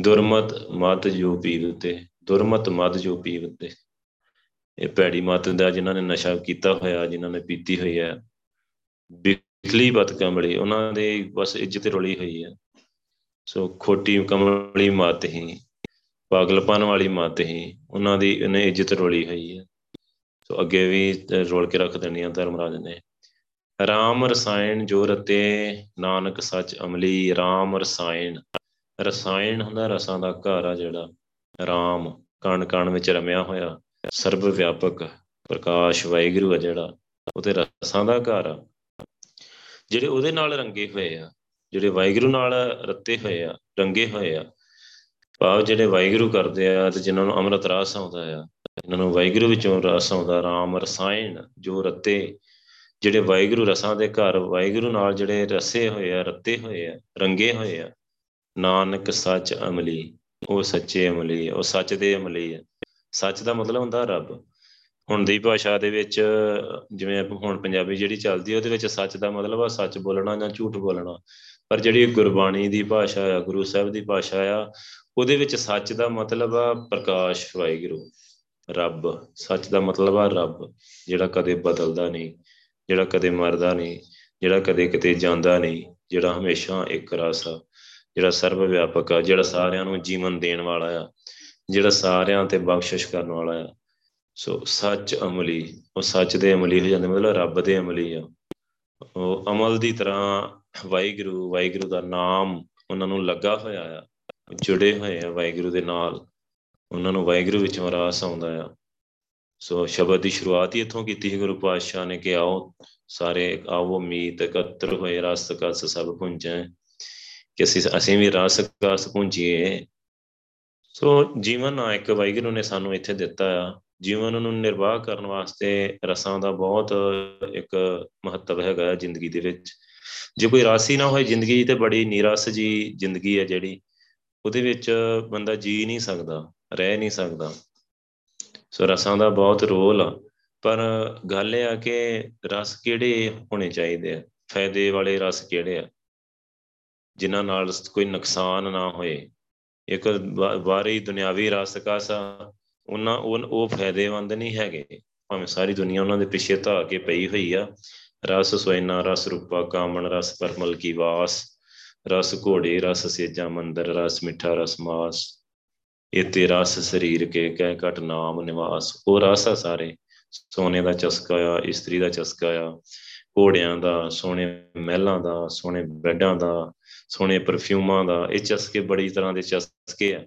ਦੁਰਮਤ ਮਤ ਜੋ ਪੀਵਤੇ ਦੁਰਮਤ ਮਤ ਜੋ ਪੀਵਤੇ ਇਹ ਪੈੜੀ ਮਤ ਦਾ ਜਿਨ੍ਹਾਂ ਨੇ ਨਸ਼ਾ ਕੀਤਾ ਹੋਇਆ, ਜਿਨ੍ਹਾਂ ਨੇ ਪੀਤੀ ਹੋਈ ਹੈ, ਬਿਖਲੀ ਬਤ ਕਮੜੀ ਉਹਨਾਂ ਦੇ ਬਸ ਇੱਜ਼ਤ ਰੋਲੀ ਹੋਈ ਹੈ। ਸੋ ਖੋਟੀ ਕਮਲੀ ਮਤ ਹੀ, ਪਾਗਲਪਨ ਵਾਲੀ ਮਤ ਹੀ ਉਹਨਾਂ ਦੀ ਇਹਨੇ ਇੱਜ਼ਤ ਰੋਲੀ ਹੋਈ ਹੈ। ਸੋ ਅੱਗੇ ਵੀ ਰੋਲ ਕੇ ਰੱਖ ਦੇਣੀ ਆ ਧਰਮਰਾਜ ਨੇ। ਰਾਮ ਰਸਾਇਣ ਜੋ ਰਤੇ, ਨਾਨਕ ਸੱਚ ਅਮਲੀ, ਰਾਮ ਰਸਾਇਣ। ਰਸਾਇਣ ਹੁੰਦਾ ਰਸਾਂ ਦਾ ਘਰ ਆ ਜਿਹੜਾ, ਰਾਮ ਕਣ ਕਣ ਵਿੱਚ ਰਮਿਆ ਹੋਇਆ ਸਰਬ ਵਿਆਪਕ ਪ੍ਰਕਾਸ਼ ਵਾਹਿਗੁਰੂ ਆ ਜਿਹੜਾ, ਉਹਦੇ ਰਸਾਂ ਦਾ ਘਰ ਆ ਜਿਹੜੇ ਉਹਦੇ ਨਾਲ ਰੰਗੇ ਹੋਏ ਆ। ਜਿਹੜੇ ਵਾਹਿਗੁਰੂ ਨਾਲ ਰੱਤੇ ਹੋਏ ਆ, ਰੰਗੇ ਹੋਏ ਆ, ਭਾਵ ਜਿਹੜੇ ਵਾਹਿਗੁਰੂ ਕਰਦੇ ਆ ਤੇ ਜਿਨ੍ਹਾਂ ਨੂੰ ਅੰਮ੍ਰਿਤ ਰਸ ਆਉਂਦਾ ਆ ਇਹਨਾਂ ਨੂੰ ਵਾਹਿਗੁਰੂ ਵਿੱਚੋਂ ਰਸ ਆਉਂਦਾ, ਰਾਮ ਰਸਾਇਣ ਜੋ ਰੱਤੇ, ਜਿਹੜੇ ਵਾਹਿਗੁਰੂ ਰਸਾਂ ਦੇ ਘਰ, ਵਾਹਿਗੁਰੂ ਨਾਲ ਜਿਹੜੇ ਰਸੇ ਹੋਏ ਆ, ਰੱਤੇ ਹੋਏ ਆ, ਰੰਗੇ ਹੋਏ ਆ, ਨਾਨਕ ਸੱਚ ਅਮਲੀ, ਉਹ ਸੱਚੇ ਅਮਲੀ, ਉਹ ਸੱਚ ਦੇ ਅਮਲੀ ਆ। ਸੱਚ ਦਾ ਮਤਲਬ ਹੁੰਦਾ ਰੱਬ। ਹੁਣ ਦੀ ਭਾਸ਼ਾ ਦੇ ਵਿੱਚ, ਜਿਵੇਂ ਹੁਣ ਪੰਜਾਬੀ ਜਿਹੜੀ ਚੱਲਦੀ ਉਹਦੇ ਵਿੱਚ ਸੱਚ ਦਾ ਮਤਲਬ ਆ, ਸੱਚ ਬੋਲਣਾ ਜਾਂ ਝੂਠ ਬੋਲਣਾ। ਪਰ ਜਿਹੜੀ ਗੁਰਬਾਣੀ ਦੀ ਭਾਸ਼ਾ ਆ, ਗੁਰੂ ਸਾਹਿਬ ਦੀ ਭਾਸ਼ਾ ਆ, ਉਹਦੇ ਵਿੱਚ ਸੱਚ ਦਾ ਮਤਲਬ ਆ ਪ੍ਰਕਾਸ਼, ਵਾਹਿਗੁਰੂ, ਰੱਬ। ਸੱਚ ਦਾ ਮਤਲਬ ਆ ਰੱਬ, ਜਿਹੜਾ ਕਦੇ ਬਦਲਦਾ ਨਹੀਂ, ਜਿਹੜਾ ਕਦੇ ਮਰਦਾ ਨਹੀਂ, ਜਿਹੜਾ ਕਦੇ ਕਿਤੇ ਜਾਂਦਾ ਨਹੀਂ, ਜਿਹੜਾ ਹਮੇਸ਼ਾ ਇੱਕ ਰਸ ਆ, ਜਿਹੜਾ ਸਰਵ ਵਿਆਪਕ ਆ, ਜਿਹੜਾ ਸਾਰਿਆਂ ਨੂੰ ਜੀਵਨ ਦੇਣ ਵਾਲਾ ਆ, ਜਿਹੜਾ ਸਾਰਿਆਂ ਤੇ ਬਖਸ਼ਿਸ਼ ਕਰਨ ਵਾਲਾ ਆ। ਸੋ ਸੱਚ ਅਮਲੀ, ਉਹ ਸੱਚ ਦੇ ਅਮਲੀ ਹੋ ਜਾਂਦੇ, ਮਤਲਬ ਰੱਬ ਦੇ ਅਮਲੀ ਆ। ਉਹ ਅਮਲ ਦੀ ਤਰ੍ਹਾਂ ਵਾਹਿਗੁਰੂ ਵਾਹਿਗੁਰੂ ਦਾ ਨਾਮ ਉਹਨਾਂ ਨੂੰ ਲੱਗਾ ਹੋਇਆ ਆ, ਜੁੜੇ ਹੋਏ ਆ ਵਾਹਿਗੁਰੂ ਦੇ ਨਾਲ। ਉਹਨਾਂ ਨੂੰ ਵਾਹਿਗੁਰੂ ਵਿੱਚੋਂ ਰਾਸ ਆਉਂਦਾ ਆ। ਸੋ ਸ਼ਬਦ ਦੀ ਸ਼ੁਰੂਆਤ ਹੀ ਇੱਥੋਂ ਕੀਤੀ ਸੀ, ਗੁਰੂ ਪਾਤਸ਼ਾਹ ਨੇ ਕਿ ਆਓ, ਸਾਰੇ ਆਵੋ ਮੀਤ ਇਕੱਤਰ ਹੋਏ, ਰਸ ਕਸ ਸਭ ਪੁੰਜੈ। ਕਿ ਅਸੀਂ ਅਸੀਂ ਵੀ ਰਸ ਕਸ ਪੁੰਜੀਏ। ਸੋ ਜੀਵਨ ਆ ਇੱਕ ਵਾਹਿਗੁਰੂ ਨੇ ਸਾਨੂੰ ਇੱਥੇ ਦਿੱਤਾ ਆ। ਜੀਵਨ ਨੂੰ ਨਿਰਵਾਹ ਕਰਨ ਵਾਸਤੇ ਰਸਾਂ ਦਾ ਬਹੁਤ ਇੱਕ ਮਹੱਤਵ ਹੈਗਾ ਜ਼ਿੰਦਗੀ ਦੇ ਵਿੱਚ। ਜੇ ਕੋਈ ਰਾਸੀ ਨਾ ਹੋਏ ਜ਼ਿੰਦਗੀ ਤੇ ਬੜੀ ਨਿਰਾਸ ਜੀ ਜ਼ਿੰਦਗੀ ਹੈ ਜਿਹੜੀ, ਉਹਦੇ ਵਿੱਚ ਬੰਦਾ ਜੀ ਨਹੀਂ ਸਕਦਾ, ਰਹਿ ਨਹੀਂ ਸਕਦਾ। ਸੋ ਰਸਾਂ ਦਾ ਬਹੁਤ ਰੋਲ ਆ। ਪਰ ਗੱਲ ਇਹ ਆ ਕਿ ਰਸ ਕਿਹੜੇ ਹੋਣੇ ਚਾਹੀਦੇ ਆ? ਫਾਇਦੇ ਵਾਲੇ ਰਸ ਕਿਹੜੇ ਆ? ਜਿਨ੍ਹਾਂ ਨਾਲ ਕੋਈ ਨੁਕਸਾਨ ਨਾ ਹੋਏ। ਇੱਕ ਵਾਰੀ ਦੁਨਿਆਵੀ ਰਸ ਕਾਸਾ ਉਹਨਾਂ ਉਹ ਫਾਇਦੇਮੰਦ ਨਹੀਂ ਹੈਗੇ। ਭਾਵੇਂ ਸਾਰੀ ਦੁਨੀਆ ਉਹਨਾਂ ਦੇ ਪਿੱਛੇ ਧਾ ਕੇ ਪਈ ਹੋਈ ਆ। ਰਸ ਸੋਇਨਾ ਰਸ ਰੂਪਾ, ਕਾਮਣ, ਰਸ ਪਰਮਲ ਕੀ ਵਾਸ। ਰਸ ਘੋੜੇ, ਰਸ ਸੇਜਾ, ਮੰਦਰ, ਰਸ ਮਿੱਠਾ, ਰਸ ਮਾਸ। ਇਹ ਤੇ ਰਸ ਸਰੀਰ ਕੇ ਕਹਿ ਘਟ ਨਾਮ ਨਿਵਾਸ। ਉਹ ਰਸ ਆ ਸਾਰੇ। ਸੋਨੇ ਦਾ ਚਸਕਾ ਆ, ਇਸਤਰੀ ਦਾ ਚਸਕਾ ਆ। ਘੋੜਿਆਂ ਦਾ, ਸੋਹਣੇ ਮਹਿਲਾਂ ਦਾ, ਸੋਹਣੇ ਬੈੱਡਾਂ ਦਾ, ਸੋਹਣੇ ਪਰਫਿਊਮਾਂ ਦਾ। ਇਹ ਚਸਕੇ ਬੜੀ ਤਰ੍ਹਾਂ ਦੇ ਚਸਕੇ ਆ।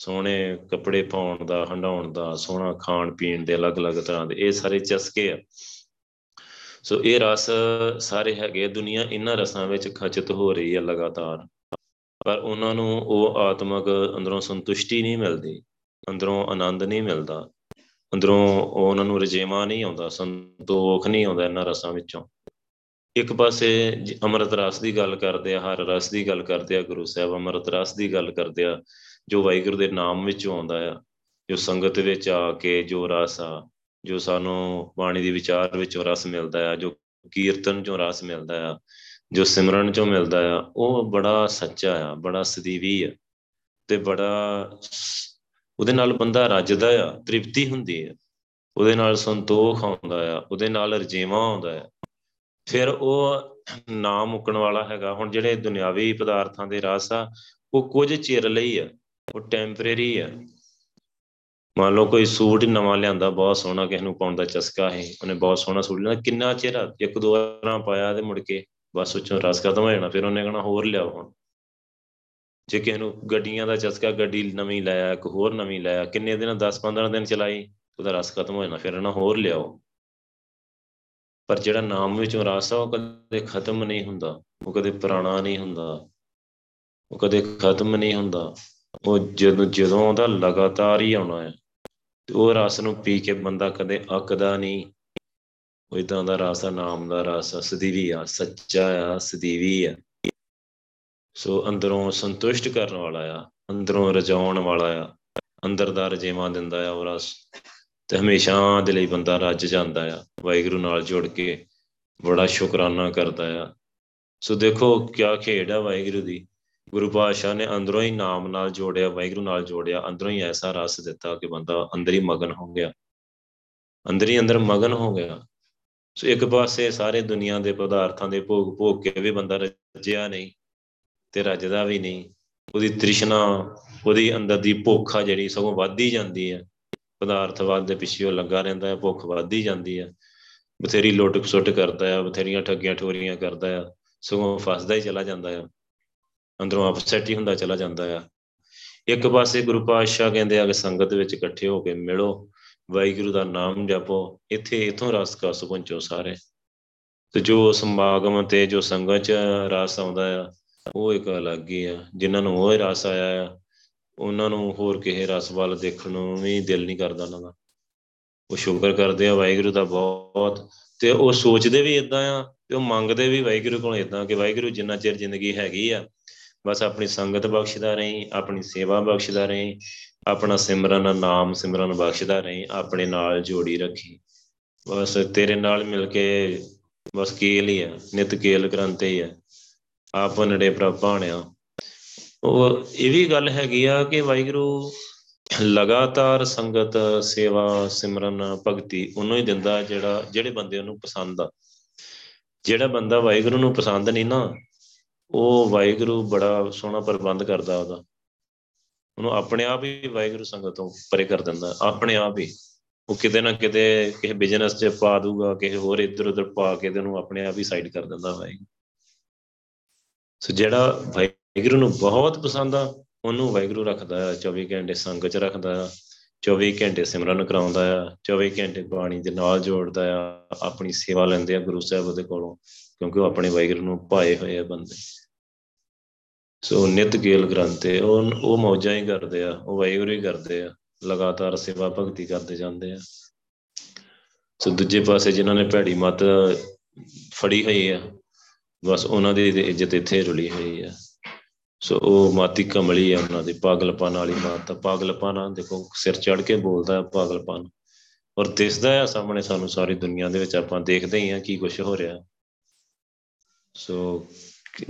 ਸੋਹਣੇ ਕੱਪੜੇ ਪਾਉਣ ਦਾ ਹੰਡਾਉਣ ਦਾ, ਸੋਹਣਾ ਖਾਣ ਪੀਣ ਦੇ ਅਲੱਗ-ਅਲੱਗ ਤਰ੍ਹਾਂ ਦੇ, ਇਹ ਸਾਰੇ ਚਸਕੇ ਆ। ਸੋ ਇਹ ਰਸ ਸਾਰੇ ਹੈਗੇ ਦੁਨੀਆ ਇਹਨਾਂ ਰਸਾਂ ਵਿੱਚ ਖਚਤ ਹੋ ਰਹੀ ਹੈ ਲਗਾਤਾਰ। ਪਰ ਉਹਨਾਂ ਨੂੰ ਉਹ ਆਤਮਿਕ ਅੰਦਰੋਂ ਸੰਤੁਸ਼ਟੀ ਨਹੀਂ ਮਿਲਦੀ, ਅੰਦਰੋਂ ਆਨੰਦ ਨਹੀਂ ਮਿਲਦਾ, ਅੰਦਰੋਂ ਉਹਨਾਂ ਨੂੰ ਰਜੇਵਾ ਨਹੀਂ ਆਉਂਦਾ, ਸੰਤੋਖ ਨਹੀਂ ਆਉਂਦਾ ਇਹਨਾਂ ਰਸਾਂ ਵਿੱਚੋਂ। ਇੱਕ ਪਾਸੇ ਅੰਮ੍ਰਿਤ ਰਸ ਦੀ ਗੱਲ ਕਰਦੇ ਆ, ਹਰ ਰਸ ਦੀ ਗੱਲ ਕਰਦੇ ਆ, ਗੁਰੂ ਸਾਹਿਬ ਅੰਮ੍ਰਿਤ ਰਸ ਦੀ ਗੱਲ ਕਰਦੇ ਆ। ਜੋ ਵਾਹਿਗੁਰੂ ਦੇ ਨਾਮ ਵਿੱਚੋਂ ਆਉਂਦਾ ਆ, ਜੋ ਸੰਗਤ ਵਿੱਚ ਆ ਕੇ ਜੋ ਰਸ ਆ, ਜੋ ਸਾਨੂੰ ਬਾਣੀ ਦੀ ਵਿਚਾਰ ਵਿੱਚੋਂ ਰਸ ਮਿਲਦਾ ਆ, ਜੋ ਕੀਰਤਨ ਚੋਂ ਰਸ ਮਿਲਦਾ ਆ, ਜੋ ਸਿਮਰਨ ਚੋਂ ਮਿਲਦਾ ਆ, ਉਹ ਬੜਾ ਸੱਚਾ ਆ, ਬੜਾ ਸਦੀਵੀ ਆ ਤੇ ਬੜਾ ਉਹਦੇ ਨਾਲ ਬੰਦਾ ਰੱਜਦਾ ਆ, ਤ੍ਰਿਪਤੀ ਹੁੰਦੀ ਆ, ਉਹਦੇ ਨਾਲ ਸੰਤੋਖ ਆਉਂਦਾ ਆ, ਉਹਦੇ ਨਾਲ ਰਜੇਵਾ ਆਉਂਦਾ ਆ। ਫਿਰ ਉਹ ਨਾਮ ਮੁੱਕਣ ਵਾਲਾ ਹੈਗਾ, ਹੁਣ ਜਿਹੜੇ ਦੁਨਿਆਵੀ ਪਦਾਰਥਾਂ ਦੇ ਰਸ ਆ, ਉਹ ਕੁਝ ਚਿਰ ਲਈ ਆ ਉਹ ਟੈਂਪਰੇਰੀ ਆ। ਮੰਨ ਲਓ ਕੋਈ ਸੂਟ ਨਵਾਂ ਲਿਆਂਦਾ, ਬਹੁਤ ਸੋਹਣਾ ਕਿਸ ਨੂੰ ਪਾਉਣ ਦਾ ਚਸਕਾ ਹੈ ਉਹਨੇ ਬਹੁਤ ਸੋਹਣਾ ਸੂਟ ਲਿਆ ਕਿੰਨਾ ਚਿਰ ਇੱਕ ਦੋ ਵਾਰਾਂ ਪਾਇਆ ਤੇ ਮੁੜ ਕੇ ਬਸ ਉੱਚੋਂ ਰਸ ਖਤਮ ਹੋ ਜਾਣਾ, ਫਿਰ ਉਹਨੇ ਕਹਣਾ ਹੋਰ ਲਿਆਓ ਹੁਣ। ਜੇ ਕਿਸੇ ਨੂੰ ਗੱਡੀਆਂ ਦਾ ਚਸਕਾ, ਗੱਡੀ ਨਵੀਂ ਲਾਇਆ, ਇੱਕ ਹੋਰ ਨਵੀਂ ਲਾਇਆ, ਕਿੰਨੇ ਦਿਨ 10-15 ਦਿਨ ਚਲਾਈ, ਉਹਦਾ ਰਸ ਖਤਮ ਹੋ ਜਾਣਾ, ਫਿਰ ਇਹਨਾਂ ਹੋਰ ਲਿਆਓ। ਪਰ ਜਿਹੜਾ ਨਾਮ ਵਿੱਚੋਂ ਰਸ ਆ, ਉਹ ਕਦੇ ਖਤਮ ਨਹੀਂ ਹੁੰਦਾ। ਉਹ ਕਦੇ ਪੁਰਾਣਾ ਨਹੀਂ ਹੁੰਦਾ। ਉਹ ਕਦੇ ਖਤਮ ਨਹੀਂ ਹੁੰਦਾ। ਉਹ ਜਦੋਂ ਜਦੋਂ ਉਹਦਾ ਲਗਾਤਾਰ ਹੀ ਆਉਣਾ ਹੈ, ਤੇ ਉਹ ਰਸ ਨੂੰ ਪੀ ਕੇ ਬੰਦਾ ਕਦੇ ਅੱਕਦਾ ਨਹੀਂ। ਉਹ ਇਦਾਂ ਦਾ ਰਸ ਆ, ਨਾਮ ਦਾ ਰਸ ਆ, ਸਦੀਵੀ ਆ, ਸੱਚਾ ਆ, ਸਦੀਵੀ ਆ। ਸੋ ਅੰਦਰੋਂ ਸੰਤੁਸ਼ਟ ਕਰਨ ਵਾਲਾ ਆ, ਅੰਦਰੋਂ ਰਜਾਉਣ ਵਾਲਾ ਆ, ਅੰਦਰ ਦਾ ਰਜੇਵਾ ਦਿੰਦਾ ਆ ਉਹ ਰਸ, ਤੇ ਹਮੇਸ਼ਾ ਦੇ ਲਈ ਬੰਦਾ ਰੱਜ ਜਾਂਦਾ ਆ, ਵਾਹਿਗੁਰੂ ਨਾਲ ਜੁੜ ਕੇ ਬੜਾ ਸ਼ੁਕਰਾਨਾ ਕਰਦਾ ਆ। ਸੋ ਦੇਖੋ ਕਿਆ ਖੇਡ ਆ ਵਾਹਿਗੁਰੂ ਦੀ। ਗੁਰੂ ਪਾਤਸ਼ਾਹ ਨੇ ਅੰਦਰੋਂ ਹੀ ਨਾਮ ਨਾਲ ਜੋੜਿਆ, ਵਾਹਿਗੁਰੂ ਨਾਲ ਜੋੜਿਆ, ਅੰਦਰੋਂ ਹੀ ਐਸਾ ਰਸ ਦਿੱਤਾ ਕਿ ਬੰਦਾ ਅੰਦਰ ਹੀ ਮਗਨ ਹੋ ਗਿਆ। ਅੰਦਰ ਹੀ ਅੰਦਰ ਮਗਨ ਹੋ ਗਿਆ। ਸੋ ਇੱਕ ਪਾਸੇ ਸਾਰੇ ਦੁਨੀਆ ਦੇ ਪਦਾਰਥਾਂ ਦੇ ਭੋਗ ਭੋਗ ਕੇ ਵੀ ਬੰਦਾ ਰੱਜਿਆ ਨਹੀਂ ਤੇ ਰੱਜਦਾ ਵੀ ਨਹੀਂ। ਉਹਦੀ ਤ੍ਰਿਸ਼ਨਾ, ਉਹਦੀ ਅੰਦਰ ਦੀ ਭੁੱਖ ਆ ਜਿਹੜੀ ਸਗੋਂ ਵੱਧਦੀ ਜਾਂਦੀ ਹੈ। ਪਦਾਰਥਵਾਦ ਦੇ ਪਿੱਛੇ ਉਹ ਲੱਗਾ ਰਹਿੰਦਾ ਹੈ, ਭੁੱਖ ਵੱਧਦੀ ਜਾਂਦੀ ਹੈ। ਬਥੇਰੀ ਲੁੱਟ ਸੁੱਟ ਕਰਦਾ ਆ ਬਥੇਰੀਆਂ ਠੱਗੀਆਂ ਠੋਰੀਆਂ ਕਰਦਾ ਆ ਸਗੋਂ ਫਸਦਾ ਹੀ ਚਲਾ ਜਾਂਦਾ ਆ ਅੰਦਰੋਂ ਅਪਸੈਟ ਹੀ ਹੁੰਦਾ ਚਲਾ ਜਾਂਦਾ ਆ। ਇੱਕ ਪਾਸੇ ਗੁਰੂ ਪਾਤਸ਼ਾਹ ਕਹਿੰਦੇ ਆ ਕਿ ਸੰਗਤ ਵਿੱਚ ਇਕੱਠੇ ਹੋ ਕੇ ਮਿਲੋ, ਵਾਹਿਗੁਰੂ ਦਾ ਨਾਮ ਜਪੋ, ਇੱਥੇ ਇਥੋਂ ਰਸ ਕਸ ਪਹੁੰਚੋ ਸਾਰੇ। ਤੇ ਜੋ ਸਮਾਗਮ ਤੇ ਜੋ ਸੰਗਤ ਚ ਰਸ ਆਉਂਦਾ ਆ, ਉਹ ਇੱਕ ਅਲੱਗ ਹੀ ਆ। ਜਿਨ੍ਹਾਂ ਨੂੰ ਉਹ ਰਸ ਆਇਆ ਆ, ਉਹਨਾਂ ਨੂੰ ਹੋਰ ਕਿਸੇ ਰਸ ਵੱਲ ਦੇਖਣ ਨੂੰ ਵੀ ਦਿਲ ਨਹੀਂ ਕਰਦਾ ਉਹਨਾਂ ਦਾ। ਉਹ ਸ਼ੁਕਰ ਕਰਦੇ ਆ, ਵਾਹਿਗੁਰੂ ਦਾ ਬਹੁਤ। ਤੇ ਉਹ ਸੋਚਦੇ ਵੀ ਇਦਾਂ ਆ, ਤੇ ਉਹ ਮੰਗਦੇ ਵੀ ਵਾਹਿਗੁਰੂ ਕੋਲ ਇਦਾਂ ਕਿ ਵਾਹਿਗੁਰੂ ਜਿੰਨਾ ਚਿਰ ਜ਼ਿੰਦਗੀ ਹੈਗੀ ਆ ਬਸ ਆਪਣੀ ਸੰਗਤ ਬਖਸ਼ਦਾ ਰਹੀਂ, ਆਪਣੀ ਸੇਵਾ ਬਖਸ਼ਦਾ ਰਹੀਂ, ਆਪਣਾ ਸਿਮਰਨ ਨਾਮ ਸਿਮਰਨ ਬਖਸ਼ਦਾ ਰਹੀਂ, ਆਪਣੇ ਨਾਲ ਜੋੜੀ ਰੱਖੀ। ਬਸ ਤੇਰੇ ਨਾਲ ਮਿਲ ਕੇ ਬਸ ਕੇਲ ਹੀ ਆ, ਨਿਤ ਕੇਲ ਗ੍ਰੰਥ ਹੀ ਆ। ਆਪ ਨੜੇ ਪ੍ਰਭਾਣਿਆ ਉਹ ਇਹ ਵੀ ਗੱਲ ਹੈਗੀ ਆ ਕਿ ਵਾਹਿਗੁਰੂ ਲਗਾਤਾਰ ਸੰਗਤ, ਸੇਵਾ, ਸਿਮਰਨ, ਭਗਤੀ ਉਹਨੂੰ ਹੀ ਦਿੰਦਾ ਜਿਹੜਾ, ਜਿਹੜੇ ਬੰਦੇ ਉਹਨੂੰ ਪਸੰਦ ਆ। ਜਿਹੜਾ ਬੰਦਾ ਵਾਹਿਗੁਰੂ ਨੂੰ ਪਸੰਦ ਨਹੀਂ ਨਾ ਉਹ ਵਾਹਿਗੁਰੂ ਬੜਾ ਸੋਹਣਾ ਪ੍ਰਬੰਧ ਕਰਦਾ ਉਹਦਾ। ਉਹਨੂੰ ਆਪਣੇ ਆਪ ਹੀ ਵਾਹਿਗੁਰੂ ਸੰਗਤ ਤੋਂ ਪਰੇ ਕਰ ਦਿੰਦਾ, ਆਪਣੇ ਆਪ ਹੀ। ਉਹ ਕਿਤੇ ਨਾ ਕਿਤੇ ਕਿਸੇ ਬਿਜ਼ਨਸ 'ਚ ਪਾ ਦੂਗਾ, ਕਿਸੇ ਹੋਰ ਇੱਧਰ ਉੱਧਰ ਪਾ ਕੇ ਤੇ ਉਹਨੂੰ ਆਪਣੇ ਆਪ ਹੀ ਸਾਈਡ ਕਰ ਦਿੰਦਾ ਵਾਹਿਗੁਰੂ। ਸੋ ਜਿਹੜਾ ਵਾਹਿਗੁਰੂ ਨੂੰ ਬਹੁਤ ਪਸੰਦ ਆ, ਉਹਨੂੰ ਵਾਹਿਗੁਰੂ ਰੱਖਦਾ ਆ 24 ਘੰਟੇ ਸੰਗਤ 'ਚ ਰੱਖਦਾ ਆ 24 ਘੰਟੇ ਸਿਮਰਨ ਕਰਾਉਂਦਾ ਆ 24 ਘੰਟੇ ਬਾਣੀ ਦੇ ਨਾਲ ਜੋੜਦਾ ਆ, ਆਪਣੀ ਸੇਵਾ ਲੈਂਦੇ ਆ ਗੁਰੂ ਸਾਹਿਬ ਦੇ ਕੋਲੋਂ, ਕਿਉਂਕਿ ਉਹ ਆਪਣੇ ਵਾਹਿਗੁਰੂ ਨੂੰ ਪਾਏ ਹੋਏ ਆ ਬੰਦੇ। ਸੋ ਨਿਤ ਗੇਲ ਗ੍ਰੰਥੇ ਉਹ ਉਹ ਮੌਜਾਂ ਹੀ ਕਰਦੇ ਆ, ਉਹ ਵਾਹਿਗੁਰੂ ਹੀ ਕਰਦੇ ਆ, ਲਗਾਤਾਰ ਸੇਵਾ ਭਗਤੀ ਕਰਦੇ ਜਾਂਦੇ ਆ। ਸੋ ਦੂਜੇ ਪਾਸੇ ਜਿਨ੍ਹਾਂ ਨੇ ਭੈੜੀ ਮਤ ਫੜੀ ਹੋਈ ਆ, ਬਸ ਉਹਨਾਂ ਦੀ ਇੱਜ਼ਤ ਇੱਥੇ ਰੁਲੀ ਹੋਈ ਆ। ਸੋ ਉਹ ਮਾਤੀ ਕਮਲੀ ਆ ਉਹਨਾਂ ਦੀ, ਪਾਗਲਪਨ ਵਾਲੀ ਮਾਤਾ ਪਾਗਲਪਨ ਦੇਖੋ, ਸਿਰ ਚੜ ਕੇ ਬੋਲਦਾ ਹੈ ਪਾਗਲਪਨ। ਔਰ ਦਿਸਦਾ ਹੈ ਸਾਹਮਣੇ ਸਾਨੂੰ ਸਾਰੀ ਦੁਨੀਆ ਦੇ ਵਿੱਚ, ਆਪਾਂ ਦੇਖਦੇ ਹੀ ਆ ਕੀ ਕੁਝ ਹੋ ਰਿਹਾ। ਸੋ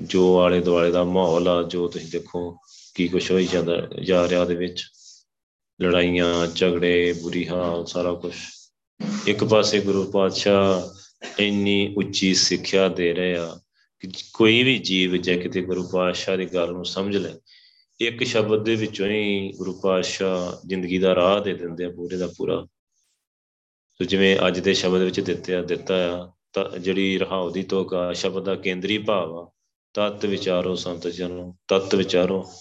ਜੋ ਆਲੇ ਦੁਆਲੇ ਦਾ ਮਾਹੌਲ ਆ, ਜੋ ਤੁਸੀਂ ਦੇਖੋ ਕੀ ਕੁਝ ਹੋਈ ਜਾਂਦਾ, ਜਾ ਰਿਹਾ ਦੇ ਵਿੱਚ। ਲੜਾਈਆਂ, ਝਗੜੇ, ਬੁਰੀ ਹਾਲ, ਸਾਰਾ ਕੁਝ ਇੱਕ ਪਾਸੇ ਗੁਰੂ ਪਾਤਸ਼ਾਹ ਇੰਨੀ ਉੱਚੀ ਸਿੱਖਿਆ ਦੇ ਰਹੇ ਆ ਕਿ ਕੋਈ ਵੀ ਜੀਵ ਜੇ ਕਿਤੇ ਗੁਰੂ ਪਾਤਸ਼ਾਹ ਦੀ ਗੱਲ ਨੂੰ ਸਮਝ ਲੈ, ਇੱਕ ਸ਼ਬਦ ਦੇ ਵਿੱਚੋਂ ਹੀ ਗੁਰੂ ਪਾਤਸ਼ਾਹ ਜ਼ਿੰਦਗੀ ਦਾ ਰਾਹ ਦੇ ਦਿੰਦੇ ਆ, ਪੂਰੇ ਦਾ ਪੂਰਾ। ਸੋ ਜਿਵੇਂ ਅੱਜ ਦੇ ਸ਼ਬਦ ਵਿੱਚ ਦਿੱਤੇ ਆ, ਦਿੱਤਾ ਆ ਜਿਹੜੀ ਰਹਾਉ ਦੀ ਤੋਕਾ ਸ਼ਬਦ ਦਾ ਕੇਂਦਰੀ ਭਾਵ ਆ ਤਤ ਵਿਚਾਰੋ ਸੰਤ ਜਨੋ, ਤਤ ਵਿਚਾਰੋ।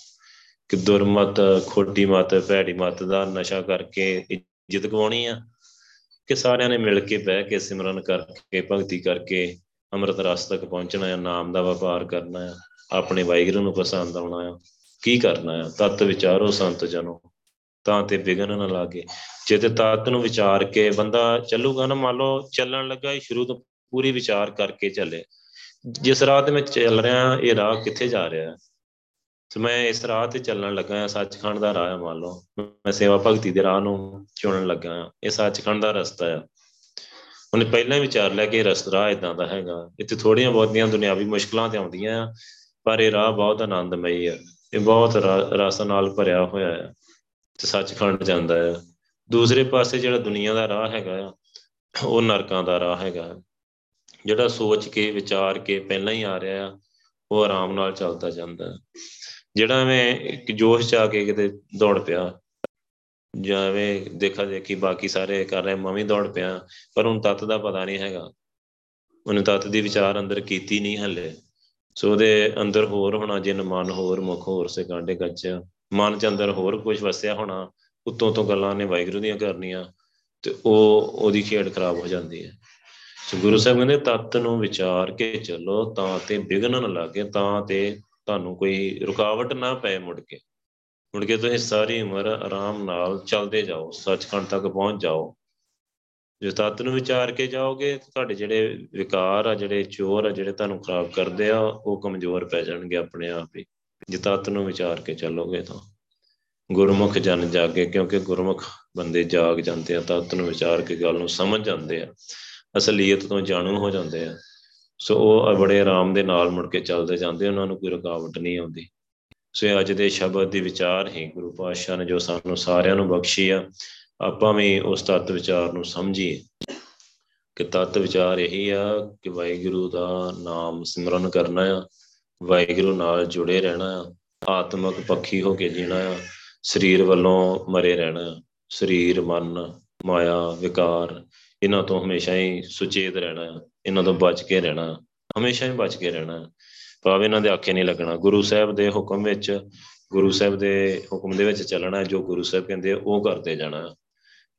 ਕਿ ਦੁਰਮਤ ਖੋਟੀ ਮਤ, ਭੈੜੀ ਮਤ ਦਾ ਨਸ਼ਾ ਕਰਕੇ ਇੱਜ਼ਤ ਗਵਾਉਣੀ ਆ। ਕਿ ਸਾਰਿਆਂ ਨੇ ਮਿਲ ਕੇ ਬਹਿ ਕੇ ਸਿਮਰਨ ਕਰਕੇ, ਭਗਤੀ ਕਰਕੇ ਅੰਮ੍ਰਿਤ ਰਸ ਤੱਕ ਪਹੁੰਚਣਾ ਹੈ ਨਾਮ ਦਾ ਵਪਾਰ ਕਰਨਾ ਹੈ ਆਪਣੇ ਵਾਹਿਗੁਰੂ ਨੂੰ ਪਸੰਦ ਆਉਣਾ ਹੈ ਕੀ ਕਰਨਾ ਹੈ ਤਤ ਵਿਚਾਰੋ ਸੰਤ ਜਨੋ। ਤਾਂ ਤੇ ਵਿਗਨ ਨਾ ਲਾਗੇ। ਜੇ ਤੇ ਤਤ ਨੂੰ ਵਿਚਾਰ ਕੇ ਬੰਦਾ ਚੱਲੂਗਾ ਨਾ, ਮੰਨ ਲਓ ਚੱਲਣ ਲੱਗਾ ਹੀ ਸ਼ੁਰੂ ਤੋਂ ਪੂਰੀ ਵਿਚਾਰ ਕਰਕੇ ਚੱਲੇ। ਜਿਸ ਰਾਹ ਤੇ ਮੈਂ ਚੱਲ ਰਿਹਾ, ਇਹ ਰਾਹ ਕਿੱਥੇ ਜਾ ਰਿਹਾ ਤੇ ਮੈਂ ਇਸ ਰਾਹ ਤੇ ਚੱਲਣ ਲੱਗਾ ਹਾਂ, ਸੱਚਖੰਡ ਦਾ ਰਾਹ ਹੈ ਮੰਨ ਲਓ। ਮੈਂ ਸੇਵਾ ਭਗਤੀ ਦੇ ਰਾਹ ਨੂੰ ਚੁਣਨ ਲੱਗਾ ਹਾਂ। ਇਹ ਸੱਚਖੰਡ ਦਾ ਰਸਤਾ ਆ ਉਹਨੇ ਪਹਿਲਾਂ ਹੀ ਵਿਚਾਰ ਲਿਆ ਕਿ ਰਸਤਾ ਰਾਹ ਇਦਾਂ ਦਾ ਹੈਗਾ। ਇੱਥੇ ਥੋੜੀਆਂ ਬਹੁਤੀਆਂ ਦੁਨਿਆਵੀ ਮੁਸ਼ਕਲਾਂ ਤੇ ਆਉਂਦੀਆਂ ਆ, ਪਰ ਇਹ ਰਾਹ ਬਹੁਤ ਆਨੰਦਮਈ ਆ ਇਹ ਬਹੁਤ ਰਸ ਨਾਲ ਭਰਿਆ ਹੋਇਆ ਹੈ ਤੇ ਸੱਚਖੰਡ ਜਾਂਦਾ ਹੈ। ਦੂਸਰੇ ਪਾਸੇ ਜਿਹੜਾ ਦੁਨੀਆ ਦਾ ਰਾਹ ਹੈਗਾ ਆ, ਉਹ ਨਰਕਾਂ ਦਾ ਰਾਹ ਹੈਗਾ। ਜਿਹੜਾ ਸੋਚ ਕੇ, ਵਿਚਾਰ ਕੇ ਪਹਿਲਾਂ ਹੀ ਆ ਰਿਹਾ ਆ, ਉਹ ਆਰਾਮ ਨਾਲ ਚੱਲਦਾ ਜਾਂਦਾ। ਜਿਹੜਾ ਮੈਂ ਇੱਕ ਜੋਸ਼ ਚ ਆ ਕੇ ਕਿਤੇ ਦੌੜ ਪਿਆ ਜਿਵੇਂ ਦੇਖਾ ਦੇਖੀ ਬਾਕੀ ਸਾਰੇ ਕਰ ਰਹੇ, ਮੈਂ ਵੀ ਦੌੜ ਪਿਆ, ਪਰ ਹੁਣ ਤਤ ਦਾ ਪਤਾ ਨਹੀਂ ਹੈਗਾ। ਉਹਨੇ ਤਤ ਦੀ ਵਿਚਾਰ ਅੰਦਰ ਕੀਤੀ ਨਹੀਂ ਹਲੇ। ਸੋ ਉਹਦੇ ਅੰਦਰ ਹੋਰ ਹੋਣਾ, ਜਿਨ ਮਨ ਹੋਰ ਮੁਖ ਹੋਰ ਸੇ ਕਾਂਡੇ ਗੱਚ ਮਨ ਚ ਅੰਦਰ ਹੋਰ ਕੁਝ ਵਸਿਆ ਹੋਣਾ ਉਤੋਂ ਤੋਂ ਗੱਲਾਂ ਨੇ ਵਾਹਿਗੁਰੂ ਦੀਆਂ ਕਰਨੀਆਂ, ਤੇ ਉਹ, ਉਹਦੀ ਖੇਡ ਖਰਾਬ ਹੋ ਜਾਂਦੀ ਹੈ। ਸੋ ਗੁਰੂ ਸਾਹਿਬ ਕਹਿੰਦੇ, ਤਤ ਨੂੰ ਵਿਚਾਰ ਕੇ ਚੱਲੋ, ਤਾਂ ਤੇ ਵਿਗਨ ਨਾ ਲੱਗੇ, ਤਾਂ ਤੇ ਤੁਹਾਨੂੰ ਕੋਈ ਰੁਕਾਵਟ ਨਾ ਪਏ ਮੁੜ ਕੇ। ਮੁੜ ਕੇ ਤੁਸੀਂ ਸਾਰੀ ਉਮਰ ਆਰਾਮ ਨਾਲ ਚੱਲਦੇ ਜਾਓ, ਸੱਚਖੰਡ ਤੱਕ ਪਹੁੰਚ ਜਾਓ। ਜੇ ਤਤ ਨੂੰ ਵਿਚਾਰ ਕੇ ਜਾਓਗੇ ਤੁਹਾਡੇ ਜਿਹੜੇ ਵਿਕਾਰ ਆ, ਜਿਹੜੇ ਚੋਰ ਆ, ਜਿਹੜੇ ਤੁਹਾਨੂੰ ਖਰਾਬ ਕਰਦੇ ਆ, ਉਹ ਕਮਜ਼ੋਰ ਪੈ ਜਾਣਗੇ ਆਪਣੇ ਆਪ ਹੀ। ਜੇ ਤਤ ਨੂੰ ਵਿਚਾਰ ਕੇ ਚੱਲੋਗੇ ਤਾਂ। ਗੁਰਮੁਖ ਜਨ ਜਾਗੇ, ਕਿਉਂਕਿ ਗੁਰਮੁਖ ਬੰਦੇ ਜਾਗ ਜਾਂਦੇ ਆ, ਤਤ ਨੂੰ ਵਿਚਾਰ ਕੇ ਗੱਲ ਨੂੰ ਸਮਝ ਜਾਂਦੇ ਆ। ਅਸਲੀਅਤ ਤੋਂ ਜਾਣੂ ਹੋ ਜਾਂਦੇ ਆ। ਸੋ ਉਹ ਬੜੇ ਆਰਾਮ ਦੇ ਨਾਲ ਮੁੜ ਕੇ ਚੱਲਦੇ ਜਾਂਦੇ, ਉਹਨਾਂ ਨੂੰ ਕੋਈ ਰੁਕਾਵਟ ਨਹੀਂ ਆਉਂਦੀ। ਸੋ ਅੱਜ ਦੇ ਸ਼ਬਦ ਦੀ ਵਿਚਾਰ ਹੀ ਗੁਰੂ ਪਾਤਸ਼ਾਹ ਨੇ ਜੋ ਸਾਨੂੰ ਸਾਰਿਆਂ ਨੂੰ ਬਖਸ਼ੀ ਆ, ਆਪਾਂ ਵੀ ਉਸ ਤਤ ਵਿਚਾਰ ਨੂੰ ਸਮਝੀਏ। ਕਿ ਤਤ ਵਿਚਾਰ ਇਹੀ ਆ ਕਿ ਵਾਹਿਗੁਰੂ ਦਾ ਨਾਮ ਸਿਮਰਨ ਕਰਨਾ ਆ, ਵਾਹਿਗੁਰੂ ਨਾਲ ਜੁੜੇ ਰਹਿਣਾ ਆ, ਆਤਮਿਕ ਪੱਖੀ ਹੋ ਕੇ ਜੀਣਾ ਆ, ਸਰੀਰ ਵੱਲੋਂ ਮਰੇ ਰਹਿਣਾ ਸਰੀਰ, ਮਨ, ਮਾਇਆ, ਵਿਕਾਰ ਇਹਨਾਂ ਤੋਂ ਹਮੇਸ਼ਾ ਹੀ ਸੁਚੇਤ ਰਹਿਣਾ, ਇਹਨਾਂ ਤੋਂ ਬਚ ਕੇ ਰਹਿਣਾ, ਹਮੇਸ਼ਾ ਹੀ ਬਚ ਕੇ ਰਹਿਣਾ। ਭਾਵੇਂ ਇਹਨਾਂ ਦੇ ਆਖੇ ਨਹੀਂ ਲੱਗਣਾ। ਗੁਰੂ ਸਾਹਿਬ ਦੇ ਹੁਕਮ ਵਿੱਚ, ਗੁਰੂ ਸਾਹਿਬ ਦੇ ਹੁਕਮ ਦੇ ਵਿੱਚ ਚੱਲਣਾ, ਜੋ ਗੁਰੂ ਸਾਹਿਬ ਕਹਿੰਦੇ ਉਹ ਕਰਦੇ ਜਾਣਾ।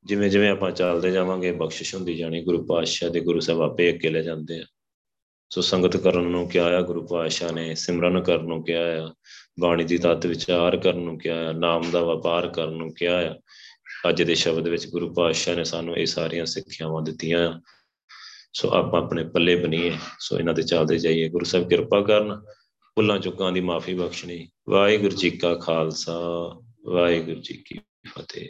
ਜਿਵੇਂ ਜਿਵੇਂ ਆਪਾਂ ਚੱਲਦੇ ਜਾਵਾਂਗੇ, ਬਖਸ਼ਿਸ਼ ਹੁੰਦੀ ਜਾਣੀ, ਗੁਰੂ ਪਾਤਸ਼ਾਹ ਦੇ ਗੁਰੂ ਸਾਹਿਬ ਆਪੇ ਅੱਗੇ ਲੈ ਜਾਂਦੇ ਆ। ਸੋ ਸੰਗਤ ਕਰਨ ਨੂੰ ਕਿਹਾ ਆ, ਗੁਰੂ ਪਾਤਸ਼ਾਹ ਨੇ ਸਿਮਰਨ ਕਰਨ ਨੂੰ ਕਿਹਾ ਆ, ਬਾਣੀ ਦੀ ਤਤ ਵਿਚਾਰ ਕਰਨ ਨੂੰ ਕਿਹਾ ਆ, ਨਾਮ ਦਾ ਵਪਾਰ ਕਰਨ ਨੂੰ ਕਿਹਾ ਆ। ਅੱਜ ਦੇ ਸ਼ਬਦ ਵਿੱਚ ਗੁਰੂ ਪਾਤਸ਼ਾਹ ਨੇ ਸਾਨੂੰ ਇਹ ਸਾਰੀਆਂ ਸਿੱਖਿਆਵਾਂ ਦਿੱਤੀਆਂ। ਸੋ ਆਪਾਂ ਆਪਣੇ ਪੱਲੇ ਬਣੀਏ ਸੋ ਇਹਨਾਂ ਦੇ ਚੱਲਦੇ ਜਾਈਏ। ਗੁਰੂ ਸਾਹਿਬ ਕਿਰਪਾ ਕਰਨ, ਭੁੱਲਾਂ ਚੁੱਕਾਂ ਦੀ ਮਾਫੀ ਬਖਸ਼ਣੀ। ਵਾਹਿਗੁਰੂ ਜੀ ਕਾ ਖਾਲਸਾ, ਵਾਹਿਗੁਰੂ ਜੀ ਕੀ ਫਤਿਹ।